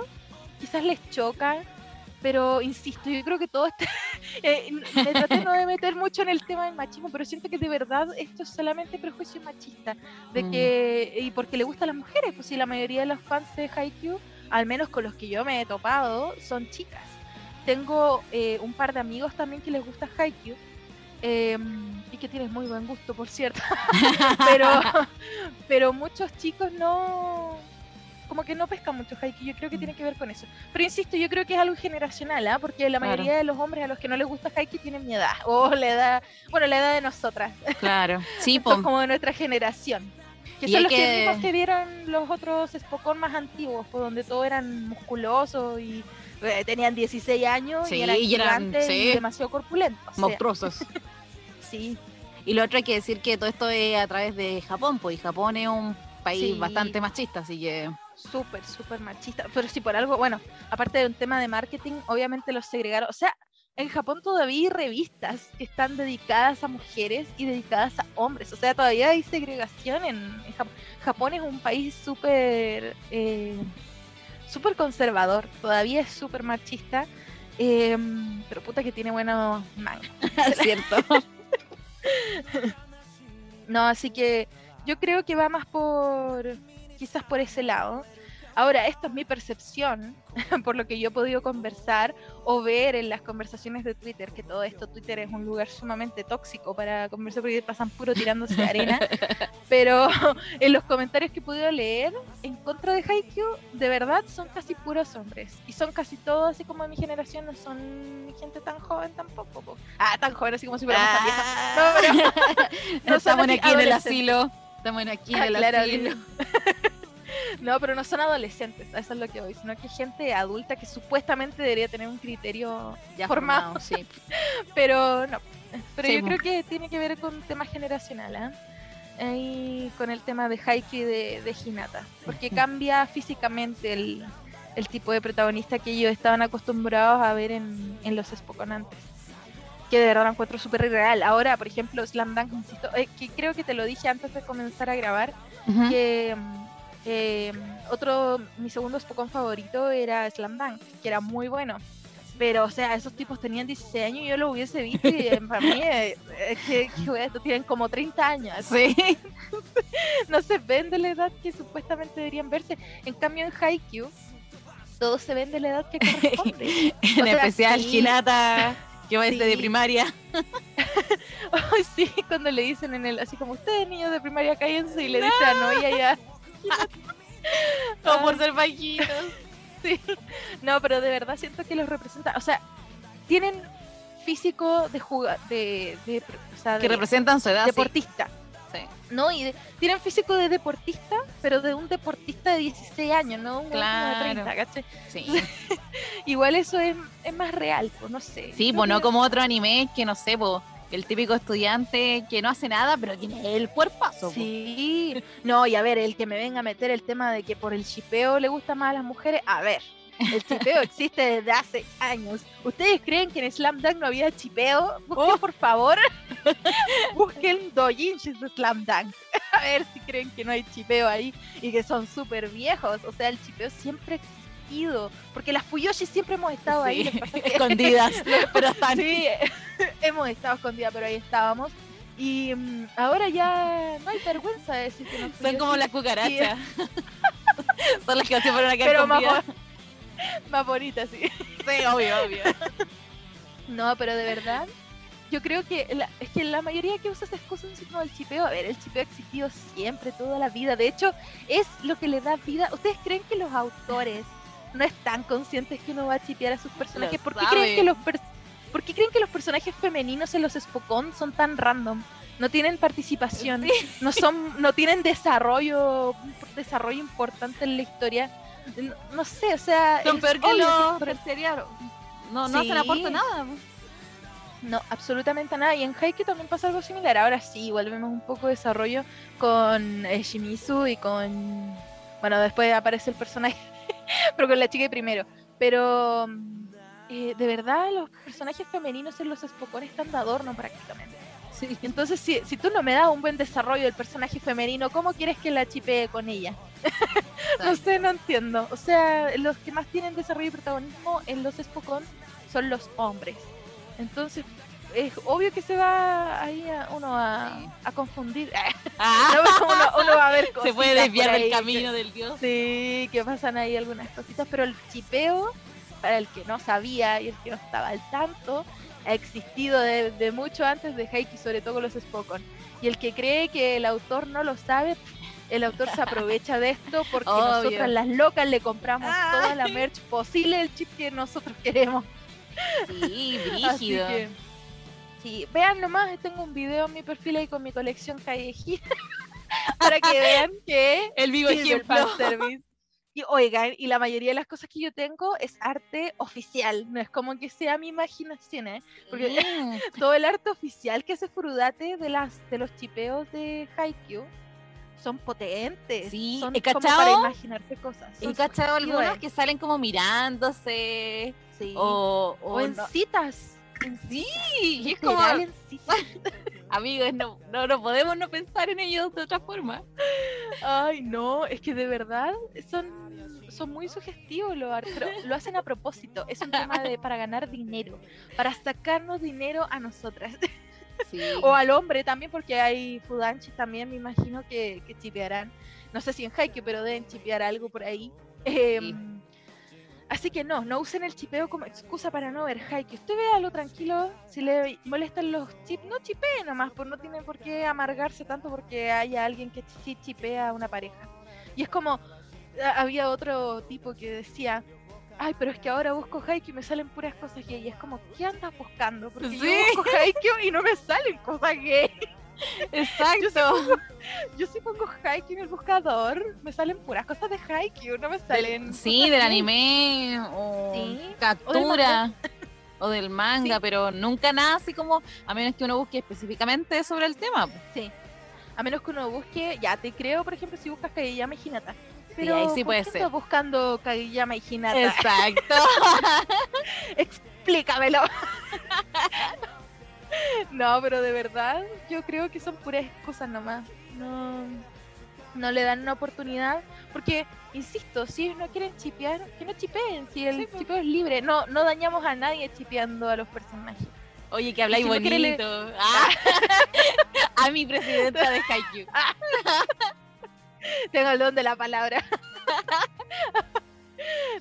quizás les choca, pero insisto, yo creo que todo este... [LAUGHS] eh, me traté no de meter mucho en el tema del machismo, pero siento que de verdad esto es solamente prejuicio machista, de Mm. que... y porque le gustan las mujeres, pues si la mayoría de los fans de Haikyuu, al menos con los que yo me he topado, son chicas. Tengo eh, un par de amigos también que les gusta Haikyuu, eh, y que tienes muy buen gusto, por cierto. [LAUGHS] pero, pero muchos chicos no. Como que no pescan mucho Haikyuu. Yo creo que tiene que ver con eso. Pero insisto, yo creo que es algo generacional, ¿ah? Porque la Claro. mayoría de los hombres a los que no les gusta Haikyuu tienen mi edad. O la edad. Bueno, la edad de nosotras. Claro, sí, Estos po. como de nuestra generación. Que Y son los que... que- vieron los otros Spokon más antiguos, pues donde todos eran musculosos y tenían 16 años Sí, y eran, y eran- gigantes y demasiado corpulentos. O sea, monstruosos. [LAUGHS] sí, Y lo otro hay que decir que todo esto es a través de Japón, pues y Japón es un país Sí. bastante machista, así que súper, súper machista. Pero si por algo, bueno, aparte de un tema de marketing, obviamente los segregaron. O sea, en Japón todavía hay revistas que están dedicadas a mujeres y dedicadas a hombres. O sea, todavía hay segregación en, en Japón. Japón es un país súper, eh, súper conservador. Todavía es súper machista. eh, pero puta que tiene buenos manga. [LAUGHS] [LAUGHS] es cierto. No, así que yo creo que va más por, quizás por ese lado. Ahora, esto es mi percepción, [LAUGHS] por lo que yo he podido conversar o ver en las conversaciones de Twitter, que todo esto, Twitter es un lugar sumamente tóxico para conversar porque pasan puro tirándose arena, [LAUGHS] pero [LAUGHS] en los comentarios que he podido leer en contra de Haikyuu, de verdad son casi puros hombres. Y son casi todos, así como de mi generación, no son gente tan joven tampoco. po. Ah, tan joven, así como si fuéramos tan viejas. No, pero no estamos aquí en el asilo. Estamos aquí en Ah, el claro, asilo. No, pero no son adolescentes, eso es lo que voy, sino que gente adulta que supuestamente debería tener un criterio Ya formado, formado, sí. [LAUGHS] pero no. Pero Sí, yo creo que tiene que ver con tema generacional, ¿ah? Ahí con el tema de Haikyuu y de, de Hinata, porque cambia físicamente el, el tipo de protagonista que ellos estaban acostumbrados a ver en, en los Spokon antes. Que de verdad lo encuentro súper irreal. Ahora, por ejemplo, Slam Dunk, insisto, eh, que creo que te lo dije antes de comenzar a grabar, Ujú. que mm, eh, otro, mi segundo Spokon favorito era Slam Dunk, que era muy bueno. Pero, o sea, esos tipos tenían 16 años y yo lo hubiese visto y eh, para mí, eh, eh, que, estos tienen como 30 años. Sí. [LAUGHS] No se ven de la edad que supuestamente deberían verse. En cambio, en Haikyuu, todos se ven de la edad que corresponde. [LAUGHS] En O sea, especial sí. Hinata, que va desde de Sí. primaria. [LAUGHS] Ay, sí, cuando le dicen en el, así como ustedes niños de primaria cállense y le dicen a Noia ya. Como por ser bajitos. Sí. No, pero de verdad siento que los representa. O sea, tienen físico de jugar, de, de, o sea, Que representan su edad. deportista. Sí. ¿No? Y de- tienen físico de deportista, pero de un deportista de 16 años, no un Claro. de 30, ¿cachai? Sí, [LAUGHS] Igual eso es, es más real, pues no sé. sí pues no como otro anime que no sé, po, el típico estudiante que no hace nada, pero tiene el cuerpazo. Sí, no, y a ver, el que me venga a meter el tema de que por el chipeo le gusta más a las mujeres, a ver, el chipeo [LAUGHS] existe desde hace años. ¿Ustedes creen que en Slam Dunk no había chipeo? Busquen, Oh. por favor, [LAUGHS] busquen doujinshis de Slam Dunk. [LAUGHS] A ver si creen que no hay chipeo ahí y que son súper viejos. O sea, el chipeo siempre ha porque las Fuyoshi siempre hemos estado ahí. Sí, que es escondidas, [LAUGHS] pero están. Sí, [LAUGHS] hemos estado escondidas, pero ahí estábamos. Y mm, ahora ya no hay vergüenza de decir que no Son como las cucarachas. [LAUGHS] Son las que siempre van a quedar pero más, bo- más bonitas, sí. Sí, obvio, obvio. No, pero de verdad, yo creo que la- es que la mayoría que usa esas cosas así como el chipeo, a ver, el chipeo ha existido siempre, toda la vida. De hecho, es lo que le da vida. ¿Ustedes creen que los autores no están conscientes que uno va a chipear a sus personajes? ¿Por qué, creen que los per- ¿Por qué creen que los personajes femeninos en los Spokon son tan random? No tienen participación, no son, no tienen desarrollo, desarrollo importante en la historia. No, no sé, o sea, Son peor que los. No, no Sí. hacen aporte nada. No, absolutamente nada. Y en Haikyuu también pasa algo similar. Ahora sí, igual vemos un poco de desarrollo con eh, Shimizu y con... Bueno, después aparece el personaje, [LAUGHS] pero con la chica primero. Pero mm, eh, de verdad los personajes femeninos en los Spokon están de adorno prácticamente. [LAUGHS] Entonces, si, si tú no me das un buen desarrollo del personaje femenino, ¿cómo quieres que la chipee con ella? [LAUGHS] no sé, no entiendo. O sea, los que más tienen desarrollo y protagonismo en los Spokon son los hombres. Entonces, es obvio que se va ahí a, uno a, a confundir. [LAUGHS] Ah, uno, uno va a ver [LAUGHS] se cositas puede desviar del camino del dios. Sí, que pasan ahí algunas cositas, pero el chipeo, para el que no sabía y el que no estaba al tanto, ha existido de, de mucho antes de Heiki, sobre todo con los Spokon. Y el que cree que el autor no lo sabe, el autor se aprovecha de esto porque [LAUGHS] Obvio. nosotras las locas le compramos Ay. toda la merch posible del chip que nosotros queremos. Sí, Así brígido. que, sí, vean nomás, tengo un video en mi perfil ahí con mi colección callejera [LAUGHS] para que vean que El vivo el ejemplo. fanservice. Y oigan, y la mayoría de las cosas que yo tengo es arte oficial, no es como que sea mi imaginación, ¿eh? Porque [LAUGHS] todo el arte oficial que hace Furudate de las de los chipeos de Haikyuu son potentes, Sí, son ¿he como cachado? para imaginarse cosas. He son cachado algunos que salen como mirándose sí. o, o, o en no- citas, Sí, y es como, [LAUGHS] amigos, no, no, no podemos no pensar en ellos de otra forma. Ay, no, es que de verdad son, son muy sugestivos los lo hacen a propósito. Es un tema de para ganar dinero, para sacarnos dinero a nosotras. Sí. o al hombre también, porque hay fudanchis también, me imagino que, que chipearán. No sé si en Haikyuu, pero deben chipear algo por ahí. Em, Así que no, no usen el chipeo como excusa para no ver Haikyuu. Usted véalo tranquilo, si le molestan los chips, no chipee nomás, pues no tiene por qué amargarse tanto porque haya alguien que sí chipea a una pareja. Y es como, a- había otro tipo que decía, ay, pero es que ahora busco Haikyuu y me salen puras cosas gay. Y es como, ¿qué andas buscando? Porque Sí. yo busco Haikyuu y no me salen cosas gay. [LAUGHS] Exacto. Yo si pongo Haikyuu en el buscador, me salen puras cosas de Haikyuu, no me salen Sí, del anime o Sí, captura o del manga, Sí. pero nunca nada así como, a menos que uno busque específicamente sobre el tema. Sí. A menos que uno busque, ya te creo, por ejemplo, si buscas Kageyama y Hinata. Pero ahí sí ¿por puede qué ser. estás buscando Kageyama y Hinata? Exacto. [LAUGHS] Explícamelo. [LAUGHS] [LAUGHS] no, pero de verdad, yo creo que son puras excusas nomás. No, no le dan una oportunidad. Porque, insisto, si ellos no quieren chipear, que no chipeen. Si el Sí, chipeo es libre, no, no dañamos a nadie chipeando a los personajes. Oye, que habláis si no bonito. Ah. [LAUGHS] a mi presidenta de Haikyuu. [LAUGHS] Tengo el don de la palabra.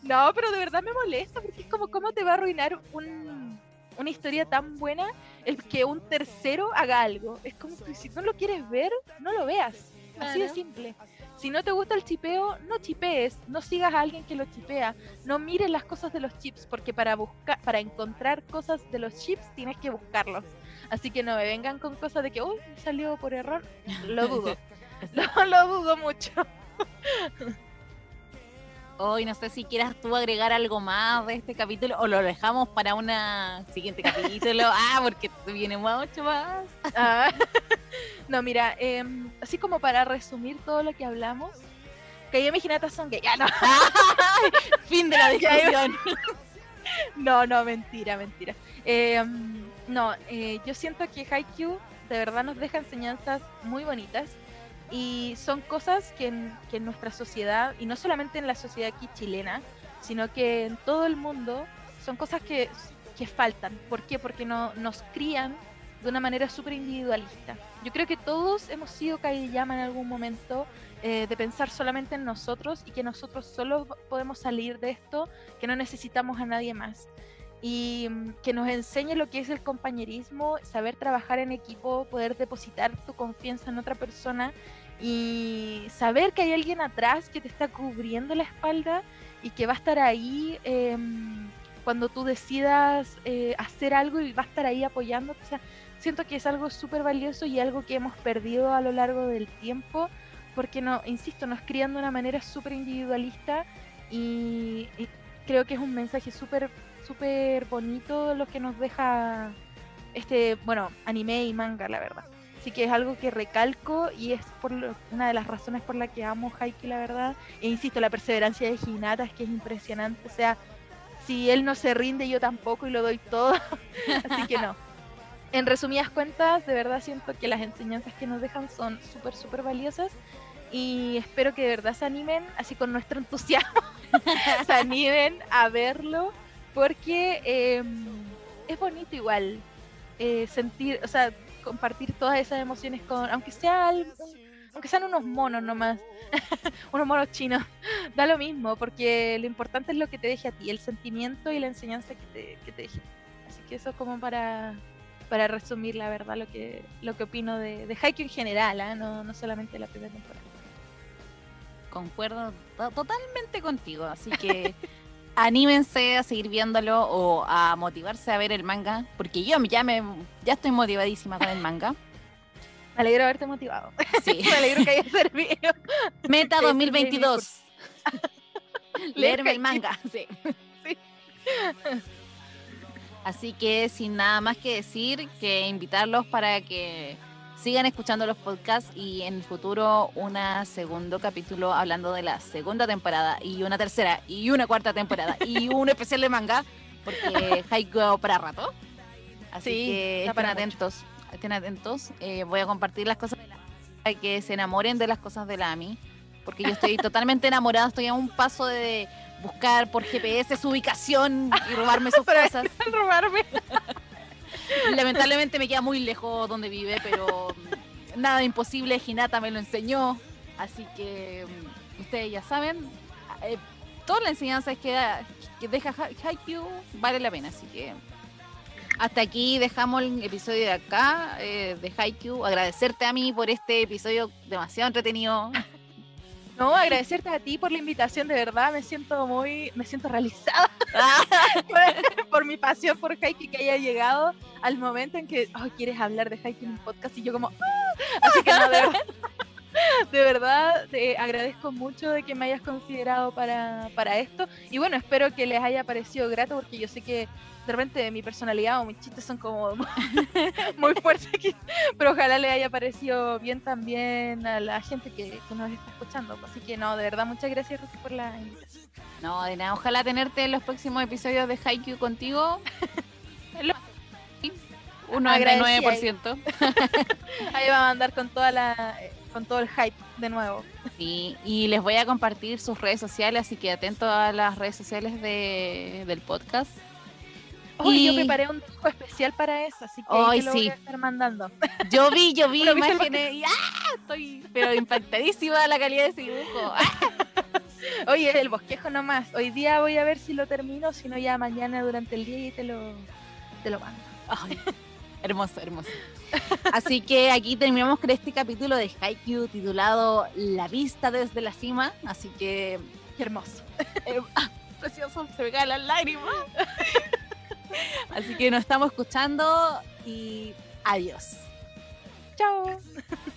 no, pero de verdad me molesta porque es como, ¿cómo te va a arruinar un- una historia tan buena el que un tercero haga algo? Es como que si no lo quieres ver, no lo veas. Así de simple. Si no te gusta el chipeo, no chipees, no sigas a alguien que lo chipea, no mires las cosas de los chips, porque para buscar, para encontrar cosas de los chips tienes que buscarlos. Así que no me vengan con cosas de que, uy, salió por error. Lo dudo. [LAUGHS] [LAUGHS] lo, lo dudo mucho. [LAUGHS] Hoy no sé si quieras tú agregar algo más de este capítulo o lo dejamos para un siguiente capítulo. [LAUGHS] ah, porque viene mucho más. Ah, [LAUGHS] no, mira, em, así como para resumir todo lo que hablamos, que yo Hinata son gay. Ah, no. [LAUGHS] fin de la Ya discusión. no, no, mentira, mentira. Em, no, eh, yo siento que Haikyuu de verdad nos deja enseñanzas muy bonitas y son cosas que en, que en nuestra sociedad, y no solamente en la sociedad aquí chilena, sino que en todo el mundo, son cosas que, que faltan. ¿Por qué? Porque no, nos crían de una manera súper individualista. Yo creo que todos hemos sido Kageyama en algún momento eh, de pensar solamente en nosotros y que nosotros solo podemos salir de esto, que no necesitamos a nadie más. Y mm, que nos enseñe lo que es el compañerismo, saber trabajar en equipo, poder depositar tu confianza en otra persona y saber que hay alguien atrás que te está cubriendo la espalda y que va a estar ahí em, cuando tú decidas eh, hacer algo y va a estar ahí apoyándote. O sea, siento que es algo súper valioso y algo que hemos perdido a lo largo del tiempo porque, no, insisto, nos crían de una manera súper individualista y, y creo que es un mensaje súper súper bonito lo que nos deja este, bueno, anime y manga, la verdad. Así que es algo que recalco y es por una de las razones por la que amo Haikyuu, la verdad. E insisto, la perseverancia de Hinata es que es impresionante. O sea, si él no se rinde, yo tampoco y lo doy todo. [LAUGHS] Así que no. En resumidas cuentas, de verdad siento que las enseñanzas que nos dejan son súper, súper valiosas. y espero que de verdad se animen, así con nuestro entusiasmo, [LAUGHS] se animen a verlo, porque em, es bonito igual eh, sentir, o sea, compartir todas esas emociones con, aunque sea aunque sean unos monos nomás, [LAUGHS] unos monos chinos, [LAUGHS] da lo mismo, porque lo importante es lo que te deje a ti, el sentimiento y la enseñanza que te, que te deje. Así que eso como para, para resumir la verdad lo que, lo que opino de, de Haikyuu en general, ¿ah? no, no solamente la primera temporada concuerdo totalmente contigo, así que [LAUGHS] anímense a seguir viéndolo o a motivarse a ver el manga, porque yo ya me ya estoy motivadísima con el manga. Me alegro haberte motivado. Sí. [LAUGHS] me alegro que haya servido. Meta [LAUGHS] 2022. [LAUGHS] Leerme el manga, sí. sí. Así que sin nada más que decir, que invitarlos para que sigan escuchando los podcasts y en el futuro un segundo capítulo hablando de la segunda temporada y una tercera y una cuarta temporada y [LAUGHS] un especial de manga porque Haiku para rato. Así que estén atentos, estén atentos. Eh, voy a compartir las cosas de la que se enamoren de las cosas de la AMI porque yo estoy totalmente enamorada, estoy a un paso de buscar por GPS su ubicación y robarme [LAUGHS] sus cosas. robarme. [LAUGHS] Lamentablemente me queda muy lejos donde vive, pero nada imposible, Hinata me lo enseñó, así que mm, ustedes ya saben, eh, toda la enseñanza que, que deja Haikyuu vale la pena, así que hasta aquí dejamos el episodio de acá eh, de Haikyuu, agradecerte a mí por este episodio demasiado entretenido. No, agradecerte a ti por la invitación, de verdad, me siento muy, me siento realizada [LAUGHS] por, mi pasión por Haikyuu que haya llegado al momento en que oh, quieres hablar de Haikyuu en un podcast y yo como, ¡Ah! así que no, de verdad, de verdad te agradezco mucho de que me hayas considerado para, para esto y bueno, espero que les haya parecido grato porque yo sé que de repente mi personalidad o mis chistes son como [LAUGHS] muy fuertes, pero ojalá le haya parecido bien también a la gente que, nos está escuchando. Así que no, de verdad, muchas gracias por la invitación. No, de nada, ojalá tenerte en los próximos episodios de Haikyuu contigo. [LAUGHS] Un 99%. Ahí [LAUGHS] vamos a andar con toda la con todo el hype de nuevo. Sí, y les voy a compartir sus redes sociales, así que atento a las redes sociales de, del podcast y... yo preparé un dibujo especial para eso, así que Hoy lo voy a estar mandando. [LAUGHS] Yo vi, yo vi [LAUGHS] imágenes y ¡ah! estoy pero impactadísima la calidad de ese dibujo. ¡Ah! [LAUGHS] Oye, el bosquejo nomás. Hoy día voy a ver si lo termino, si no ya mañana durante el día y te lo, te lo mando. hermoso, hermoso. Así que aquí terminamos con este capítulo de Haikyuu titulado La vista desde la cima. Así que... Qué hermoso. Eh, ah, precioso, se me caen las lágrimas. Así que nos estamos escuchando y adiós. Chao. [LAUGHS]